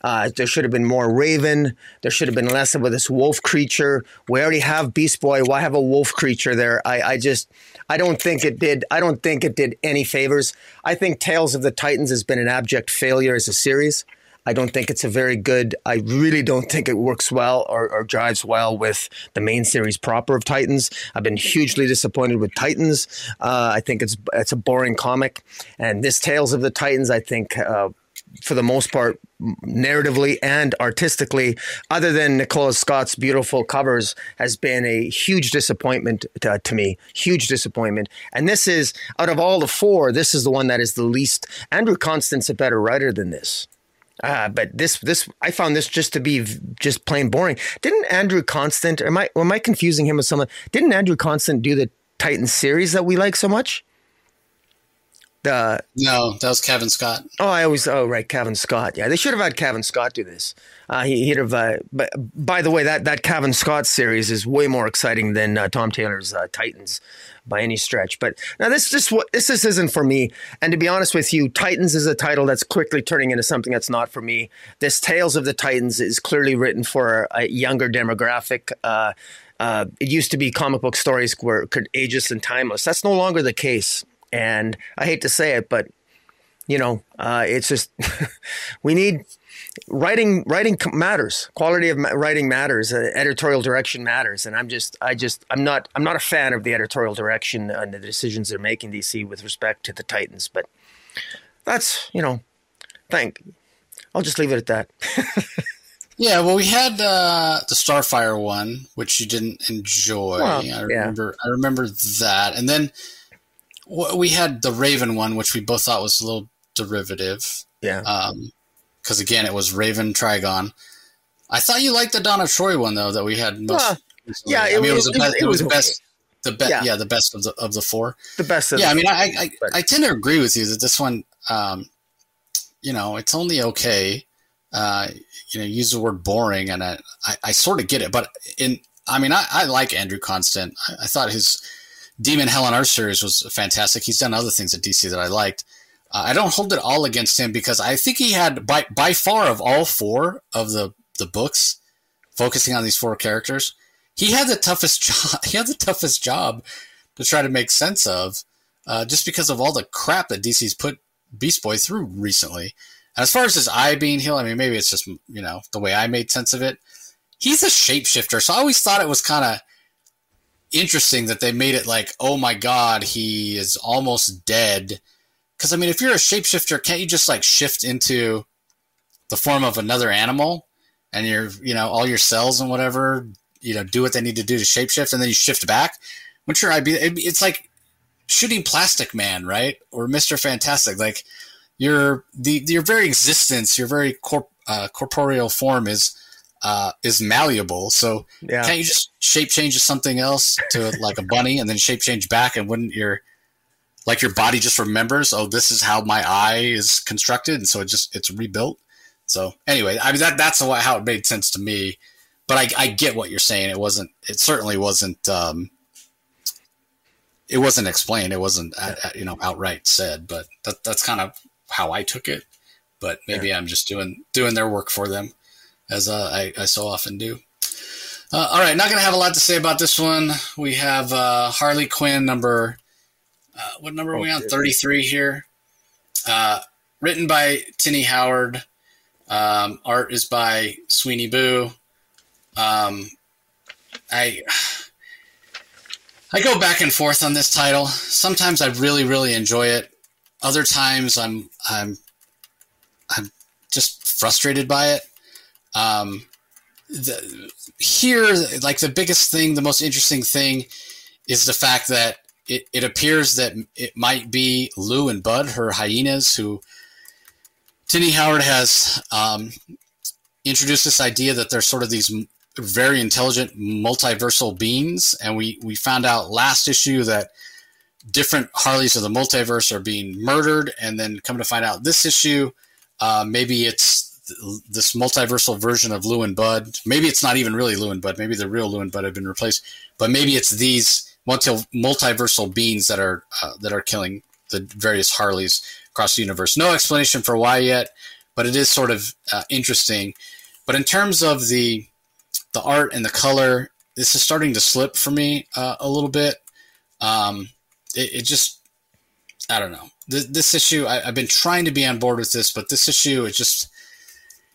Uh, there should have been more Raven. There should have been less about this wolf creature. We already have Beast Boy. Why have a wolf creature there? I, I just, I don't think it did. I don't think it did any favors. I think Tales of the Titans has been an abject failure as a series. I don't think it's a very good. I really don't think it works well or, or jives well with the main series proper of Titans. I've been hugely disappointed with Titans. Uh, I think it's it's a boring comic, and this Tales of the Titans, I think. Uh, for the most part, narratively and artistically, other than Nicola Scott's beautiful covers, has been a huge disappointment to, to, me. Huge disappointment. And this is, out of all the four, this is the one that is the least. Andrew Constant's a better writer than this. Uh, but this this I found this just to be just plain boring. Didn't Andrew Constant? Am I am I confusing him with someone? Didn't Andrew Constant do the Titan series that we like so much? The no, that was Kevin Scott. Oh, I always oh right, Kevin Scott. Yeah, they should have had Kevin Scott do this. Uh, he, would have. Uh, but by the way, that that Kevin Scott series is way more exciting than uh, Tom Taylor's uh, Titans by any stretch. But now this just what this this isn't for me. And to be honest with you, Titans is a title that's quickly turning into something that's not for me. This Tales of the Titans is clearly written for a younger demographic. Uh, uh, it used to be comic book stories were ageless and timeless. That's no longer the case, and I hate to say it, but you know, uh, it's just we need writing. Writing matters. Quality of writing matters. Uh, editorial direction matters. And I'm just, I just, I'm not, I'm not a fan of the editorial direction and the decisions they're making DC with respect to the Titans. But that's, you know, thank. I'll just leave it at that. yeah, well, we had uh, the Starfire one, which you didn't enjoy. Well, I remember, yeah. I remember that, and then we had the Raven one, which we both thought was a little derivative. Yeah. Um, because again, it was Raven Trigon. I thought you liked the Donna Troy one though that we had. Most uh, yeah, it, I mean, it was, the best. It, was, the best. The best, yeah. yeah. the best of the of the four. The best. yeah, I mean, I, I I tend to agree with you that this one, um, you know, it's only okay. Uh, you know, use the word boring, and I, I, I sort of get it, but in, I mean, I, I like Andrew Constant. I, I thought his Demon Hell on Earth series was fantastic. He's done other things at DC that I liked. I don't hold it all against him because I think he had by by far of all four of the the books focusing on these four characters, he had the toughest job. He had the toughest job to try to make sense of, uh, just because of all the crap that DC's put Beast Boy through recently. And as far as his eye being healed, I mean, maybe it's just you know the way I made sense of it. He's a shapeshifter, so I always thought it was kind of interesting that they made it like, oh my god, he is almost dead because I mean, if you're a shapeshifter, can't you just like shift into the form of another animal, and your you know all your cells and whatever you know do what they need to do to shapeshift, and then you shift back? I'm sure I'd be. It's like shooting Plastic Man, right, or Mister Fantastic. Like your the your very existence, your very corp, uh, corporeal form is uh, is malleable. So yeah. can't you just shape change to something else to like a bunny, and then shape change back, and wouldn't your like your body just remembers, oh, this is how my eye is constructed, and so it just it's rebuilt. So anyway, I mean that that's how it made sense to me. But I, I get what you're saying. It wasn't. It certainly wasn't. Um, it wasn't explained. It wasn't uh, you know outright said. But that, that's kind of how I took it. But maybe yeah. I'm just doing doing their work for them, as uh, I, I so often do. Uh, all right, not going to have a lot to say about this one. We have uh, Harley Quinn number uh, what number are we on? 33 here. Uh, written by Tini Howard. Um, art is by Sweeney Boo. Um, I I go back and forth on this title. Sometimes I really, really enjoy it. Other times I'm I'm I'm just frustrated by it. Um, the, here, like the biggest thing, the most interesting thing, is the fact that it, it appears that it might be Lou and Bud, her hyenas, who Tini Howard has um, introduced this idea that they're sort of these very intelligent multiversal beings. And we, we found out last issue that different Harleys of the multiverse are being murdered. And then come to find out this issue, uh, maybe it's this multiversal version of Lou and Bud. Maybe it's not even really Lou and Bud. Maybe the real Lou and Bud have been replaced. But maybe it's these multiversal beings that are uh, that are killing the various Harleys across the universe. No explanation for why yet, but it is sort of uh, interesting. But in terms of the the art and the color, this is starting to slip for me uh, a little bit. Um, it, it, just, I don't know. This, this issue, I, have been trying to be on board with this, but this issue, it just,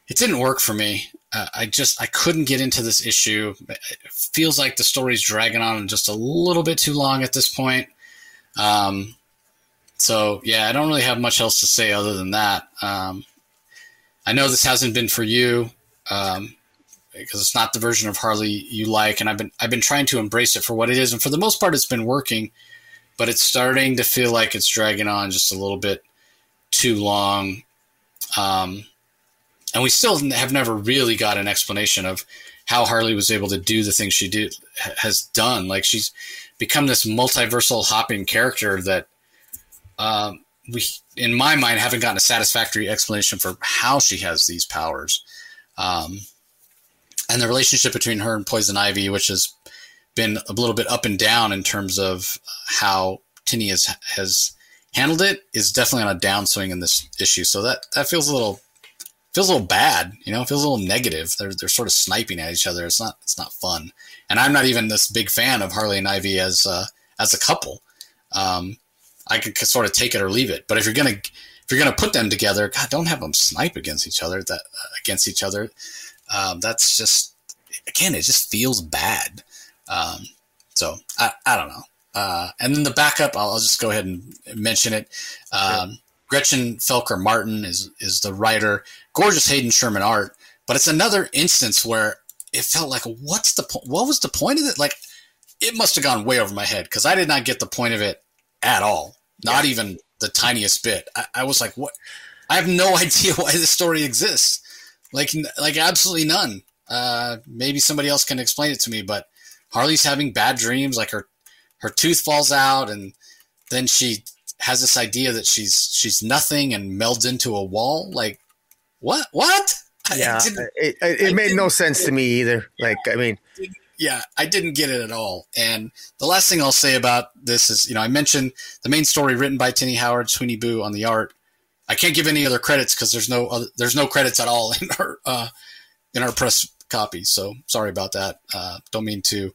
it didn't work for me uh, I just I couldn't get into this issue. It feels like the story's dragging on just a little bit too long at this point. Um, so yeah, I don't really have much else to say other than that. Um, I know this hasn't been for you um, because it's not the version of Harley you like, and I've been I've been trying to embrace it for what it is, and for the most part, it's been working. But it's starting to feel like it's dragging on just a little bit too long. Um, and we still have never really got an explanation of how Harley was able to do the things she did has done. Like she's become this multiversal hopping character that um, we, in my mind, haven't gotten a satisfactory explanation for how she has these powers. Um, and the relationship between her and Poison Ivy, which has been a little bit up and down in terms of how Tini has has handled it, is definitely on a downswing in this issue. So that that feels a little feels a little bad. You know, it feels a little negative. They're they're sort of sniping at each other. It's not it's not fun. And I'm not even this big fan of Harley and Ivy as uh, as a couple. Um, I could sort of take it or leave it. But if you're gonna if you're gonna put them together, God, don't have them snipe against each other. That uh, against each other. Um, that's just again, it just feels bad. Um, so I, I don't know. Uh, and then the backup, I'll, I'll, just go ahead and mention it. Um, Gretchen Felker Martin is is the writer. Gorgeous Hayden Sherman art, but it's another instance where it felt like, what's the point? What was the point of it? Like, it must have gone way over my head because I did not get the point of it at all. Not yeah. even the tiniest bit. I, I was like, what? I have no idea why this story exists. Like, like absolutely none. Uh, maybe somebody else can explain it to me, but Harley's having bad dreams. Like her, her tooth falls out and then she has this idea that she's she's nothing and melds into a wall. Like what? What? Yeah, it, it, it made no sense to me either. Like I mean, yeah, I didn't get it at all. And the last thing I'll say about this is, you know, I mentioned the main story written by Tini Howard, Sweeney Boo on the art. I can't give any other credits because there's no other, there's no credits at all in our uh, in our press copy. So sorry about that. Uh, don't mean to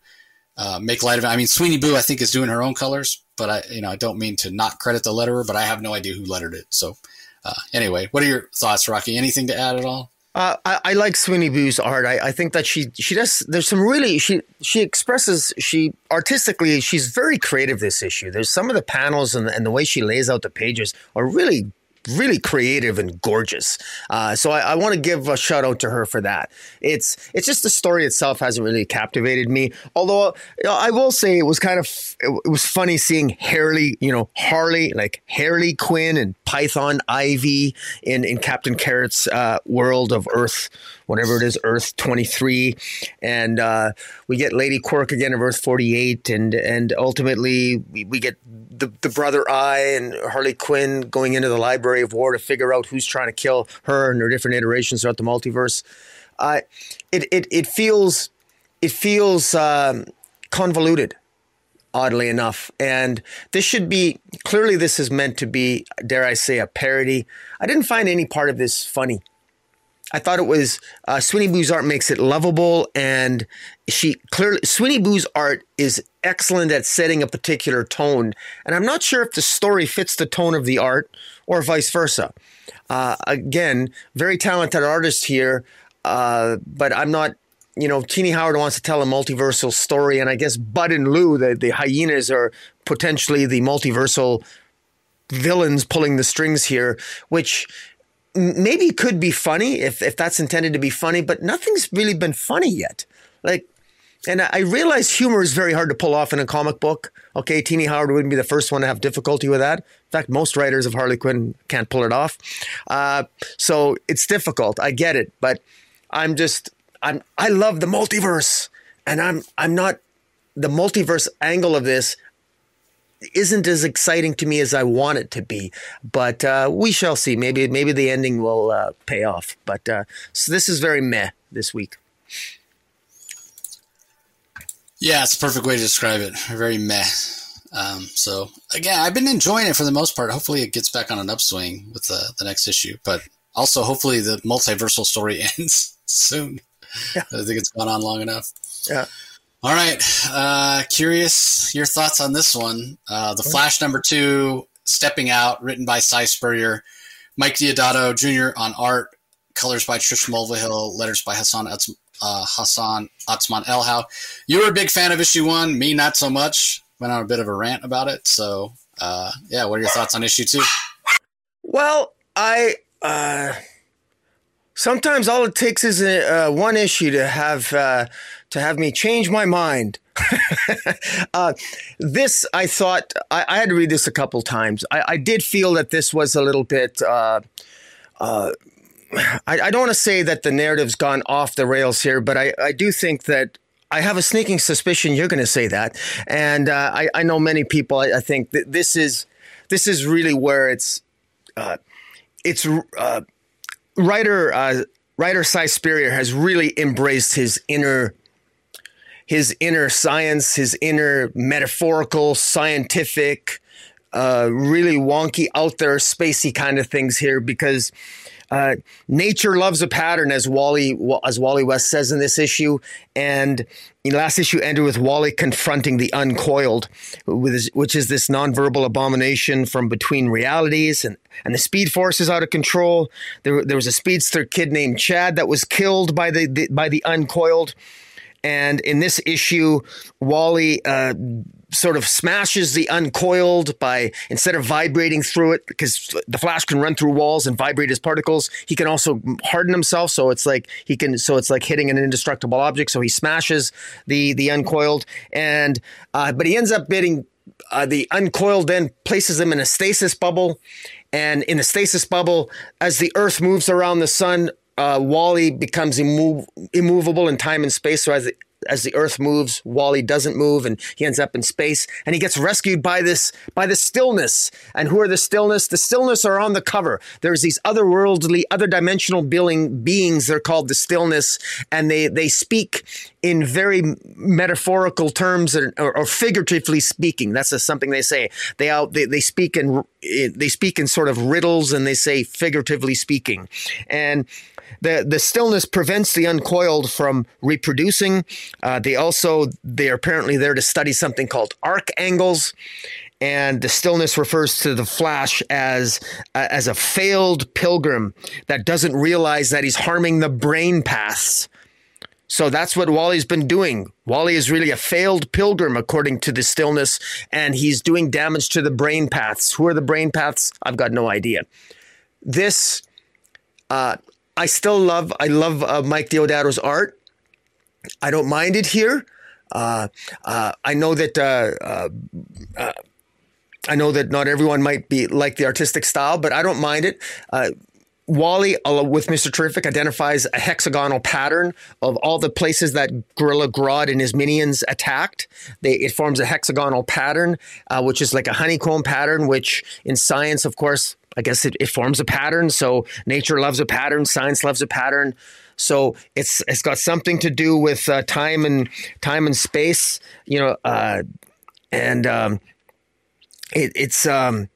uh, make light of it. I mean, Sweeney Boo, I think, is doing her own colors, but I, you know, I don't mean to not credit the letterer, but I have no idea who lettered it. So, uh, anyway, what are your thoughts, Rocky? Anything to add at all? Uh, I, I, like Sweeney Boo's art. I, I, think that she she does. There's some really she she expresses she artistically she's very creative. This issue. There's some of the panels and the, and the way she lays out the pages are really really creative and gorgeous. Uh, so I, I want to give a shout out to her for that. It's it's just the story itself hasn't really captivated me. Although you know, I will say it was kind of it was funny seeing Harley, you know, Harley like Harley Quinn and Poison Ivy in in Captain Carrot's uh, world of Earth whatever it is, Earth 23, and uh, we get Lady Quark again of Earth 48, and and ultimately we, we get the, the Brother Eye and Harley Quinn going into the Library of War to figure out who's trying to kill her and their different iterations throughout the multiverse. Uh, it, it it feels it feels um, convoluted oddly enough. And this should be clearly, this is meant to be, dare I say, a parody. I didn't find any part of this funny. I thought it was uh, Sweeney Boo's art makes it lovable, and she clearly Sweeney Boo's art is excellent at setting a particular tone. And I'm not sure if the story fits the tone of the art or vice versa. Uh, again, very talented artist here, uh, but I'm not. You know, Tini Howard wants to tell a multiversal story, and I guess Bud and Lou, the, the hyenas, are potentially the multiversal villains pulling the strings here, which maybe could be funny if, if that's intended to be funny, but nothing's really been funny yet. Like, and I realize humor is very hard to pull off in a comic book. Okay, Tini Howard wouldn't be the first one to have difficulty with that. In fact, most writers of Harley Quinn can't pull it off. Uh, so it's difficult. I get it, but I'm just I'm I love the multiverse, and I'm I'm not the multiverse angle of this isn't as exciting to me as I want it to be. But uh, we shall see. Maybe maybe the ending will uh, pay off. But uh, so this is very meh this week. Yeah, it's a perfect way to describe it. Very meh. Um, so again, I've been enjoying it for the most part. Hopefully, it gets back on an upswing with the the next issue. But also, hopefully, the multiversal story ends soon. Yeah. I think it's gone on long enough. Yeah. All right. Uh, curious your thoughts on this one. Uh, the Flash number two, Stepping Out, written by Si Spurrier, Mike Deodato Jr. on art, colors by Trish Mulvihill, letters by Hassan uh, Hassan Otsmane-Elhaou. You were a big fan of issue one, me not so much. Went on a bit of a rant about it. So, uh, yeah, what are your thoughts on issue two? Well, I. Uh sometimes all it takes is a, uh, one issue to have uh, to have me change my mind. uh, this, I thought, I, I, had to read this a couple times. I, I, did feel that this was a little bit. Uh, uh, I, I, don't want to say that the narrative's gone off the rails here, but I, do think that I have a sneaking suspicion you're going to say that, and uh, I, know many people. I, think that this is this is really where it's it's writer uh, writer Si Spurrier has really embraced his inner his inner science, his inner metaphorical, scientific, uh, really wonky, out there, spacey kind of things here because uh, nature loves a pattern, as Wally as Wally West says in this issue, and in last issue ended with Wally confronting the uncoiled, which is this nonverbal abomination from between realities, and and the Speed Force is out of control. There, there was a speedster kid named Chad that was killed by the, the by the uncoiled. And in this issue, Wally uh, sort of smashes the uncoiled by instead of vibrating through it because the flash can run through walls and vibrate his particles he can also harden himself so it's like he can so it's like hitting an indestructible object so he smashes the the uncoiled. And uh, but he ends up getting uh, the uncoiled then places him in a stasis bubble. And in the stasis bubble as the earth moves around the sun uh, Wally becomes immov- immovable in time and space. So as as the Earth moves, Wally doesn't move, and he ends up in space. And he gets rescued by this by the stillness. And who are the stillness? The stillness are on the cover. There's these otherworldly, other dimensional being, beings. They're called the stillness, and they they speak in very metaphorical terms or, or figuratively speaking. That's a, something they say. They out they, they speak in they speak in sort of riddles, and they say figuratively speaking, and the the stillness prevents the uncoiled from reproducing. Uh, they also they're apparently there to study something called arc angles. And the stillness refers to the Flash as uh, as a failed pilgrim that doesn't realize that he's harming the brain paths. So that's what Wally's been doing. Wally is really a failed pilgrim, according to the stillness, and he's doing damage to the brain paths. Who are the brain paths? I've got no idea. This uh, I still love I love uh, Mike Deodato's art. I don't mind it here. Uh, uh, I know that uh, uh, uh, I know that not everyone might be like the artistic style, but I don't mind it. Wally, with Mr. Terrific, identifies a hexagonal pattern of all the places that Gorilla Grodd and his minions attacked. They, it forms a hexagonal pattern, which is like a honeycomb pattern, which in science, of course, I guess it, it forms a pattern. So nature loves a pattern, science loves a pattern. So it's it's got something to do with uh, time and time and space, you know, uh, and um, it, it's um,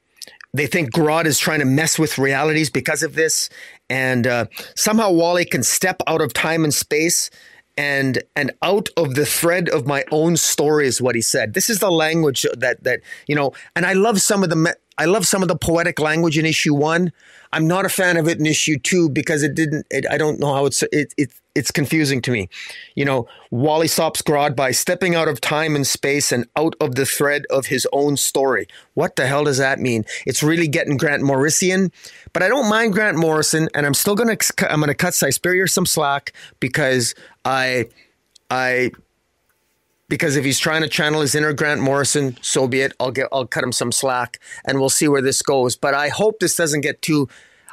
they think Grodd is trying to mess with realities because of this, and uh, somehow Wally can step out of time and space and and out of the thread of my own story is what he said. This is the language that that you know, and I love some of the I love some of the poetic language in issue one. I'm not a fan of it in issue two because it didn't. It, I don't know how it's it, it it's confusing to me. You know, Wally stops Grodd by stepping out of time and space and out of the thread of his own story. What the hell does that mean? It's really getting Grant Morrison, but I don't mind Grant Morrison, and I'm still gonna I'm gonna cut Si some slack because I I because if he's trying to channel his inner Grant Morrison, so be it. I'll get I'll cut him some slack and we'll see where this goes. But I hope this doesn't get too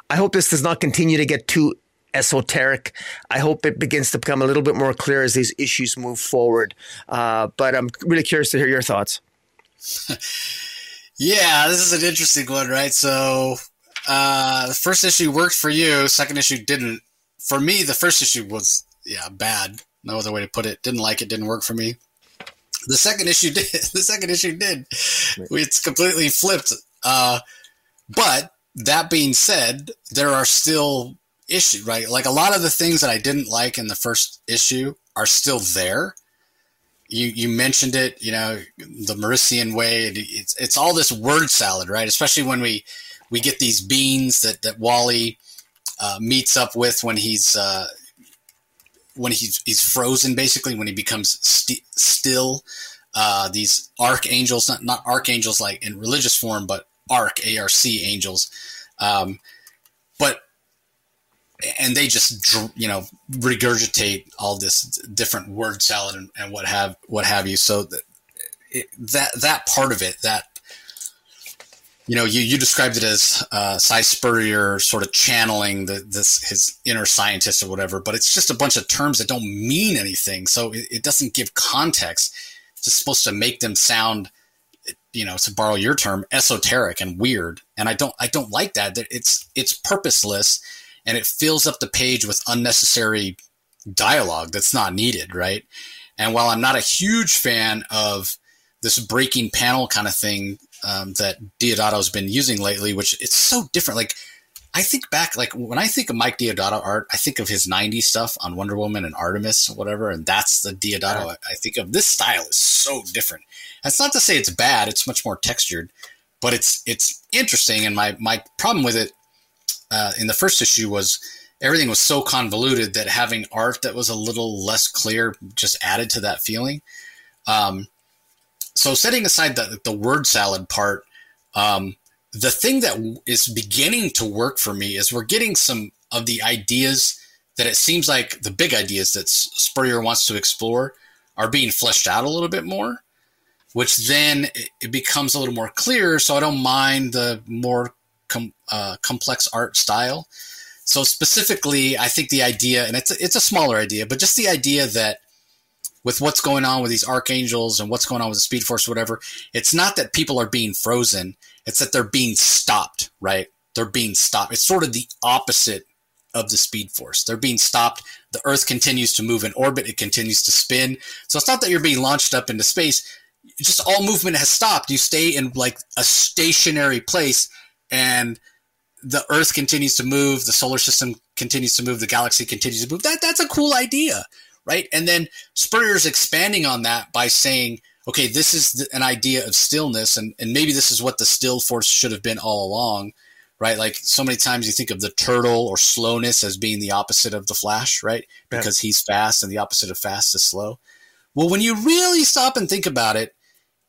I hope this does not continue to get too esoteric. I hope it begins to become a little bit more clear as these issues move forward. Uh, but I'm really curious to hear your thoughts. yeah, this is an interesting one, right? So uh, the first issue worked for you, second issue didn't. For me, the first issue was yeah bad. No other way to put it. Didn't like it. Didn't work for me. The second issue did. The second issue did. It's completely flipped. Uh, but that being said, there are still issues, right? Like a lot of the things that I didn't like in the first issue are still there. You you mentioned it, you know, the Morrison way. It's it's all this word salad, right? Especially when we we get these beans that that Wally uh, meets up with when he's uh, when he's he's frozen basically when he becomes st- still uh, these archangels not not archangels like in religious form but arc arc angels. Um, but and they just you know regurgitate all this different word salad and, and what have what have you. So that that that part of it that you know, you, you described it as uh, Si Spurrier sort of channeling the, this his inner scientist or whatever, but it's just a bunch of terms that don't mean anything. So it, it doesn't give context. It's just supposed to make them sound, you know, to borrow your term, esoteric and weird. And I don't I don't like that. That it's it's purposeless and it fills up the page with unnecessary dialogue that's not needed, right? And while I'm not a huge fan of this breaking panel kind of thing um, that Deodato's been using lately, which it's so different. Like, I think back, like when I think of Mike Deodato art, I think of his 90s stuff on Wonder Woman and Artemis or whatever. And that's the Deodato yeah. I think of. This style is so different. That's not to say it's bad. It's much more textured, but it's, it's interesting. And my, my problem with it uh, in the first issue was everything was so convoluted that having art that was a little less clear just added to that feeling. Um, so setting aside the, the word salad part, um, the thing that is beginning to work for me is we're getting some of the ideas that it seems like the big ideas that Spurrier wants to explore are being fleshed out a little bit more, which then it becomes a little more clear. So I don't mind the more com- uh, complex art style. So specifically, I think the idea, and it's a, it's a smaller idea, but just the idea that with what's going on with these archangels and what's going on with the Speed Force, whatever, it's not that people are being frozen; it's that they're being stopped. Right? They're being stopped. It's sort of the opposite of the Speed Force. They're being stopped. The Earth continues to move in orbit. It continues to spin. So it's not that you're being launched up into space. Just all movement has stopped. You stay in like a stationary place and the Earth continues to move, the solar system continues to move, the galaxy continues to move. That that's a cool idea, right? And then Spurrier's expanding on that by saying, okay, this is the, an idea of stillness, and and maybe this is what the still force should have been all along, right? Like so many times you think of the turtle or slowness as being the opposite of the Flash, right? Yeah. Because he's fast, and the opposite of fast is slow. Well, when you really stop and think about it,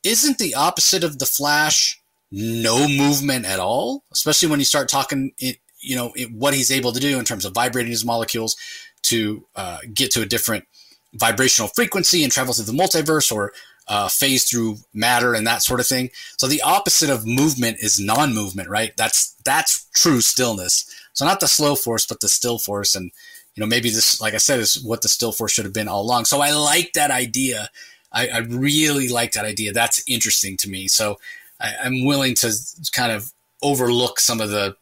isn't the opposite of the Flash no movement at all, especially when you start talking, it, you know, it, what he's able to do in terms of vibrating his molecules to uh, get to a different vibrational frequency and travel through the multiverse or uh, phase through matter and that sort of thing. So the opposite of movement is non-movement, right? That's that's true stillness. So not the slow force, but the still force, and you know maybe this, like I said, is what the still force should have been all along. So I like that idea. I, I really like that idea. That's interesting to me. So I, am willing to kind of overlook some of the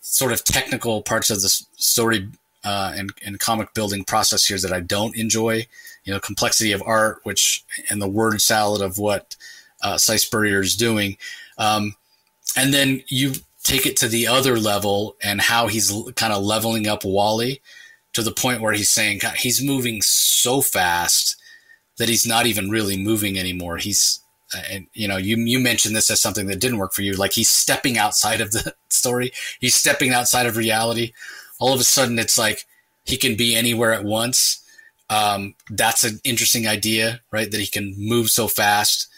sort of technical parts of the story uh, and, and comic building process here that I don't enjoy. You know, complexity of art, which and the word salad of what uh, is doing, um, and then you take it to the other level and how he's kind of leveling up Wally to the point where he's saying he's moving so fast that he's not even really moving anymore. He's and you know you you mentioned this as something that didn't work for you like he's stepping outside of the story he's stepping outside of reality all of a sudden it's like he can be anywhere at once um, that's an interesting idea right that he can move so fast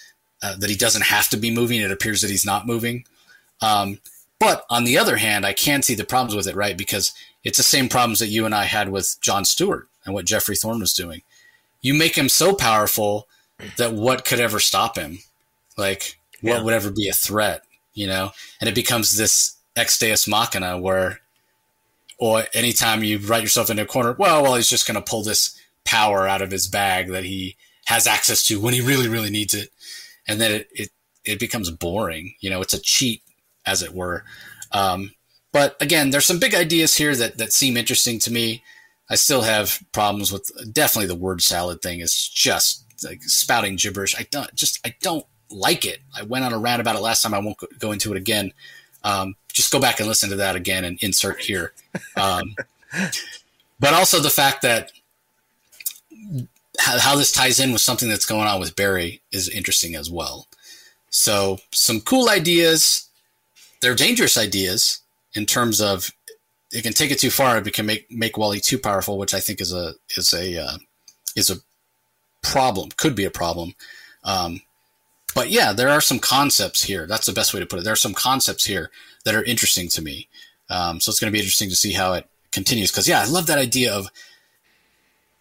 uh, that he doesn't have to be moving it appears that he's not moving um, but on the other hand i can see the problems with it right because it's the same problems that you and i had with john stewart and what Geoffrey Thorne was doing you make him so powerful that what could ever stop him? Like, what yeah. would ever be a threat? You know, and it becomes this ex deus machina where, or anytime you write yourself into a corner, well, well, he's just going to pull this power out of his bag that he has access to when he really, really needs it, and then it it, it becomes boring. You know, it's a cheat, as it were. Um, but again, there's some big ideas here that that seem interesting to me. I still have problems with definitely the word salad thing is just like spouting gibberish. I don't just I don't like it. I went on a rant about it last time. I won't go into it again. Um, just go back and listen to that again and insert here. Um, but also the fact that how, how, this ties in with something that's going on with Barry is interesting as well. So some cool ideas. They're dangerous ideas in terms of it can take it too far. It can make make Wally too powerful, which I think is a is a uh, is a problem, could be a problem. Um, but yeah, there are some concepts here. That's the best way to put it. There are some concepts here that are interesting to me. Um, so it's going to be interesting to see how it continues. Because yeah, I love that idea of.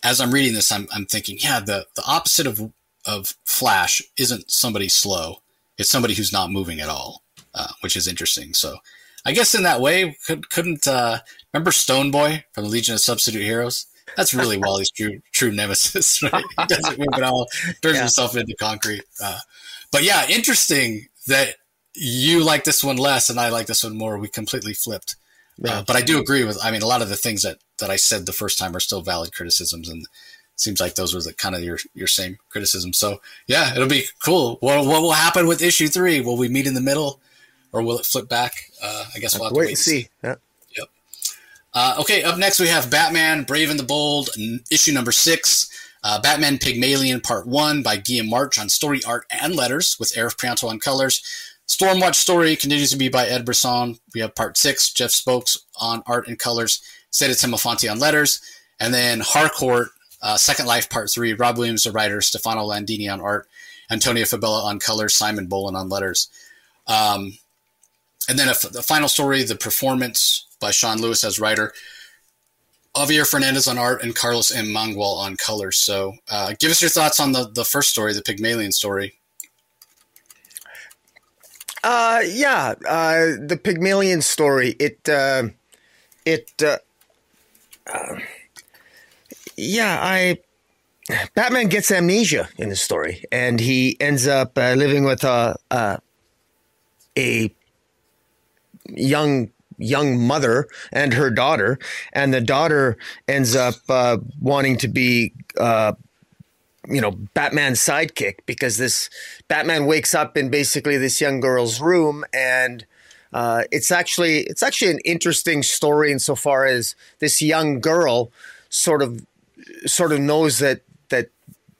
As I'm reading this, I'm, I'm thinking, yeah, the, the opposite of of Flash isn't somebody slow; it's somebody who's not moving at all, uh, which is interesting. So, I guess in that way, could, couldn't uh, remember Stone Boy from the Legion of Substitute Heroes? That's really Wally's true true nemesis, right? He doesn't move at all, turns yeah. himself into concrete. Uh, but yeah, interesting that you like this one less and I like this one more. We completely flipped. Yeah. Uh, but I do agree with. I mean, a lot of the things that that I said the first time are still valid criticisms, and seems like those were the kind of your your same criticisms. So yeah, it'll be cool. What what will happen with issue three? Will we meet in the middle, or will it flip back? Uh, I guess we'll have to wait, and see. Yeah. Uh, okay, up next we have Batman: Brave and the Bold, issue number six. Uh, Batman Pygmalion Part 1 by Guillaume March on story, art, and letters, with Arif Prianto on colors. Stormwatch story continues to be by Ed Brisson. We have Part 6, Jeff Spokes on art and colors, Saida Temofonte on letters. And then Harcourt, uh, Second Life Part 3, Rob Williams, the writer, Stefano Landini on art, Antonio Fabela on colors, Simon Bowland on letters. Um, and then a, the final story, The Performance by Sean Lewis as writer. Javier Fernandez on art and Carlos M. Mangual on colors. So, uh, give us your thoughts on the, the first story, the Pygmalion story. Uh, yeah, uh, the Pygmalion story. It, uh, it, uh, uh, yeah, I. Batman gets amnesia in the story, and he ends up uh, living with a, a a young young mother and her daughter, and the daughter ends up uh, wanting to be. Uh, you know, Batman's sidekick because this Batman wakes up in basically this young girl's room, and uh, it's actually it's actually an interesting story insofar as this young girl sort of sort of knows that that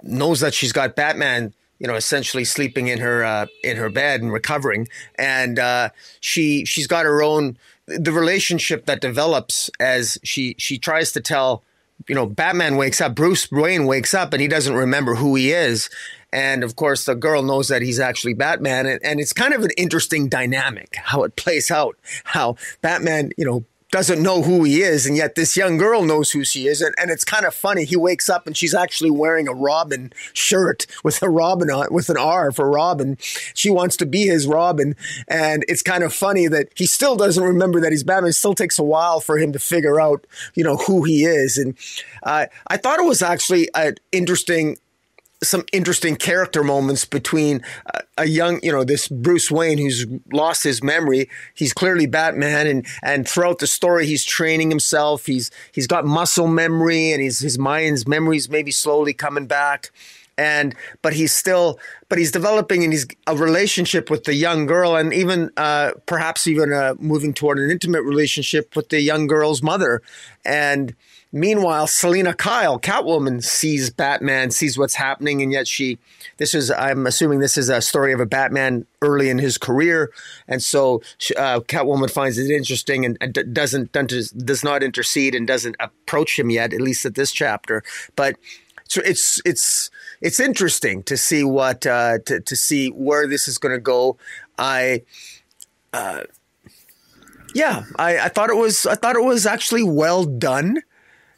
knows that she's got Batman you know, essentially sleeping in her uh, in her bed and recovering. And uh, she she's got her own the relationship that develops as she she tries to tell you know batman wakes up bruce wayne wakes up and he doesn't remember who he is. And of course the girl knows that he's actually batman. And, and it's kind of an interesting dynamic how it plays out how batman you know doesn't know who he is, and yet this young girl knows who she is. And, and it's kind of funny. He wakes up and she's actually wearing a Robin shirt with a Robin on, with an R for Robin. She wants to be his Robin, and it's kind of funny that he still doesn't remember that he's Batman. It still takes a while for him to figure out, you know, who he is. And uh, I thought it was actually an interesting some interesting character moments between a, a, young, you know, this Bruce Wayne who's lost his memory. He's clearly Batman, and and throughout the story, he's training himself. He's he's got muscle memory, and his his mind's memories maybe slowly coming back. And but he's still, but he's developing, and he's a relationship with the young girl, and even uh, perhaps even uh, moving toward an intimate relationship with the young girl's mother, and Meanwhile, Selina Kyle, Catwoman, sees Batman, sees what's happening, and yet she. This is, I'm assuming, this is a story of a Batman early in his career, and so uh, Catwoman finds it interesting and, and doesn't does not intercede and doesn't approach him yet, at least at this chapter. But so it's it's it's interesting to see what uh, to to see where this is going to go. I. Uh, yeah, I, I thought it was I thought it was actually well done.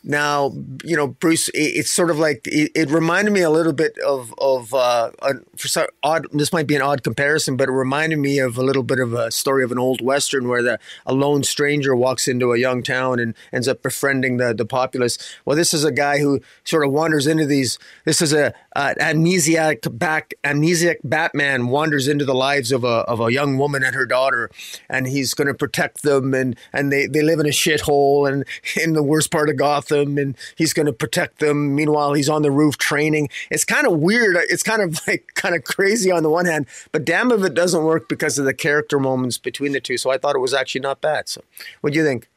Now, you know, Bruce, it, it's sort of like it, it, reminded me a little bit of of uh, a, for some odd. This might be an odd comparison, but it reminded me of a little bit of a story of an old western where the a lone stranger walks into a young town and ends up befriending the the populace. Well, this is a guy who sort of wanders into these. This is a, a amnesiac back amnesiac Batman wanders into the lives of a of a young woman and her daughter, and he's going to protect them, and and they they live in a shithole and in the worst part of Gotham them and he's going to protect them. Meanwhile, he's on the roof training. It's kind of weird. It's kind of like kind of crazy on the one hand, but damn if it doesn't work because of the character moments between the two. So I thought it was actually not bad. So what do you think?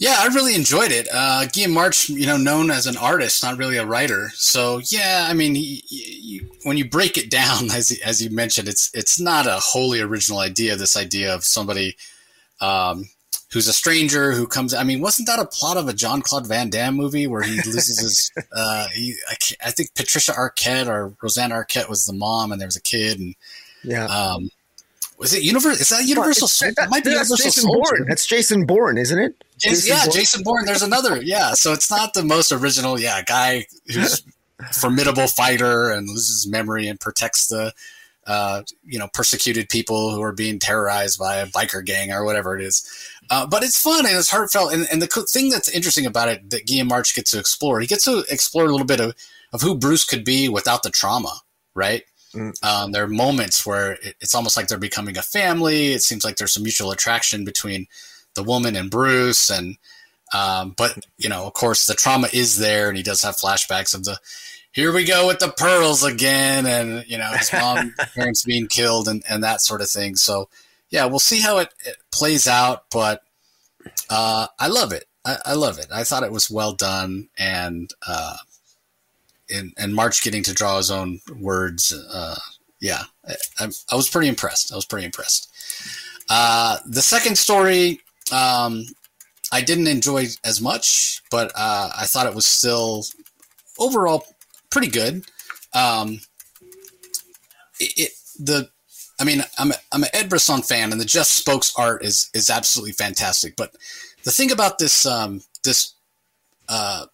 Yeah, I really enjoyed it. Uh, Guillaume March, you know, known as an artist, not really a writer. So yeah, I mean, he, he, when you break it down, as as you mentioned, it's it's not a wholly original idea. This idea of somebody um, who's a stranger who comes. I mean, wasn't that a plot of a Jean-Claude Van Damme movie where he loses his? Uh, he, I, I, think Patricia Arquette or Rosanna Arquette was the mom, and there was a kid, and yeah. Um, was it Universal? Is that Universal? Well, that, might be Universal Jason Soldier. Bourne. That's Jason Bourne, isn't it? Jason, yeah, Bourne? Jason Bourne. There's another. Yeah, so it's not the most original. Yeah, guy who's formidable fighter and loses memory and protects the uh, you know, persecuted people who are being terrorized by a biker gang or whatever it is. Uh, but it's fun and it's heartfelt. And, and, the thing that's interesting about it that Guillaume March gets to explore, he gets to explore a little bit of, of who Bruce could be without the trauma, right? Mm. Um, there are moments where it, it's almost like they're becoming a family. It seems like there's some mutual attraction between the woman and Bruce. And, um, but, you know, of course, the trauma is there and he does have flashbacks of the, here we go with the pearls again and, you know, his mom, parents being killed and, and that sort of thing. So, yeah, we'll see how it, it plays out. But uh, I love it. I, I, love it. I thought it was well done, and uh, and, and March getting to draw his own words. Uh, yeah, I, I, was pretty impressed. I was pretty impressed. Uh, the second story, um, I didn't enjoy as much, but uh, I thought it was still overall pretty good. Um, it, it, the I mean, I'm a, I'm an Ed Brisson fan, and the Jeff Spokes art is is absolutely fantastic. But the thing about this um, this uh,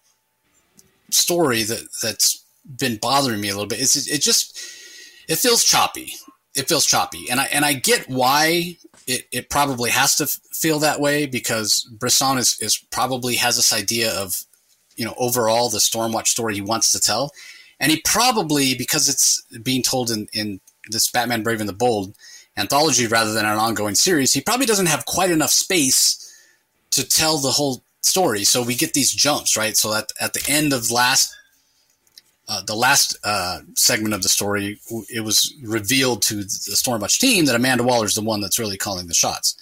story that that's been bothering me a little bit is it, it just it feels choppy. It feels choppy, and I and I get why it, it probably has to feel that way because Brisson is, is probably has this idea of you know overall the Stormwatch story he wants to tell, and he probably because it's being told in in this Batman Brave and the Bold anthology rather than an ongoing series, he probably doesn't have quite enough space to tell the whole story. So we get these jumps, right? So at, at the end of last, uh, the last uh, segment of the story, it was revealed to the Stormwatch team that Amanda Waller is the one that's really calling the shots.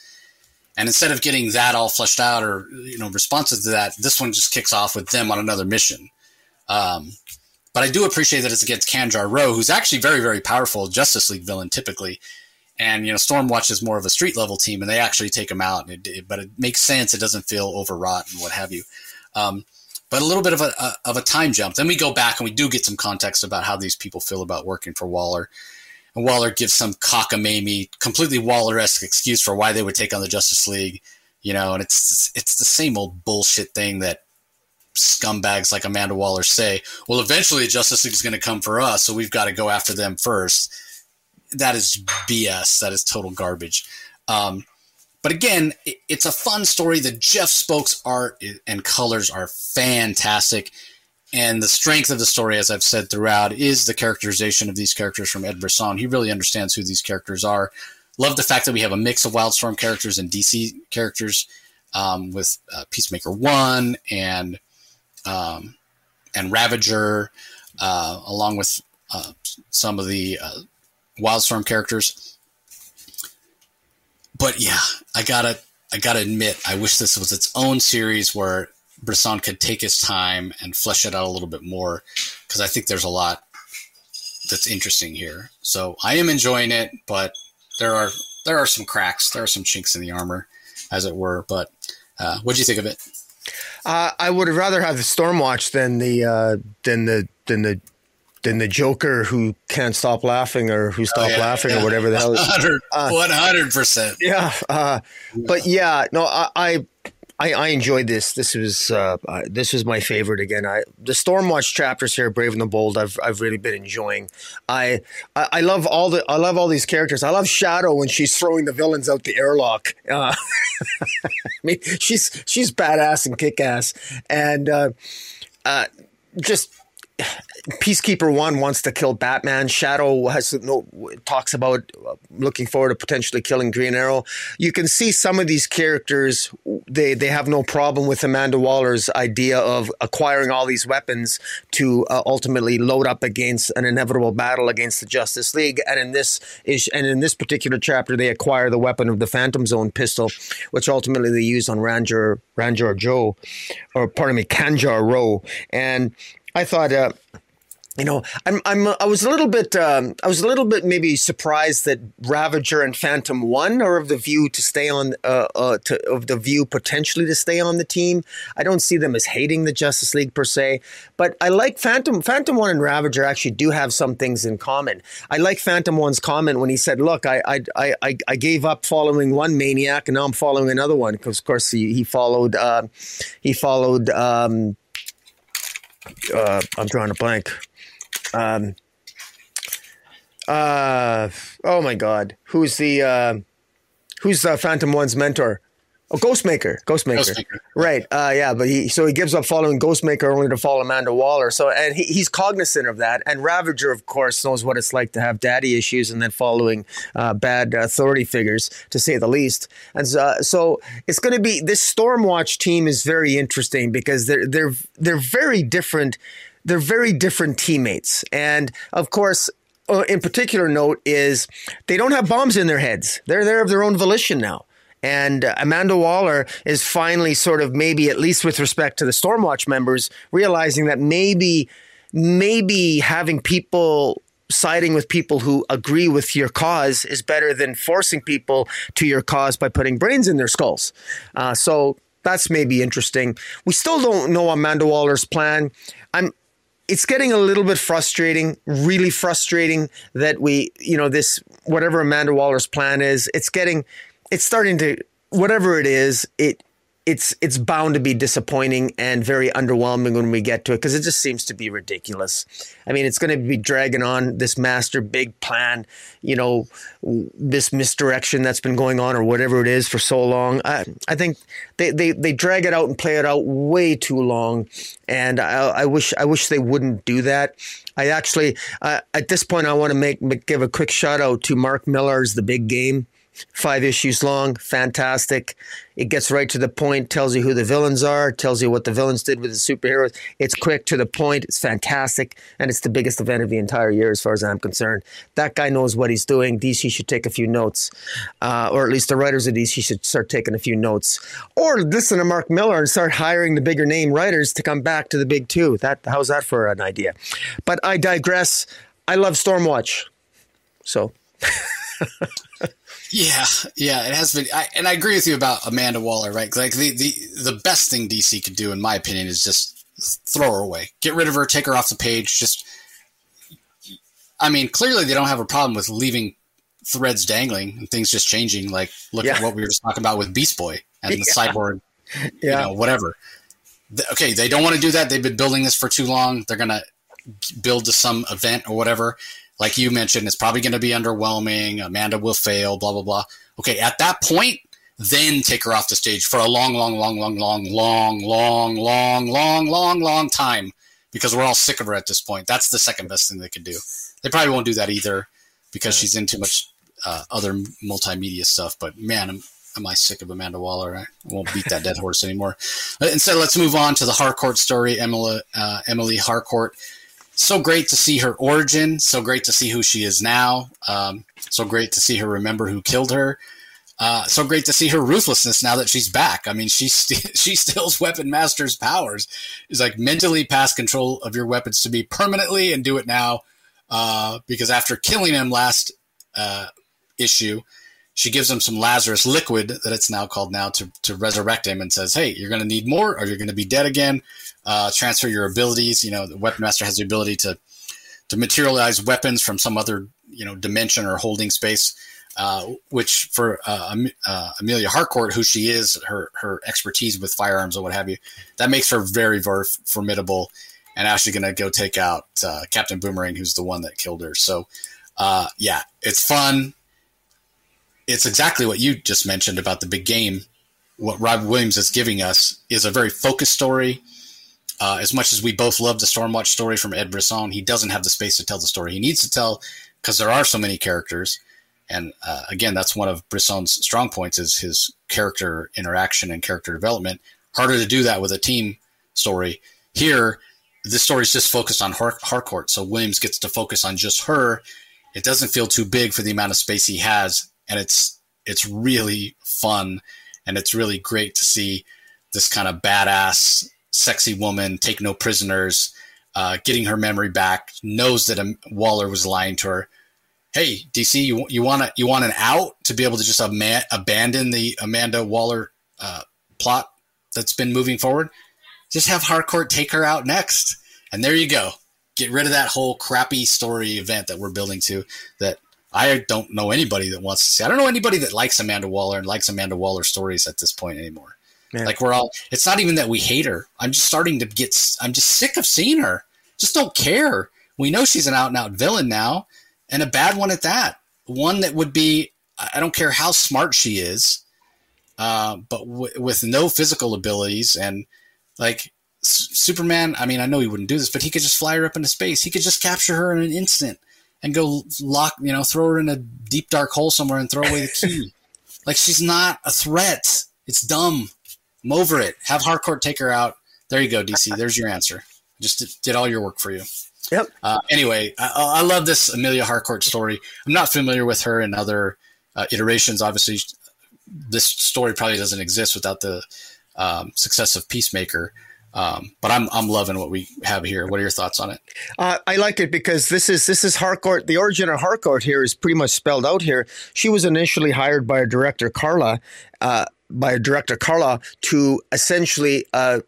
And instead of getting that all fleshed out or you know responses to that, this one just kicks off with them on another mission. Um, but I do appreciate that it's against Kanjar-Ro, who's actually very, very powerful Justice League villain typically. And you know, Stormwatch is more of a street level team, and they actually take him out. It, it, but it makes sense; it doesn't feel overwrought and what have you. Um, but a little bit of a, a, of a time jump. Then we go back and we do get some context about how these people feel about working for Waller. And Waller gives some cockamamie, completely Waller esque excuse for why they would take on the Justice League. You know, and it's it's the same old bullshit thing that scumbags like Amanda Waller say, well, eventually Justice League is going to come for us, so we've got to go after them first. That is BS. That is total garbage. Um, but again, it, it's a fun story. The Jeff Spokes art and colors are fantastic. And the strength of the story, as I've said throughout, is the characterization of these characters from Ed Brisson. He really understands who these characters are. Love the fact that we have a mix of Wildstorm characters and DC characters um, with uh, Peacemaker 1 and um, and Ravager, uh, along with uh, some of the uh, Wildstorm characters. But yeah, I gotta I gotta admit, I wish this was its own series where Brisson could take his time and flesh it out a little bit more, because I think there's a lot that's interesting here. So I am enjoying it, but there are there are some cracks, there are some chinks in the armor, as it were. But uh, what do you think of it? Uh, I would rather have the Stormwatch than the uh, than the than the than the Joker who can't stop laughing or who stopped oh, yeah, laughing yeah. or whatever the hell. One hundred percent. Yeah, uh, but yeah, no, I, I I, I enjoyed this. This was uh, uh, this was my favorite again. I the Stormwatch chapters here, Brave and the Bold. I've I've really been enjoying. I, I, I love all the I love all these characters. I love Shado when she's throwing the villains out the airlock. Uh, I mean, she's she's badass and kick ass, and uh, uh, just Peacekeeper One wants to kill Batman. Shado has no talks about looking forward to potentially killing Green Arrow. You can see some of these characters they they have no problem with Amanda Waller's idea of acquiring all these weapons to uh, ultimately load up against an inevitable battle against the Justice League. And in this is and in this particular chapter, they acquire the weapon of the Phantom Zone pistol, which ultimately they use on Ranger Ranger Joe, or pardon me, Kanjar-Ro, and I thought. Uh, you know, I'm, I'm, I was a little bit, um, I was a little bit maybe surprised that Ravager and Phantom One are of the view to stay on, uh, uh, to, of the view potentially to stay on the team. I don't see them as hating the Justice League per se, but I like Phantom, Phantom One and Ravager actually do have some things in common. I like Phantom One's comment when he said, "Look, I, I, I, I gave up following one maniac, and now I'm following another one." Because of course he, he followed, uh, he followed. Um, uh, I'm drawing a blank. Um, uh, oh my God, who's the uh, who's uh, Phantom One's mentor? Oh, Ghostmaker, Ghostmaker, Ghostmaker. right? Uh, yeah, but he so he gives up following Ghostmaker only to follow Amanda Waller. So and he, he's cognizant of that. And Ravager, of course, knows what it's like to have daddy issues and then following uh, bad authority figures, to say the least. And so, so it's going to be this Stormwatch team is very interesting because they're they're they're very different they're very different teammates. And of course, uh, in particular note is they don't have bombs in their heads. They're there of their own volition now. And uh, Amanda Waller is finally sort of maybe, at least with respect to the Stormwatch members, realizing that maybe, maybe having people siding with people who agree with your cause is better than forcing people to your cause by putting brains in their skulls. Uh, so that's maybe interesting. We still don't know Amanda Waller's plan. I'm it's getting a little bit frustrating, really frustrating that we, you know, this whatever Amanda Waller's plan is, it's getting it's starting to whatever it is, it it's it's bound to be disappointing and very underwhelming when we get to it because it just seems to be ridiculous. I mean, it's going to be dragging on this master big plan, you know, this misdirection that's been going on or whatever it is for so long. I, I think they, they, they drag it out and play it out way too long, and I, I wish I wish they wouldn't do that. I actually uh, at this point I want to make give a quick shout out to Mark Millar's The Big Game five issues long, fantastic. It gets right to the point, tells you who the villains are, tells you what the villains did with the superheroes. It's quick to the point, it's fantastic, and it's the biggest event of the entire year as far as I'm concerned. That guy knows what he's doing. DC should take a few notes, uh, or at least the writers of DC should start taking a few notes, or listen to Mark Millar and start hiring the bigger name writers to come back to the big two. That how's that for an idea? But I digress. I love Stormwatch, so. Yeah, yeah, it has been, I, and I agree with you about Amanda Waller, right? Like the, the the best thing DC could do, in my opinion, is just throw her away, get rid of her, take her off the page. Just, I mean, clearly they don't have a problem with leaving threads dangling and things just changing. Like look yeah. at what we were just talking about with Beast Boy and the yeah. cyborg, yeah. you know, whatever. Okay, they don't want to do that. They've been building this for too long. They're gonna build to some event or whatever like you mentioned, it's probably going to be underwhelming. Amanda will fail, blah, blah, blah. Okay, at that point, then take her off the stage for a long, long, long, long, long, long, long, long, long, long, long time because we're all sick of her at this point. That's the second best thing they could do. They probably won't do that either because she's in too much uh, other multimedia stuff. But man, am, am I sick of Amanda Waller? I won't beat that dead horse anymore. Instead, let's move on to the Harcourt story. Emily, uh, Emily Harcourt so great to see her origin. So great to see who she is now. Um, so great to see her remember who killed her. Uh, so great to see her ruthlessness now that she's back. I mean, she st- she steals Weapon Master's powers. Is like mentally pass control of your weapons to me permanently and do it now. Uh, because after killing him last uh, issue, she gives him some Lazarus liquid that it's now called now to, to resurrect him and says, Hey, you're going to need more or you're going to be dead again uh, transfer your abilities. You know, the weapon master has the ability to to materialize weapons from some other you know dimension or holding space. Uh, which for uh, uh, Amelia Harcourt, who she is, her her expertise with firearms or what have you, that makes her very very formidable. And actually she's gonna go take out uh, Captain Boomerang, who's the one that killed her. So, uh, yeah, it's fun. It's exactly what you just mentioned about the big game. What Rob Williams is giving us is a very focused story uh, as much as we both love the Stormwatch story from Ed Brisson, he doesn't have the space to tell the story he needs to tell because there are so many characters. And uh, again, that's one of Brisson's strong points is his character interaction and character development. Harder to do that with a team story. Here, this story is just focused on Har- Harcourt, so Williams gets to focus on just her. It doesn't feel too big for the amount of space he has, and it's it's really fun, and it's really great to see this kind of badass sexy woman, take no prisoners, uh, getting her memory back, knows that a, Waller was lying to her. Hey, DC, you you want you want an out to be able to just abandon the Amanda Waller uh, plot that's been moving forward? Just have Harcourt take her out next, and there you go. Get rid of that whole crappy story event that we're building to. That I don't know anybody that wants to see. I don't know anybody that likes Amanda Waller and likes Amanda Waller stories at this point anymore. Man. Like we're all. It's not even that we hate her. I'm just starting to get. I'm just sick of seeing her. Just don't care. We know she's an out and out villain now, and a bad one at that. One that would be. I don't care how smart she is, uh, but w- with no physical abilities and like S- Superman. I mean, I know he wouldn't do this, but he could just fly her up into space. He could just capture her in an instant and go lock. You know, throw her in a deep dark hole somewhere and throw away the key. like she's not a threat. It's dumb. I'm over it. Have Harcourt take her out. There you go, DC. There's your answer. Just did all your work for you. Yep. Uh, anyway, I, I, love this Amelia Harcourt story. I'm not familiar with her in other uh, iterations. Obviously, this story probably doesn't exist without the um, success of Peacemaker. Um, but I'm I'm loving what we have here. What are your thoughts on it? Uh, I like it because this is this is Harcourt. The origin of Harcourt here is pretty much spelled out here. She was initially hired by a director, Carla, uh, by director Carla, to essentially, uh,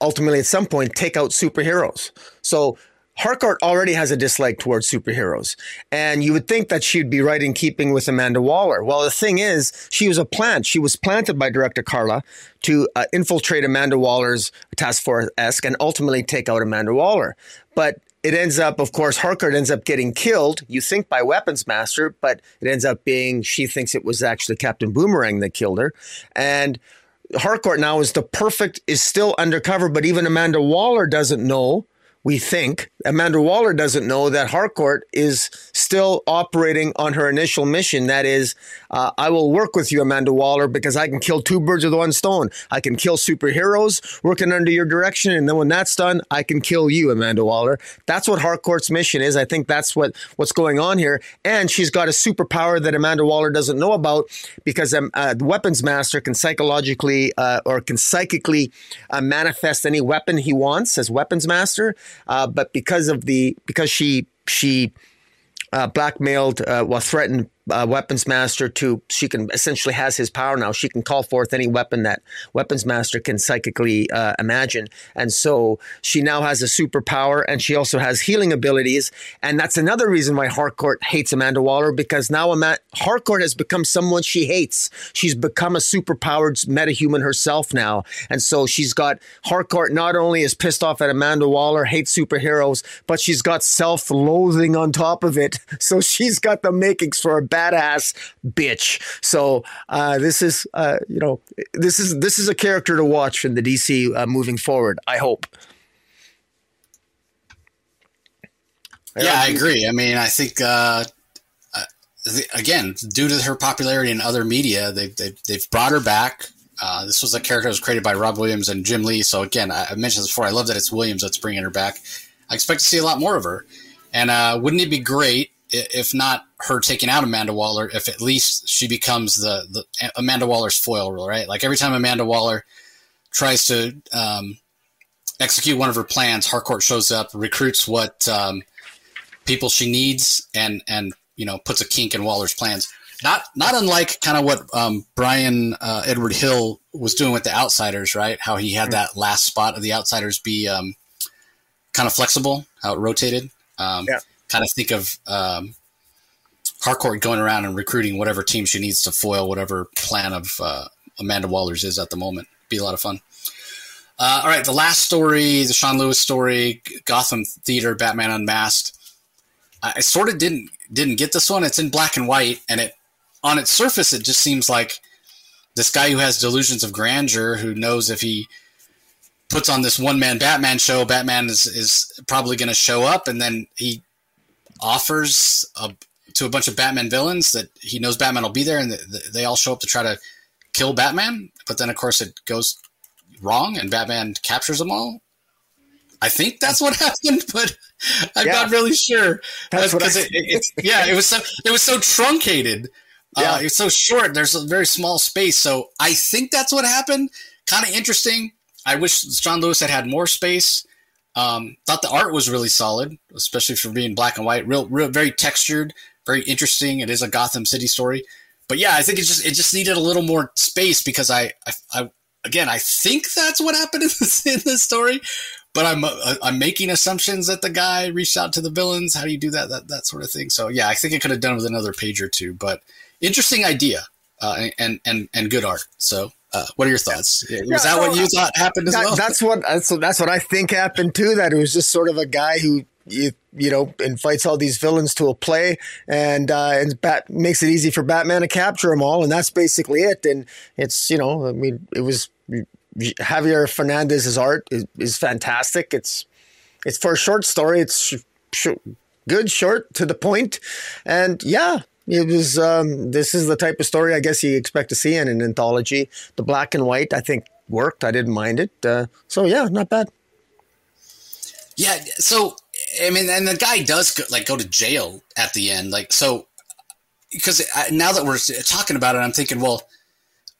ultimately, at some point, take out superheroes. So Harcourt already has a dislike towards superheroes. And you would think that she'd be right in keeping with Amanda Waller. Well, the thing is, she was a plant. She was planted by director Carla to uh, infiltrate Amanda Waller's Task Force X and ultimately take out Amanda Waller. But it ends up, of course, Harcourt ends up getting killed, you think by Weapons Master, but it ends up being she thinks it was actually Captain Boomerang that killed her. And Harcourt now is the perfect, is still undercover, but even Amanda Waller doesn't know we think. Amanda Waller doesn't know that Harcourt is still operating on her initial mission. That is, uh, I will work with you, Amanda Waller, because I can kill two birds with one stone. I can kill superheroes working under your direction, and then when that's done, I can kill you, Amanda Waller. That's what Harcourt's mission is. I think that's what what's going on here. And she's got a superpower that Amanda Waller doesn't know about because um, uh, the weapons master can psychologically uh, or can psychically uh, manifest any weapon he wants as weapons master. Uh, but because of the because she she uh, blackmailed, uh, well, threatened uh, weapons master to she can essentially has his power now. She can call forth any weapon that weapons master can psychically uh, imagine, and so she now has a superpower, and she also has healing abilities, and that's another reason why Harcourt hates Amanda Waller because now Ama- Harcourt has become someone she hates. She's become a superpowered metahuman herself now, and so she's got Harcourt not only is pissed off at Amanda Waller, hates superheroes, but she's got self-loathing on top of it. So she's got the makings for a badass bitch. So uh, this is uh, you know this is this is a character to watch in the DC uh, moving forward. I hope. Yeah, I agree. I mean, I think uh, uh, again, due to her popularity in other media, they've they've, they've brought her back. Uh, this was a character that was created by Rob Williams and Jim Lee. So again, I, I mentioned this before. I love that it's Williams that's bringing her back. I expect to see a lot more of her. And uh, wouldn't it be great if not her taking out Amanda Waller, if at least she becomes the, the Amanda Waller's foil, rule, right? Like every time Amanda Waller tries to um, execute one of her plans, Harcourt shows up, recruits what um, people she needs, and and you know puts a kink in Waller's plans. Not not unlike kind of what um, Bryan uh, Edward Hill was doing with the Outsiders, right? How he had mm-hmm. that last spot of the Outsiders be um, kind of flexible, how it rotated. Um, yeah kind of think of um, Harcourt going around and recruiting whatever team she needs to foil whatever plan of uh, Amanda Waller's is at the moment. Be a lot of fun. Uh, all right, the last story, the Sean Lewis story, Gotham Theater, Batman Unmasked. I, I sort of didn't didn't get this one. It's in black and white, and it on its surface it just seems like this guy who has delusions of grandeur, who knows if he puts on this one man Batman show, Batman is, is probably going to show up, and then he offers a, to a bunch of Batman villains that he knows Batman will be there, and they all show up to try to kill Batman. But then, of course, it goes wrong, and Batman captures them all. I think that's what happened, but I'm yeah. not really sure. That's because it, it, yeah, it was so it was so truncated. Uh, yeah, uh, it's so short. There's a very small space, so I think that's what happened. Kind of interesting. I wish Sean Lewis had had more space. Um, thought the art was really solid, especially for being black and white. Real, real, very textured, very interesting. It is a Gotham City story, but yeah, I think it just it just needed a little more space because I, I, I again, I think that's what happened in this in this story, but I'm uh, I'm making assumptions that the guy reached out to the villains. How do you do that? That that sort of thing. So yeah, I think it could have done with another page or two, but interesting idea uh, and and and good art. So uh, what are your thoughts? Was yeah, that what you thought happened as that, well? That's what that's, that's what I think happened too. That it was just sort of a guy who you, you know invites all these villains to a play and uh, and Bat makes it easy for Batman to capture them all, and that's basically it. And it's you know I mean it was Javier Fernandez's art is, is fantastic. It's it's for a short story. It's sh- sh- good, short, to the point, and yeah, it was um, this is the type of story I guess you expect to see in an anthology. The black and white I think worked. I didn't mind it. Uh, so yeah, not bad. Yeah. So I mean, and the guy does go, like go to jail at the end. Like so, because now that we're talking about it, I'm thinking, well,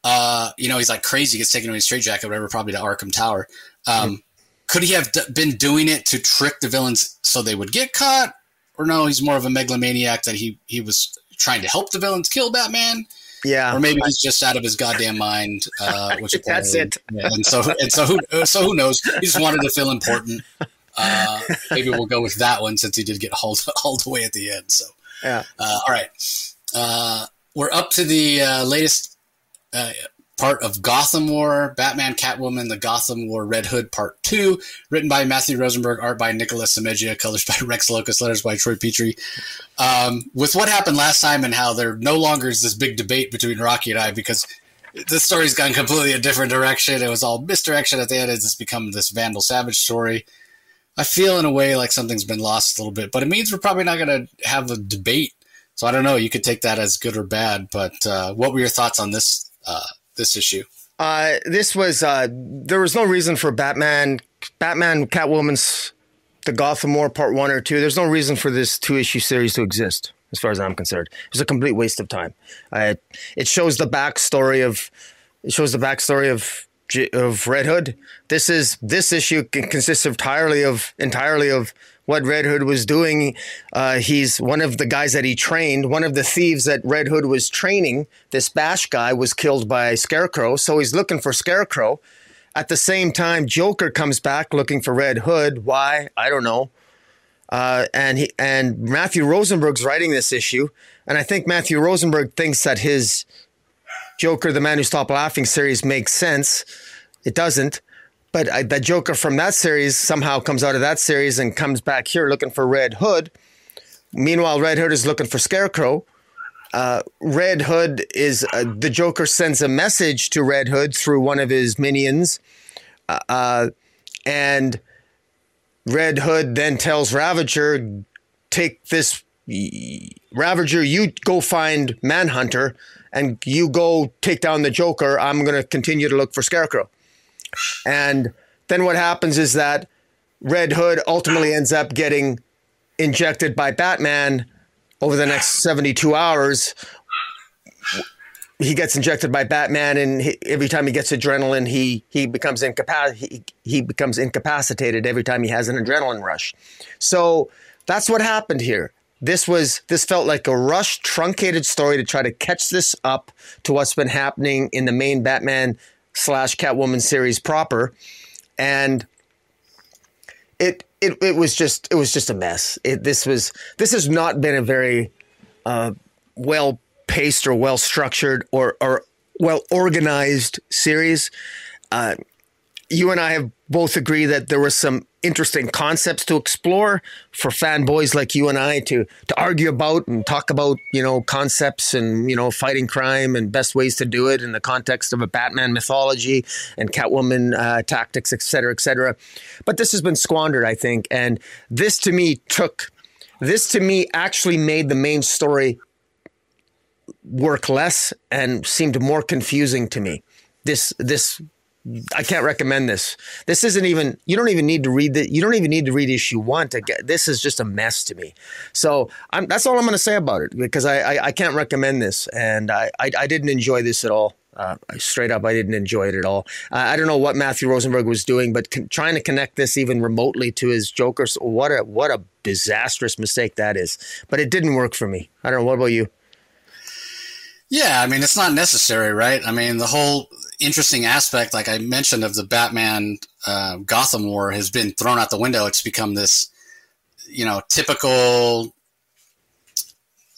Uh, you know, he's like crazy, gets taken away in a straitjacket, whatever, probably to Arkham Tower. Um, mm-hmm. Could he have d- been doing it to trick the villains so they would get caught, or no? He's more of a megalomaniac that he he was trying to help the villains kill Batman. Yeah, or maybe he's just out of his goddamn mind. Uh, which that's it. Yeah, and so and so who so who knows? He just wanted to feel important. Uh, maybe we'll go with that one since he did get hauled hauled away at the end. So yeah. Uh, all right, uh, we're up to the uh, latest uh, part of Gotham War, Batman, Catwoman, the Gotham War Red Hood Part 2, written by Matthew Rosenberg, art by Nicholas Simegia, colors by Rex Lokus, letters by Troy Peteri. Um, with what happened last time and how there no longer is this big debate between Rocky and I because this story's gone completely a different direction. It was all misdirection at the end. It's become this Vandal Savage story. I feel in a way like something's been lost a little bit, but it means we're probably not going to have a debate. So I don't know. You could take that as good or bad. But uh, what were your thoughts on this uh, this issue? Uh, this was uh, there was no reason for Batman, Batman, Catwoman's the Gotham War Part One or Two. There's no reason for this two issue series to exist, as far as I'm concerned. It's a complete waste of time. Uh, it shows the backstory of it shows the backstory of of Red Hood. This is this issue consists entirely of entirely of what Red Hood was doing. Uh, he's one of the guys that he trained. One of the thieves that Red Hood was training, this Bash guy, was killed by Scarecrow. So he's looking for Scarecrow. At the same time, Joker comes back looking for Red Hood. Why? I don't know. Uh, and he and Matthew Rosenberg's writing this issue, and I think Matthew Rosenberg thinks that his Joker, the Man Who Stopped Laughing series makes sense. It doesn't. But I, the Joker from that series somehow comes out of that series and comes back here looking for Red Hood. Meanwhile, Red Hood is looking for Scarecrow. Uh, Red Hood is uh, the Joker sends a message to Red Hood through one of his minions, uh, uh and Red Hood then tells Ravager, "Take this, Ravager. You go find Manhunter, and you go take down the Joker. I'm going to continue to look for Scarecrow." And then what happens is that Red Hood ultimately ends up getting injected by Batman over the next 72 hours. He gets injected by Batman, and he, every time he gets adrenaline, he he becomes incapac- he, he becomes incapacitated every time he has an adrenaline rush. So that's what happened here. This was this felt like a rushed, truncated story to try to catch this up to what's been happening in the main Batman slash Catwoman series proper, and it it it was just it was just a mess. It, this was this has not been a very uh, well paced or well structured or or well organized series. Uh, you and I have both agree that there was some interesting concepts to explore for fanboys like you and I to to argue about and talk about you know concepts and you know fighting crime and best ways to do it in the context of a Batman mythology and Catwoman uh, tactics, et cetera, et cetera. But this has been squandered, I think, and this to me took this to me actually made the main story work less and seemed more confusing to me. This this I can't recommend this. This isn't even. You don't even need to read the. You don't even need to read issue one to get. This is just a mess to me. So I'm, that's all I'm going to say about it because I, I, I can't recommend this, and I, I, I didn't enjoy this at all. Uh, straight up, I didn't enjoy it at all. Uh, I don't know what Matthew Rosenberg was doing, but con- trying to connect this even remotely to his Joker, what a what a disastrous mistake that is. But it didn't work for me. I don't know. What about you? Yeah, I mean, it's not necessary, right? I mean, the whole interesting aspect, like I mentioned, of the Batman uh, Gotham War has been thrown out the window. It's become this, you know, typical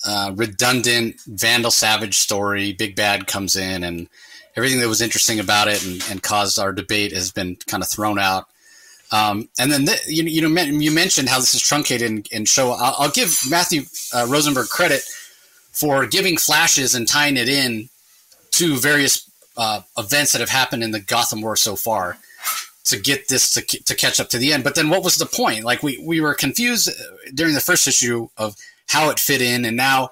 uh, redundant Vandal Savage story. Big Bad comes in, and everything that was interesting about it and, and caused our debate has been kind of thrown out. Um, and then th- you, you know you mentioned how this is truncated and, and show. I'll, I'll, give Matthew uh, Rosenberg credit for giving flashes and tying it in to various uh, events that have happened in the Gotham War so far to get this to, to catch up to the end. But then what was the point? Like we, we were confused during the first issue of how it fit in. And now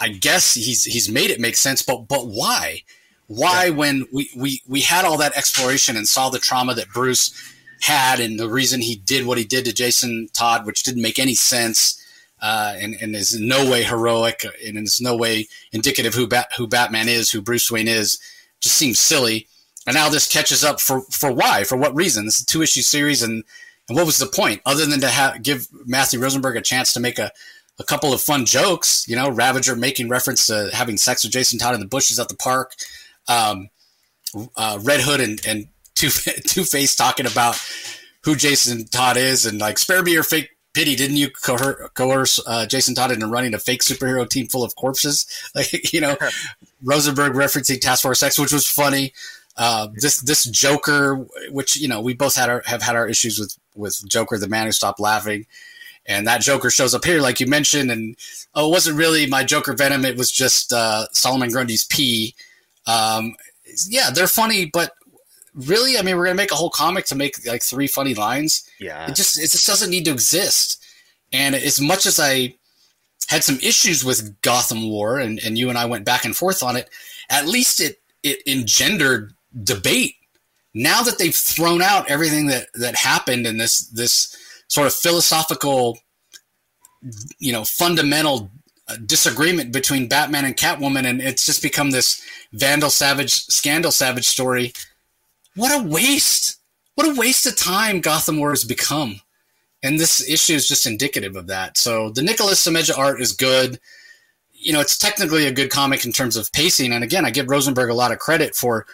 I guess he's, he's made it make sense, but, but why? Why, yeah. when we, we, we had all that exploration and saw the trauma that Bruce had and the reason he did what he did to Jason Todd, which didn't make any sense, uh, and, and is in no way heroic and is no way indicative who, Bat, who Batman is, who Bruce Wayne is just seems silly. And now this catches up for for why? For what reason? This two issue series, and and what was the point other than to have give Matthew Rosenberg a chance to make a a couple of fun jokes? You know, Ravager making reference to having sex with Jason Todd in the bushes at the park. Um, uh, Red Hood and, and Two Two Face talking about who Jason Todd is and like spare me your fake pity. Didn't you coerce, coerce uh, Jason Todd into running a fake superhero team full of corpses? Like you know, Rosenberg referencing Task Force X, which was funny. Uh, this this Joker, which you know we both had our have had our issues with with Joker, the man who stopped laughing, and that Joker shows up here, like you mentioned, and oh, it wasn't really my Joker Venom; it was just uh, Solomon Grundy's pee. Um, yeah, they're funny, but really, I mean, we're gonna make a whole comic to make like three funny lines. Yeah, it just it just doesn't need to exist. And as much as I had some issues with Gotham War, and, and you and I went back and forth on it, at least it it engendered debate. Now that they've thrown out everything that that happened in this this sort of philosophical, you know, fundamental uh, disagreement between Batman and Catwoman, and it's just become this Vandal Savage, Scandal Savage story. What a waste! What a waste of time Gotham War has become. And this issue is just indicative of that. So the Nicholas Semeja art is good. You know, it's technically a good comic in terms of pacing. And again, I give Rosenberg a lot of credit for,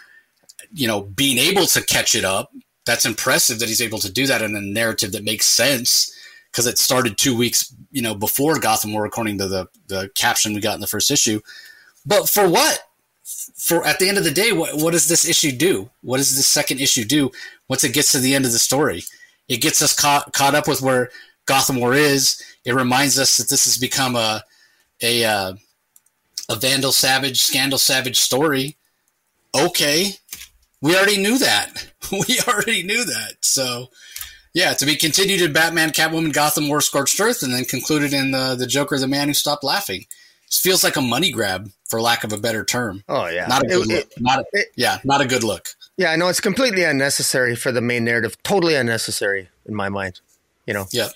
you know, being able to catch it up. That's impressive that he's able to do that in a narrative that makes sense because it started two weeks, you know, before Gotham War, according to the the caption we got in the first issue. But for what? For at the end of the day, what what does this issue do? What does this second issue do once it gets to the end of the story? It gets us caught caught up with where Gotham War is. It reminds us that this has become a a uh, a Vandal Savage, Scandal Savage story. Okay, we already knew that. We already knew that. So yeah, to be continued in Batman, Catwoman, Gotham War, Scorched Earth, and then concluded in the the Joker, the Man Who Stopped Laughing. This feels like a money grab, for lack of a better term. Oh yeah, not a good it, look. It, not a, it, yeah, not a good look. Yeah, I know it's completely unnecessary for the main narrative. Totally unnecessary in my mind. You know. Yeah.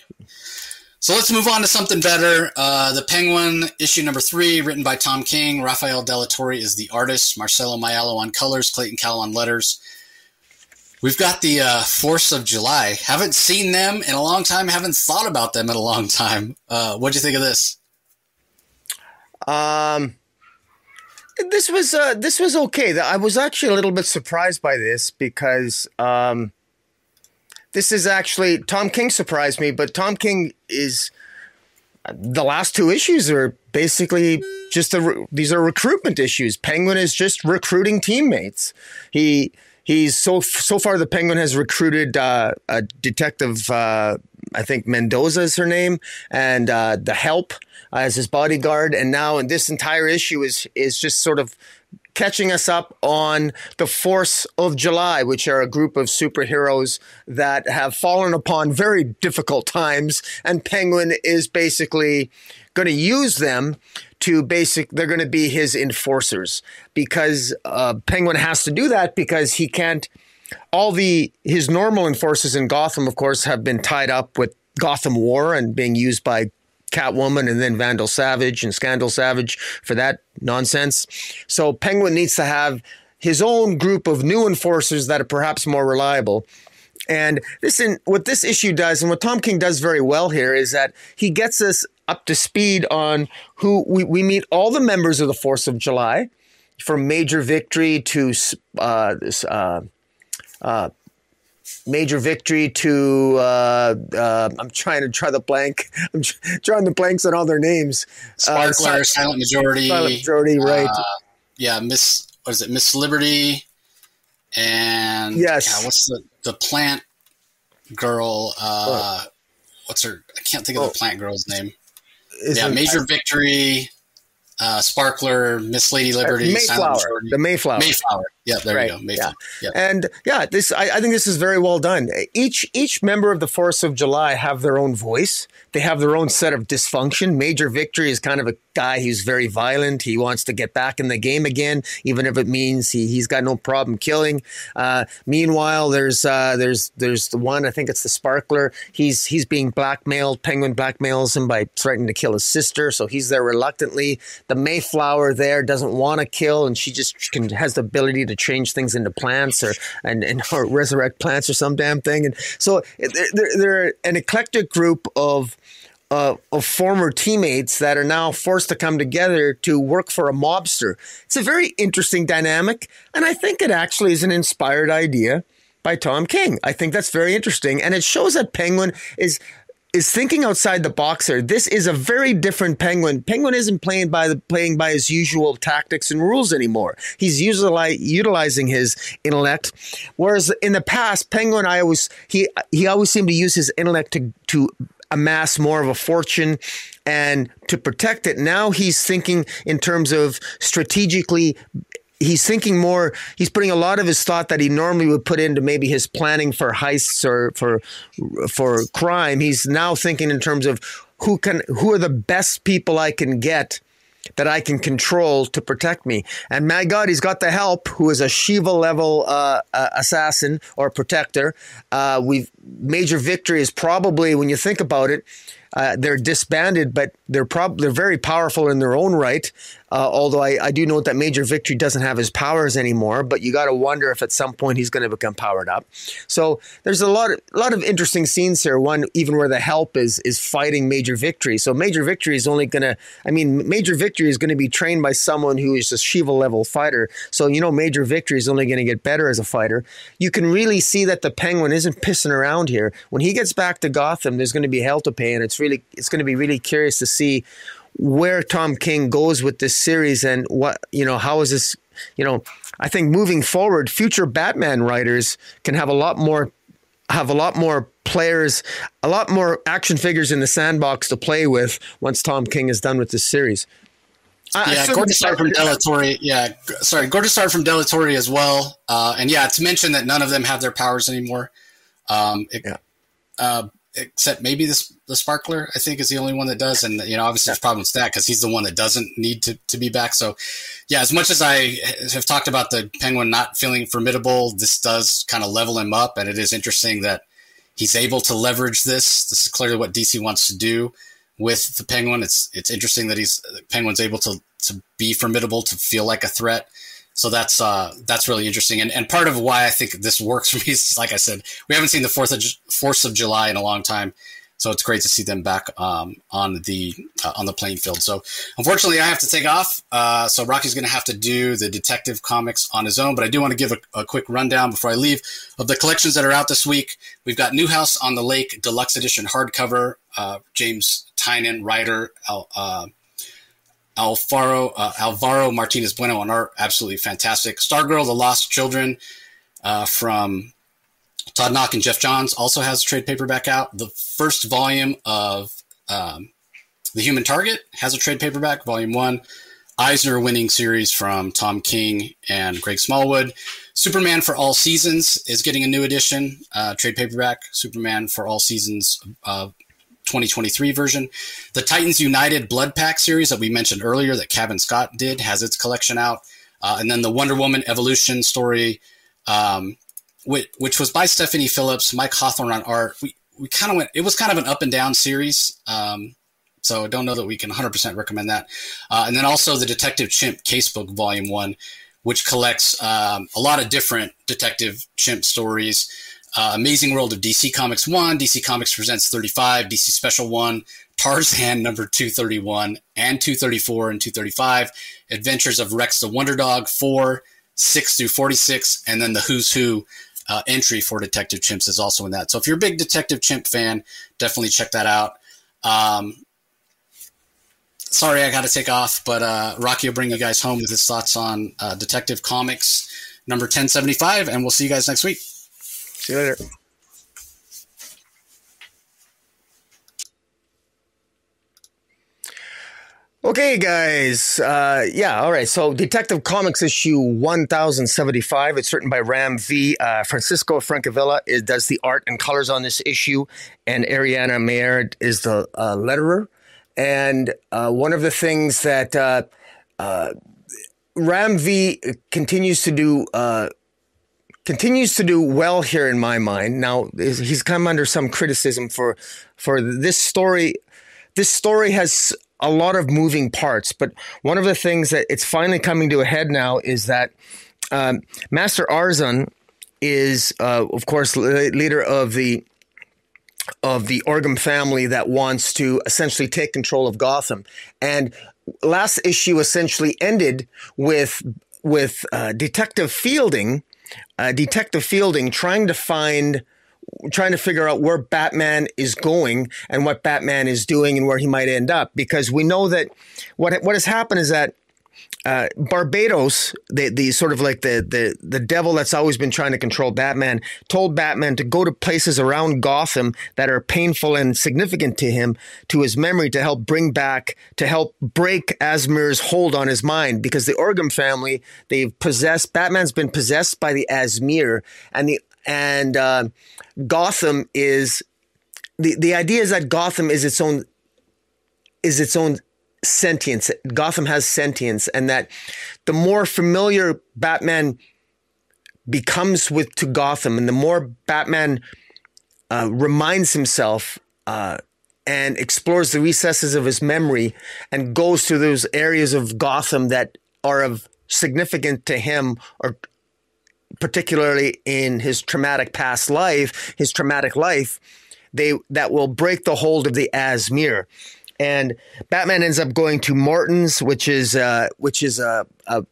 So let's move on to something better. Uh, the Penguin issue number three, written by Tom King. Rafael Torre is the artist. Marcelo Maiolo on colors. Clayton Cowles on letters. We've got the uh, Force of July. Haven't seen them in a long time. Haven't thought about them in a long time. Uh, what do you think of this? Um, this was uh, this was okay. I was actually a little bit surprised by this because um, this is actually Tom King surprised me, but Tom King is the last two issues are basically just these are recruitment issues. Penguin is just recruiting teammates. He he's so so far the Penguin has recruited uh, a detective. Uh, I think Mendoza is her name, and uh, the Help as his bodyguard. And now and this entire issue is is just sort of catching us up on the Force of July, which are a group of superheroes that have fallen upon very difficult times, and Penguin is basically going to use them to basic they're going to be his enforcers. Because uh, penguin has to do that because he can't all the his normal enforcers in gotham of course have been tied up with gotham war and being used by catwoman and then vandal savage and scandal savage for that nonsense. So penguin needs to have his own group of new enforcers that are perhaps more reliable. And this what this issue does, and what Tom King does very well here, is that he gets us up to speed on who we, we meet all the members of the Force of July, from Major Victory to uh, this, uh, uh, Major Victory to uh, uh, I'm trying to try the blank. I'm drawing the blanks on all their names. Uh, Sparkler, Silent Majority, Silent Majority, right? yeah, Miss what is it? Miss Liberty, and yes, yeah, what's the the plant girl? Uh, oh. What's her? I can't think of oh. the plant girl's name. Is yeah, Major Victory, uh, Sparkler, Miss Lady Liberty, Mayflower, the Mayflower, Mayflower. Yeah, there right. you go. Yeah. yeah. And yeah, this I, I, think this is very well done. Each each member of the Force of July have their own voice. They have their own set of dysfunction. Major Victory is kind of a guy who's very violent. He wants to get back in the game again, even if it means he he's got no problem killing. Uh, meanwhile, there's uh, there's there's the one I think it's the Sparkler. He's he's being blackmailed. Penguin blackmails him by threatening to kill his sister, so he's there reluctantly. The Mayflower there doesn't want to kill, and she just can, has the ability to change things into plants or and, and or resurrect plants or some damn thing. And so they're, they're an eclectic group of uh, of former teammates that are now forced to come together to work for a mobster. It's a very interesting dynamic, and I think it actually is an inspired idea by Tom King. I think that's very interesting, and it shows that Penguin is is thinking outside the box here. This is a very different Penguin. Penguin isn't playing by the playing by his usual tactics and rules anymore. He's usually utilizing his intellect, whereas in the past, Penguin I always he he always seemed to use his intellect to to amass more of a fortune and to protect it. Now he's thinking in terms of strategically he's thinking more he's putting a lot of his thought that he normally would put into maybe his planning for heists or for for crime he's now thinking in terms of who can who are the best people I can get that I can control to protect me. And my God, he's got the help, who is a Shiva level uh, uh, assassin or protector. Uh, we've major victory is probably when you think about it, uh, they're disbanded, but they're prob- they're very powerful in their own right. Uh, although I, I do note that Major Victory doesn't have his powers anymore, but you got to wonder if at some point he's going to become powered up. So there's a lot of, a lot of interesting scenes here. One even where the help is is fighting Major Victory. So Major Victory is only going to I mean Major Victory is going to be trained by someone who is a Shiva level fighter. So you know Major Victory is only going to get better as a fighter. You can really see that the Penguin isn't pissing around here. When he gets back to Gotham, there's going to be hell to pay, and it's really it's going to be really curious to see where Tom King goes with this series and what, you know, how is this, you know, I think moving forward, future Batman writers can have a lot more have a lot more players, a lot more action figures in the sandbox to play with once Tom King is done with this series. Yeah, uh, Gordon started from De Yeah, sorry, Gordon started from De as well. Uh, and yeah, to mention that none of them have their powers anymore. Um, it, yeah. Uh, except maybe this the sparkler i think is the only one that does. And you know obviously there's problems with that because he's the one that doesn't need to, to be back. So yeah as much as i have talked about the penguin not feeling formidable this does kind of level him up. And it is interesting that he's able to leverage this. This is clearly what dc wants to do with the penguin. It's it's interesting that he's the penguin's able to to be formidable to feel like a threat so that's uh, that's really interesting, and, and part of why I think this works for me is, like I said, we haven't seen the Fourth of Fourth of July in a long time, so it's great to see them back um, on the uh, on the playing field. So unfortunately, I have to take off. Uh, so Rocky's going to have to do the Detective comics on his own. But I do want to give a, a, quick rundown before I leave of the collections that are out this week. We've got Nice House on the Lake Deluxe Edition hardcover. Uh, James Tynion, writer. Alvaro uh, Alvaro Martinez Bueno on art, absolutely fantastic. Stargirl: The Lost Children uh, from Todd Nauck and Geoff Johns also has a trade paperback out. The first volume of um, The Human Target has a trade paperback, volume one. Eisner winning series from Tom King and Greg Smallwood. Superman for All Seasons is getting a new edition, uh, trade paperback. Superman for All Seasons, uh, 2023 version. The Titans United Blood Pact series that we mentioned earlier that Cavan Scott did has its collection out. Uh, and then the Wonder Woman Evolution story, um, which, which, was by Stephanie Phillips, Mike Hawthorne on art. We, we kind of went, it was kind of an up and down series. Um, so I don't know that we can 100% recommend that. Uh, and then also the Detective Chimp Casebook Volume 1, which collects um, a lot of different Detective Chimp stories uh, Amazing World of DC Comics 1, DC Comics Presents 35, DC Special 1, Tarzan number 231 and 234 and 235, Adventures of Rex the Wonder Dog 4, 6 through 46, and then the Who's Who uh, entry for Detective Chimps is also in that. So if you're a big Detective Chimp fan, definitely check that out. Um, sorry, I got to take off, but uh, Rocky will bring you guys home with his thoughts on uh, Detective Comics number 1075, and we'll see you guys next week. See you later. Okay, guys. Uh, yeah, all right. So, Detective Comics issue 1075. It's written by Ram V. Uh, Francisco Francavilla is, does the art and colors on this issue, and Ariana Maher is the uh, letterer. And uh, one of the things that uh, uh, Ram V continues to do continues to do well here in my mind. Now he's come under some criticism for for this story. This story has a lot of moving parts, but one of the things that it's finally coming to a head now is that um, Master Arzen is, uh, of course, leader of the of the Orgham family that wants to essentially take control of Gotham. And last issue essentially ended with with uh, Detective Fielding, uh, Detective Fielding trying to find trying to figure out where Batman is going and what Batman is doing and where he might end up because we know that what what has happened is that uh, Barbatos, the the sort of like the the the devil that's always been trying to control Batman, told Batman to go to places around Gotham that are painful and significant to him, to his memory, to help bring back, to help break Azmer's hold on his mind. Because the Orgham family, they've possessed Batman's been possessed by the Asmir, and the and uh, Gotham is the the idea is that Gotham is its own is its own sentience. Gotham has sentience, and that the more familiar Batman becomes with to Gotham, and the more Batman uh, reminds himself uh, and explores the recesses of his memory, and goes to those areas of Gotham that are of significant to him, or particularly in his traumatic past life, his traumatic life, they that will break the hold of the Azmer and Batman ends up going to Morton's, which is uh, which is a, a,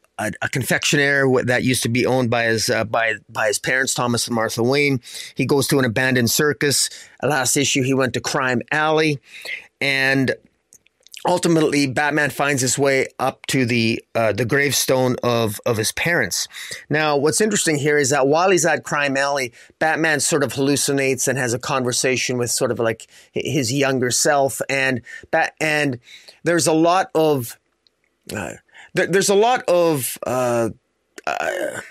a confectioner that used to be owned by his uh, by by his parents, Thomas and Martha Wayne. He goes to an abandoned circus. Last issue, he went to Crime Alley, and ultimately Batman finds his way up to the uh, the gravestone of of his parents. Now, what's interesting here is that while he's at Crime Alley, Batman sort of hallucinates and has a conversation with sort of like his younger self, and bat and there's a lot of uh, there, there's a lot of uh, uh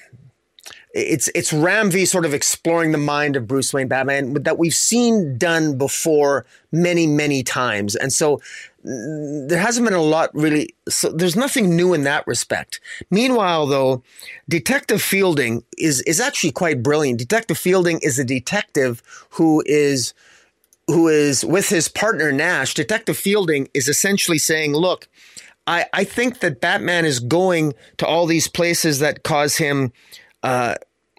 it's it's Ram-V sort of exploring the mind of Bruce Wayne Batman that we've seen done before many many times, and so there hasn't been a lot really. So there's nothing new in that respect. Meanwhile, though, Detective Fielding is is actually quite brilliant. Detective Fielding is a detective who is who is with his partner Nash. Detective Fielding is essentially saying, "Look." I, I think that Batman is going to all these places that cause him uh,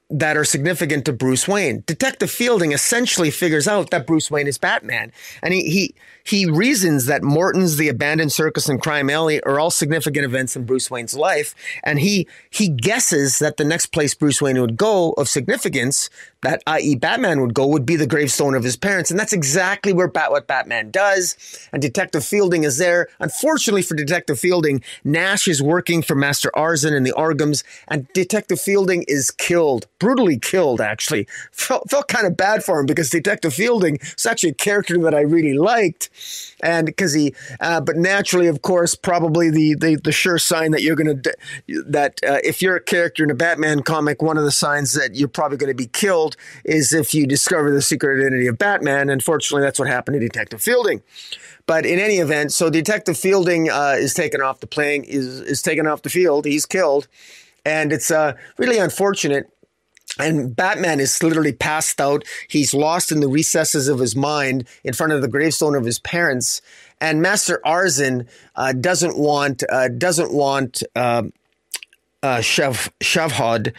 that are significant to Bruce Wayne. Detective Fielding essentially figures out that Bruce Wayne is Batman, and he he he reasons that Morton's, the abandoned circus, and Crime Alley are all significant events in Bruce Wayne's life, and he he guesses that the next place Bruce Wayne would go of significance, that i.e. Batman would go, would be the gravestone of his parents, and that's exactly where Bat what Batman does. And Detective Fielding is there. Unfortunately for Detective Fielding, Nash is working for Master Arzen and the Orghams, and Detective Fielding is killed, brutally killed. Actually, felt felt kind of bad for him because Detective Fielding is actually a character that I really liked and because he, uh, but naturally, of course, probably the the, the sure sign that you're going to that uh, if you're a character in a Batman comic, one of the signs that you're probably going to be killed is if you discover the secret identity of Batman. Unfortunately, that's what happened to Detective Fielding. But in any event, so Detective Fielding uh, is taken off the playing is is taken off the field. He's killed, and it's uh, really unfortunate and Batman is literally passed out. He's lost in the recesses of his mind in front of the gravestone of his parents. And Master Arzen uh, doesn't want uh, doesn't want uh, uh, Shev Shavhad.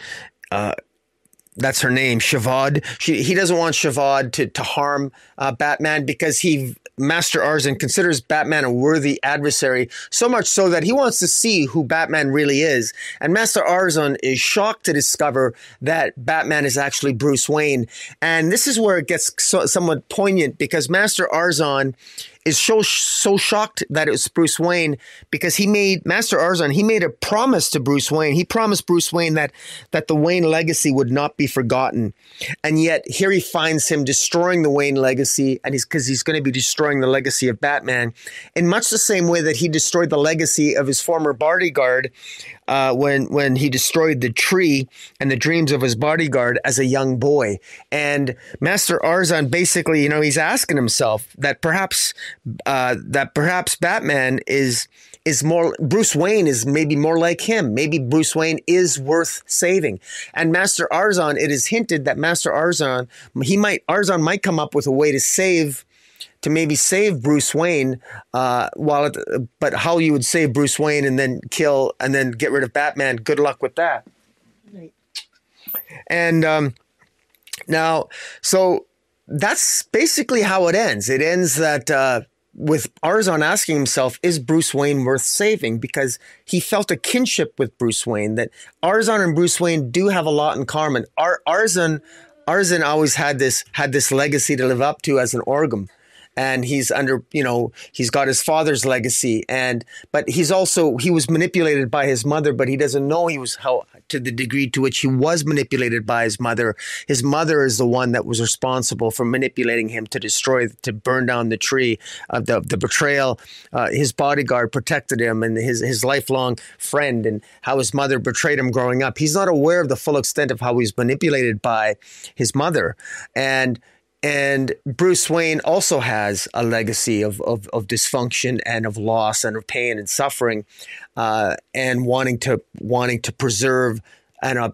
That's her name, Shavad. She, he doesn't want Shavad to to harm uh, Batman because he Master Arzen considers Batman a worthy adversary, so much so that he wants to see who Batman really is. And Master Arzen is shocked to discover that Batman is actually Bruce Wayne. And this is where it gets so, somewhat poignant because Master Arzen is so so shocked that it was Bruce Wayne because he made Master Arzen he made a promise to Bruce Wayne. He promised Bruce Wayne that that the Wayne legacy would not be forgotten, and yet here he finds him destroying the Wayne legacy, and he's because he's going to be destroying the legacy of Batman in much the same way that he destroyed the legacy of his former bodyguard uh, when when he destroyed the tree and the dreams of his bodyguard as a young boy. And Master Arzen basically, you know, he's asking himself that perhaps uh, that perhaps Batman is is more Bruce Wayne is maybe more like him. Maybe Bruce Wayne is worth saving. And Master Arzen, it is hinted that Master Arzen, he might Arzen might come up with a way to save to maybe save Bruce Wayne, uh, while it, but how you would save Bruce Wayne and then kill and then get rid of Batman? Good luck with that. Right. And um, now, so that's basically how it ends. It ends that uh, with Arzen asking himself, is Bruce Wayne worth saving? Because he felt a kinship with Bruce Wayne, that Arzen and Bruce Wayne do have a lot in common. Ar- Arzen, Arzen always had this, had this legacy to live up to as an Orgham and he's under you know he's got his father's legacy. And but he's also he was manipulated by his mother but he doesn't know he was how to the degree to which he was manipulated by his mother. His mother is the one that was responsible for manipulating him to destroy to burn down the tree of the, the betrayal. Uh, his bodyguard protected him and his his lifelong friend and how his mother betrayed him growing up. He's not aware of the full extent of how he's manipulated by his mother. And and Bruce Wayne also has a legacy of, of, of dysfunction and of loss and of pain and suffering, uh, and wanting to wanting to preserve and uh,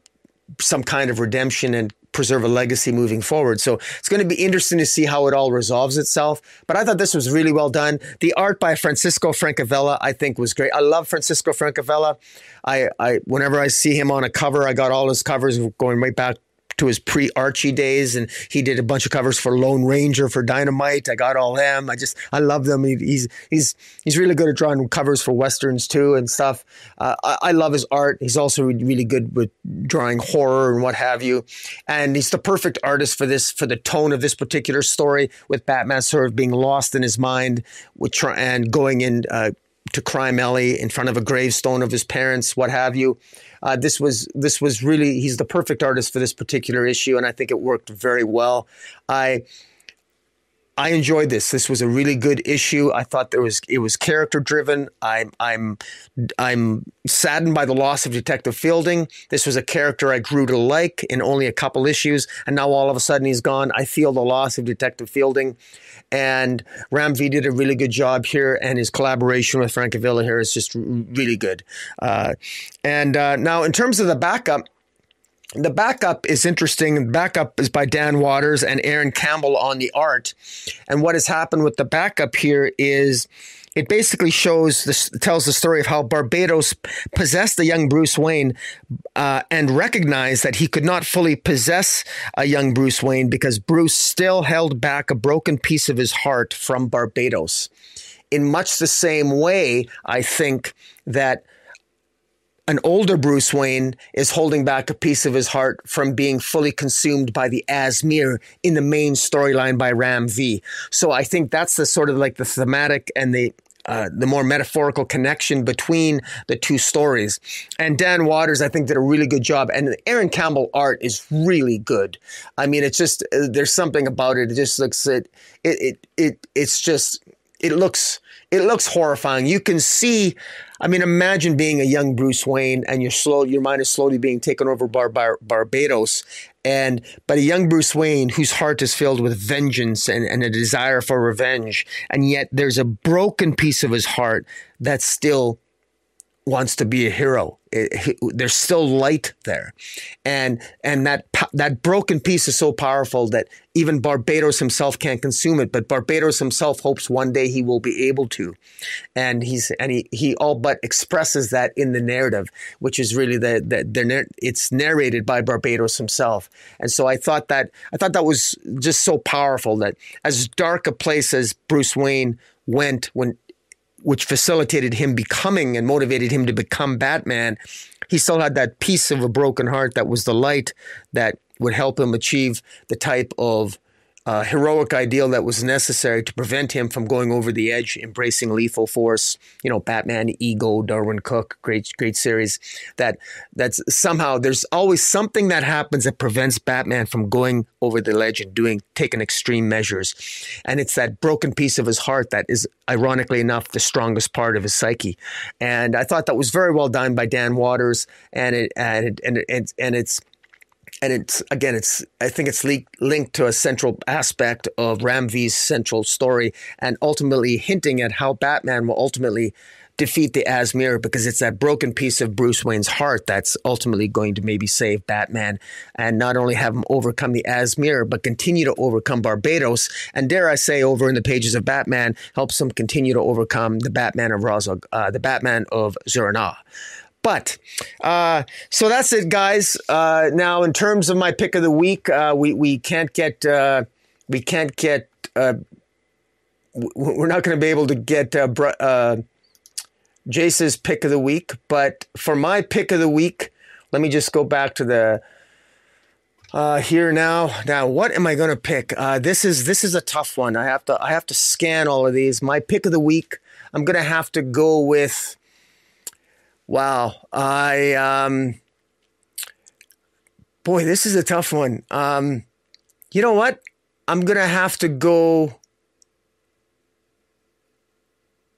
some kind of redemption and preserve a legacy moving forward. So it's going to be interesting to see how it all resolves itself. But I thought this was really well done. The art by Francisco Francavilla, I think, was great. I love Francisco Francavilla. I, I whenever I see him on a cover, I got all his covers going right back to his pre Archie days, and he did a bunch of covers for Lone Ranger for Dynamite. I got all them. I just I love them. He, he's he's he's really good at drawing covers for westerns too and stuff. Uh, I, I, love his art. He's also really good with drawing horror and what have you. And he's the perfect artist for this for the tone of this particular story with Batman sort of being lost in his mind, with and going in. Uh, to Crime Alley in front of a gravestone of his parents, what have you. Uh, this was this was really he's the perfect artist for this particular issue, and I think it worked very well. I I enjoyed this. This was a really good issue. I thought there was it was character driven. I'm I'm I'm saddened by the loss of Detective Fielding. This was a character I grew to like in only a couple issues, and now all of a sudden he's gone. I feel the loss of Detective Fielding. And Ram V did a really good job here, and his collaboration with Francavilla here is just really good. Uh, and uh, now, in terms of the backup, the backup is interesting. The backup is by Dan Watters and Aaron Campbell on the art. And what has happened with the backup here is it basically shows this tells the story of how Barbatos possessed the young Bruce Wayne uh, and recognized that he could not fully possess a young Bruce Wayne because Bruce still held back a broken piece of his heart from Barbatos. In much the same way, I think that an older Bruce Wayne is holding back a piece of his heart from being fully consumed by the Azmer in the main storyline by Ram V. So I think that's the sort of like the thematic and the uh, the more metaphorical connection between the two stories. And Dan Watters, I think, did a really good job. And Aaron Campbell art is really good. I mean, it's just uh, there's something about it. It just looks it it it, it it's just it looks it looks horrifying. You can see I mean, imagine being a young Bruce Wayne and your slow, your mind is slowly being taken over by Bar- Barbatos, and but a young Bruce Wayne whose heart is filled with vengeance and, and a desire for revenge, and yet there's a broken piece of his heart that still wants to be a hero. There's still light there, and and that that broken piece is so powerful that even Barbatos himself can't consume it. But Barbatos himself hopes one day he will be able to, and he's and he he all but expresses that in the narrative, which is really the the, the it's narrated by Barbatos himself. And so I thought that I thought that was just so powerful that as dark a place as Bruce Wayne went when which facilitated him becoming and motivated him to become Batman, he still had that piece of a broken heart that was the light that would help him achieve the type of uh, heroic ideal that was necessary to prevent him from going over the edge, embracing lethal force. You know, Batman, Ego, Darwyn Cooke, great, great series. That that's somehow there's always something that happens that prevents Batman from going over the ledge and doing taking extreme measures, and it's that broken piece of his heart that is, ironically enough, the strongest part of his psyche. And I thought that was very well done by Dan Watters, and it and it, and, it, and it's and it's again, it's I think it's le- linked to a central aspect of Ram V's central story, and ultimately hinting at how Batman will ultimately defeat the Azmer because it's that broken piece of Bruce Wayne's heart that's ultimately going to maybe save Batman and not only have him overcome the Azmer, but continue to overcome Barbatos And dare I say, over in the pages of Batman, helps him continue to overcome the Batman of Razog, uh, the Batman of Zur-En-Arrh. But uh, so that's it, guys. Uh, now, in terms of my pick of the week, uh, we we can't get uh, we can't get uh, we're not going to be able to get uh, uh, Jace's pick of the week. But for my pick of the week, let me just go back to the here now. Now, what am I going to pick? This is this is a tough one. I have to I have to scan all of these. My pick of the week. I'm going to have to go with. Wow, I um, boy, this is a tough one. Um, you know what? I'm going to have to go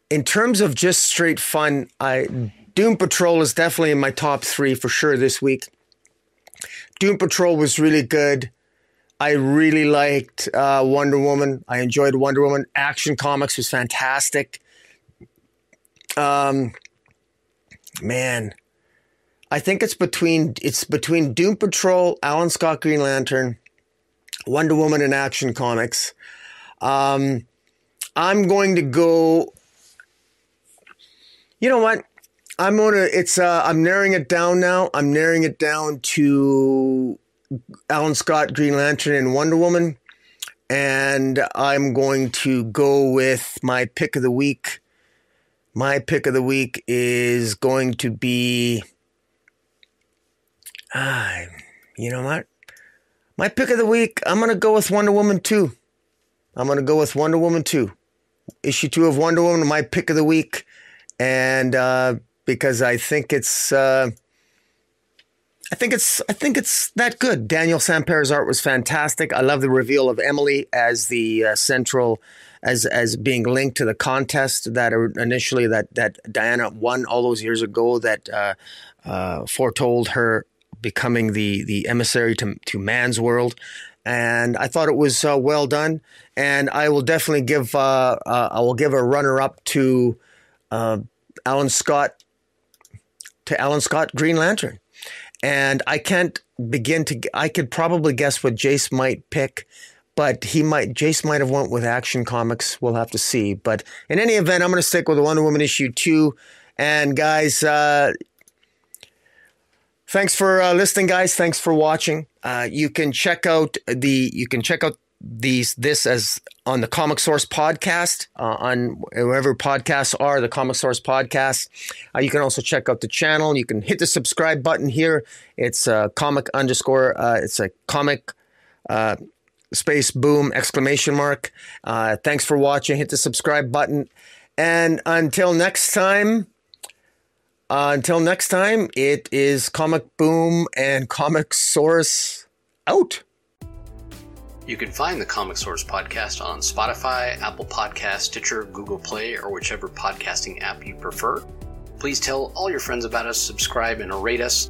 in terms of just straight fun, I Doom Patrol is definitely in my top three for sure this week. Doom Patrol was really good. I really liked uh, Wonder Woman. I enjoyed Wonder Woman. Action Comics was fantastic. Um, man, I think it's between it's between Doom Patrol, Alan Scott Green Lantern, Wonder Woman, and Action Comics. Um, I'm going to go you know what? I'm gonna. It's. Uh, I'm narrowing it down now. I'm narrowing it down to Alan Scott, Green Lantern, and Wonder Woman, and I'm going to go with my pick of the week. My pick of the week is going to be. Ah, you know what? My pick of the week. I'm gonna go with Wonder Woman two. I'm gonna go with Wonder Woman two. Issue two of Wonder Woman. My pick of the week and uh, because I think it's. Uh, I think it's I think it's that good. Daniel Sampere's art was fantastic. I love the reveal of Emily as the uh, central, as as being linked to the contest that initially that that Diana won all those years ago. That uh, uh, foretold her becoming the the emissary to to man's world, and I thought it was uh, well done. And I will definitely give uh, uh, I will give a runner up to uh, Alan Scott to Alan Scott Green Lantern. And I can't begin to I could probably guess what Jace might pick, but he might Jace might have went with Action Comics. We'll have to see. But in any event, I'm going to stick with the Wonder Woman issue 2 and guys uh, thanks for uh, listening guys thanks for watching uh, you can check out the you can check out these this as on the Comic Source podcast uh, on wherever podcasts are the Comic Source podcast. Uh, you can also check out the channel. You can hit the subscribe button here. It's a comic underscore. Uh, it's a comic uh, space boom exclamation mark. Uh, thanks for watching. Hit the subscribe button, and until next time. Uh, until next time, it is Comic Boom and Comic Source out. You can find the Comic Source podcast on Spotify, Apple Podcast, Stitcher, Google Play, or whichever podcasting app you prefer. Please tell all your friends about us, subscribe, and rate us.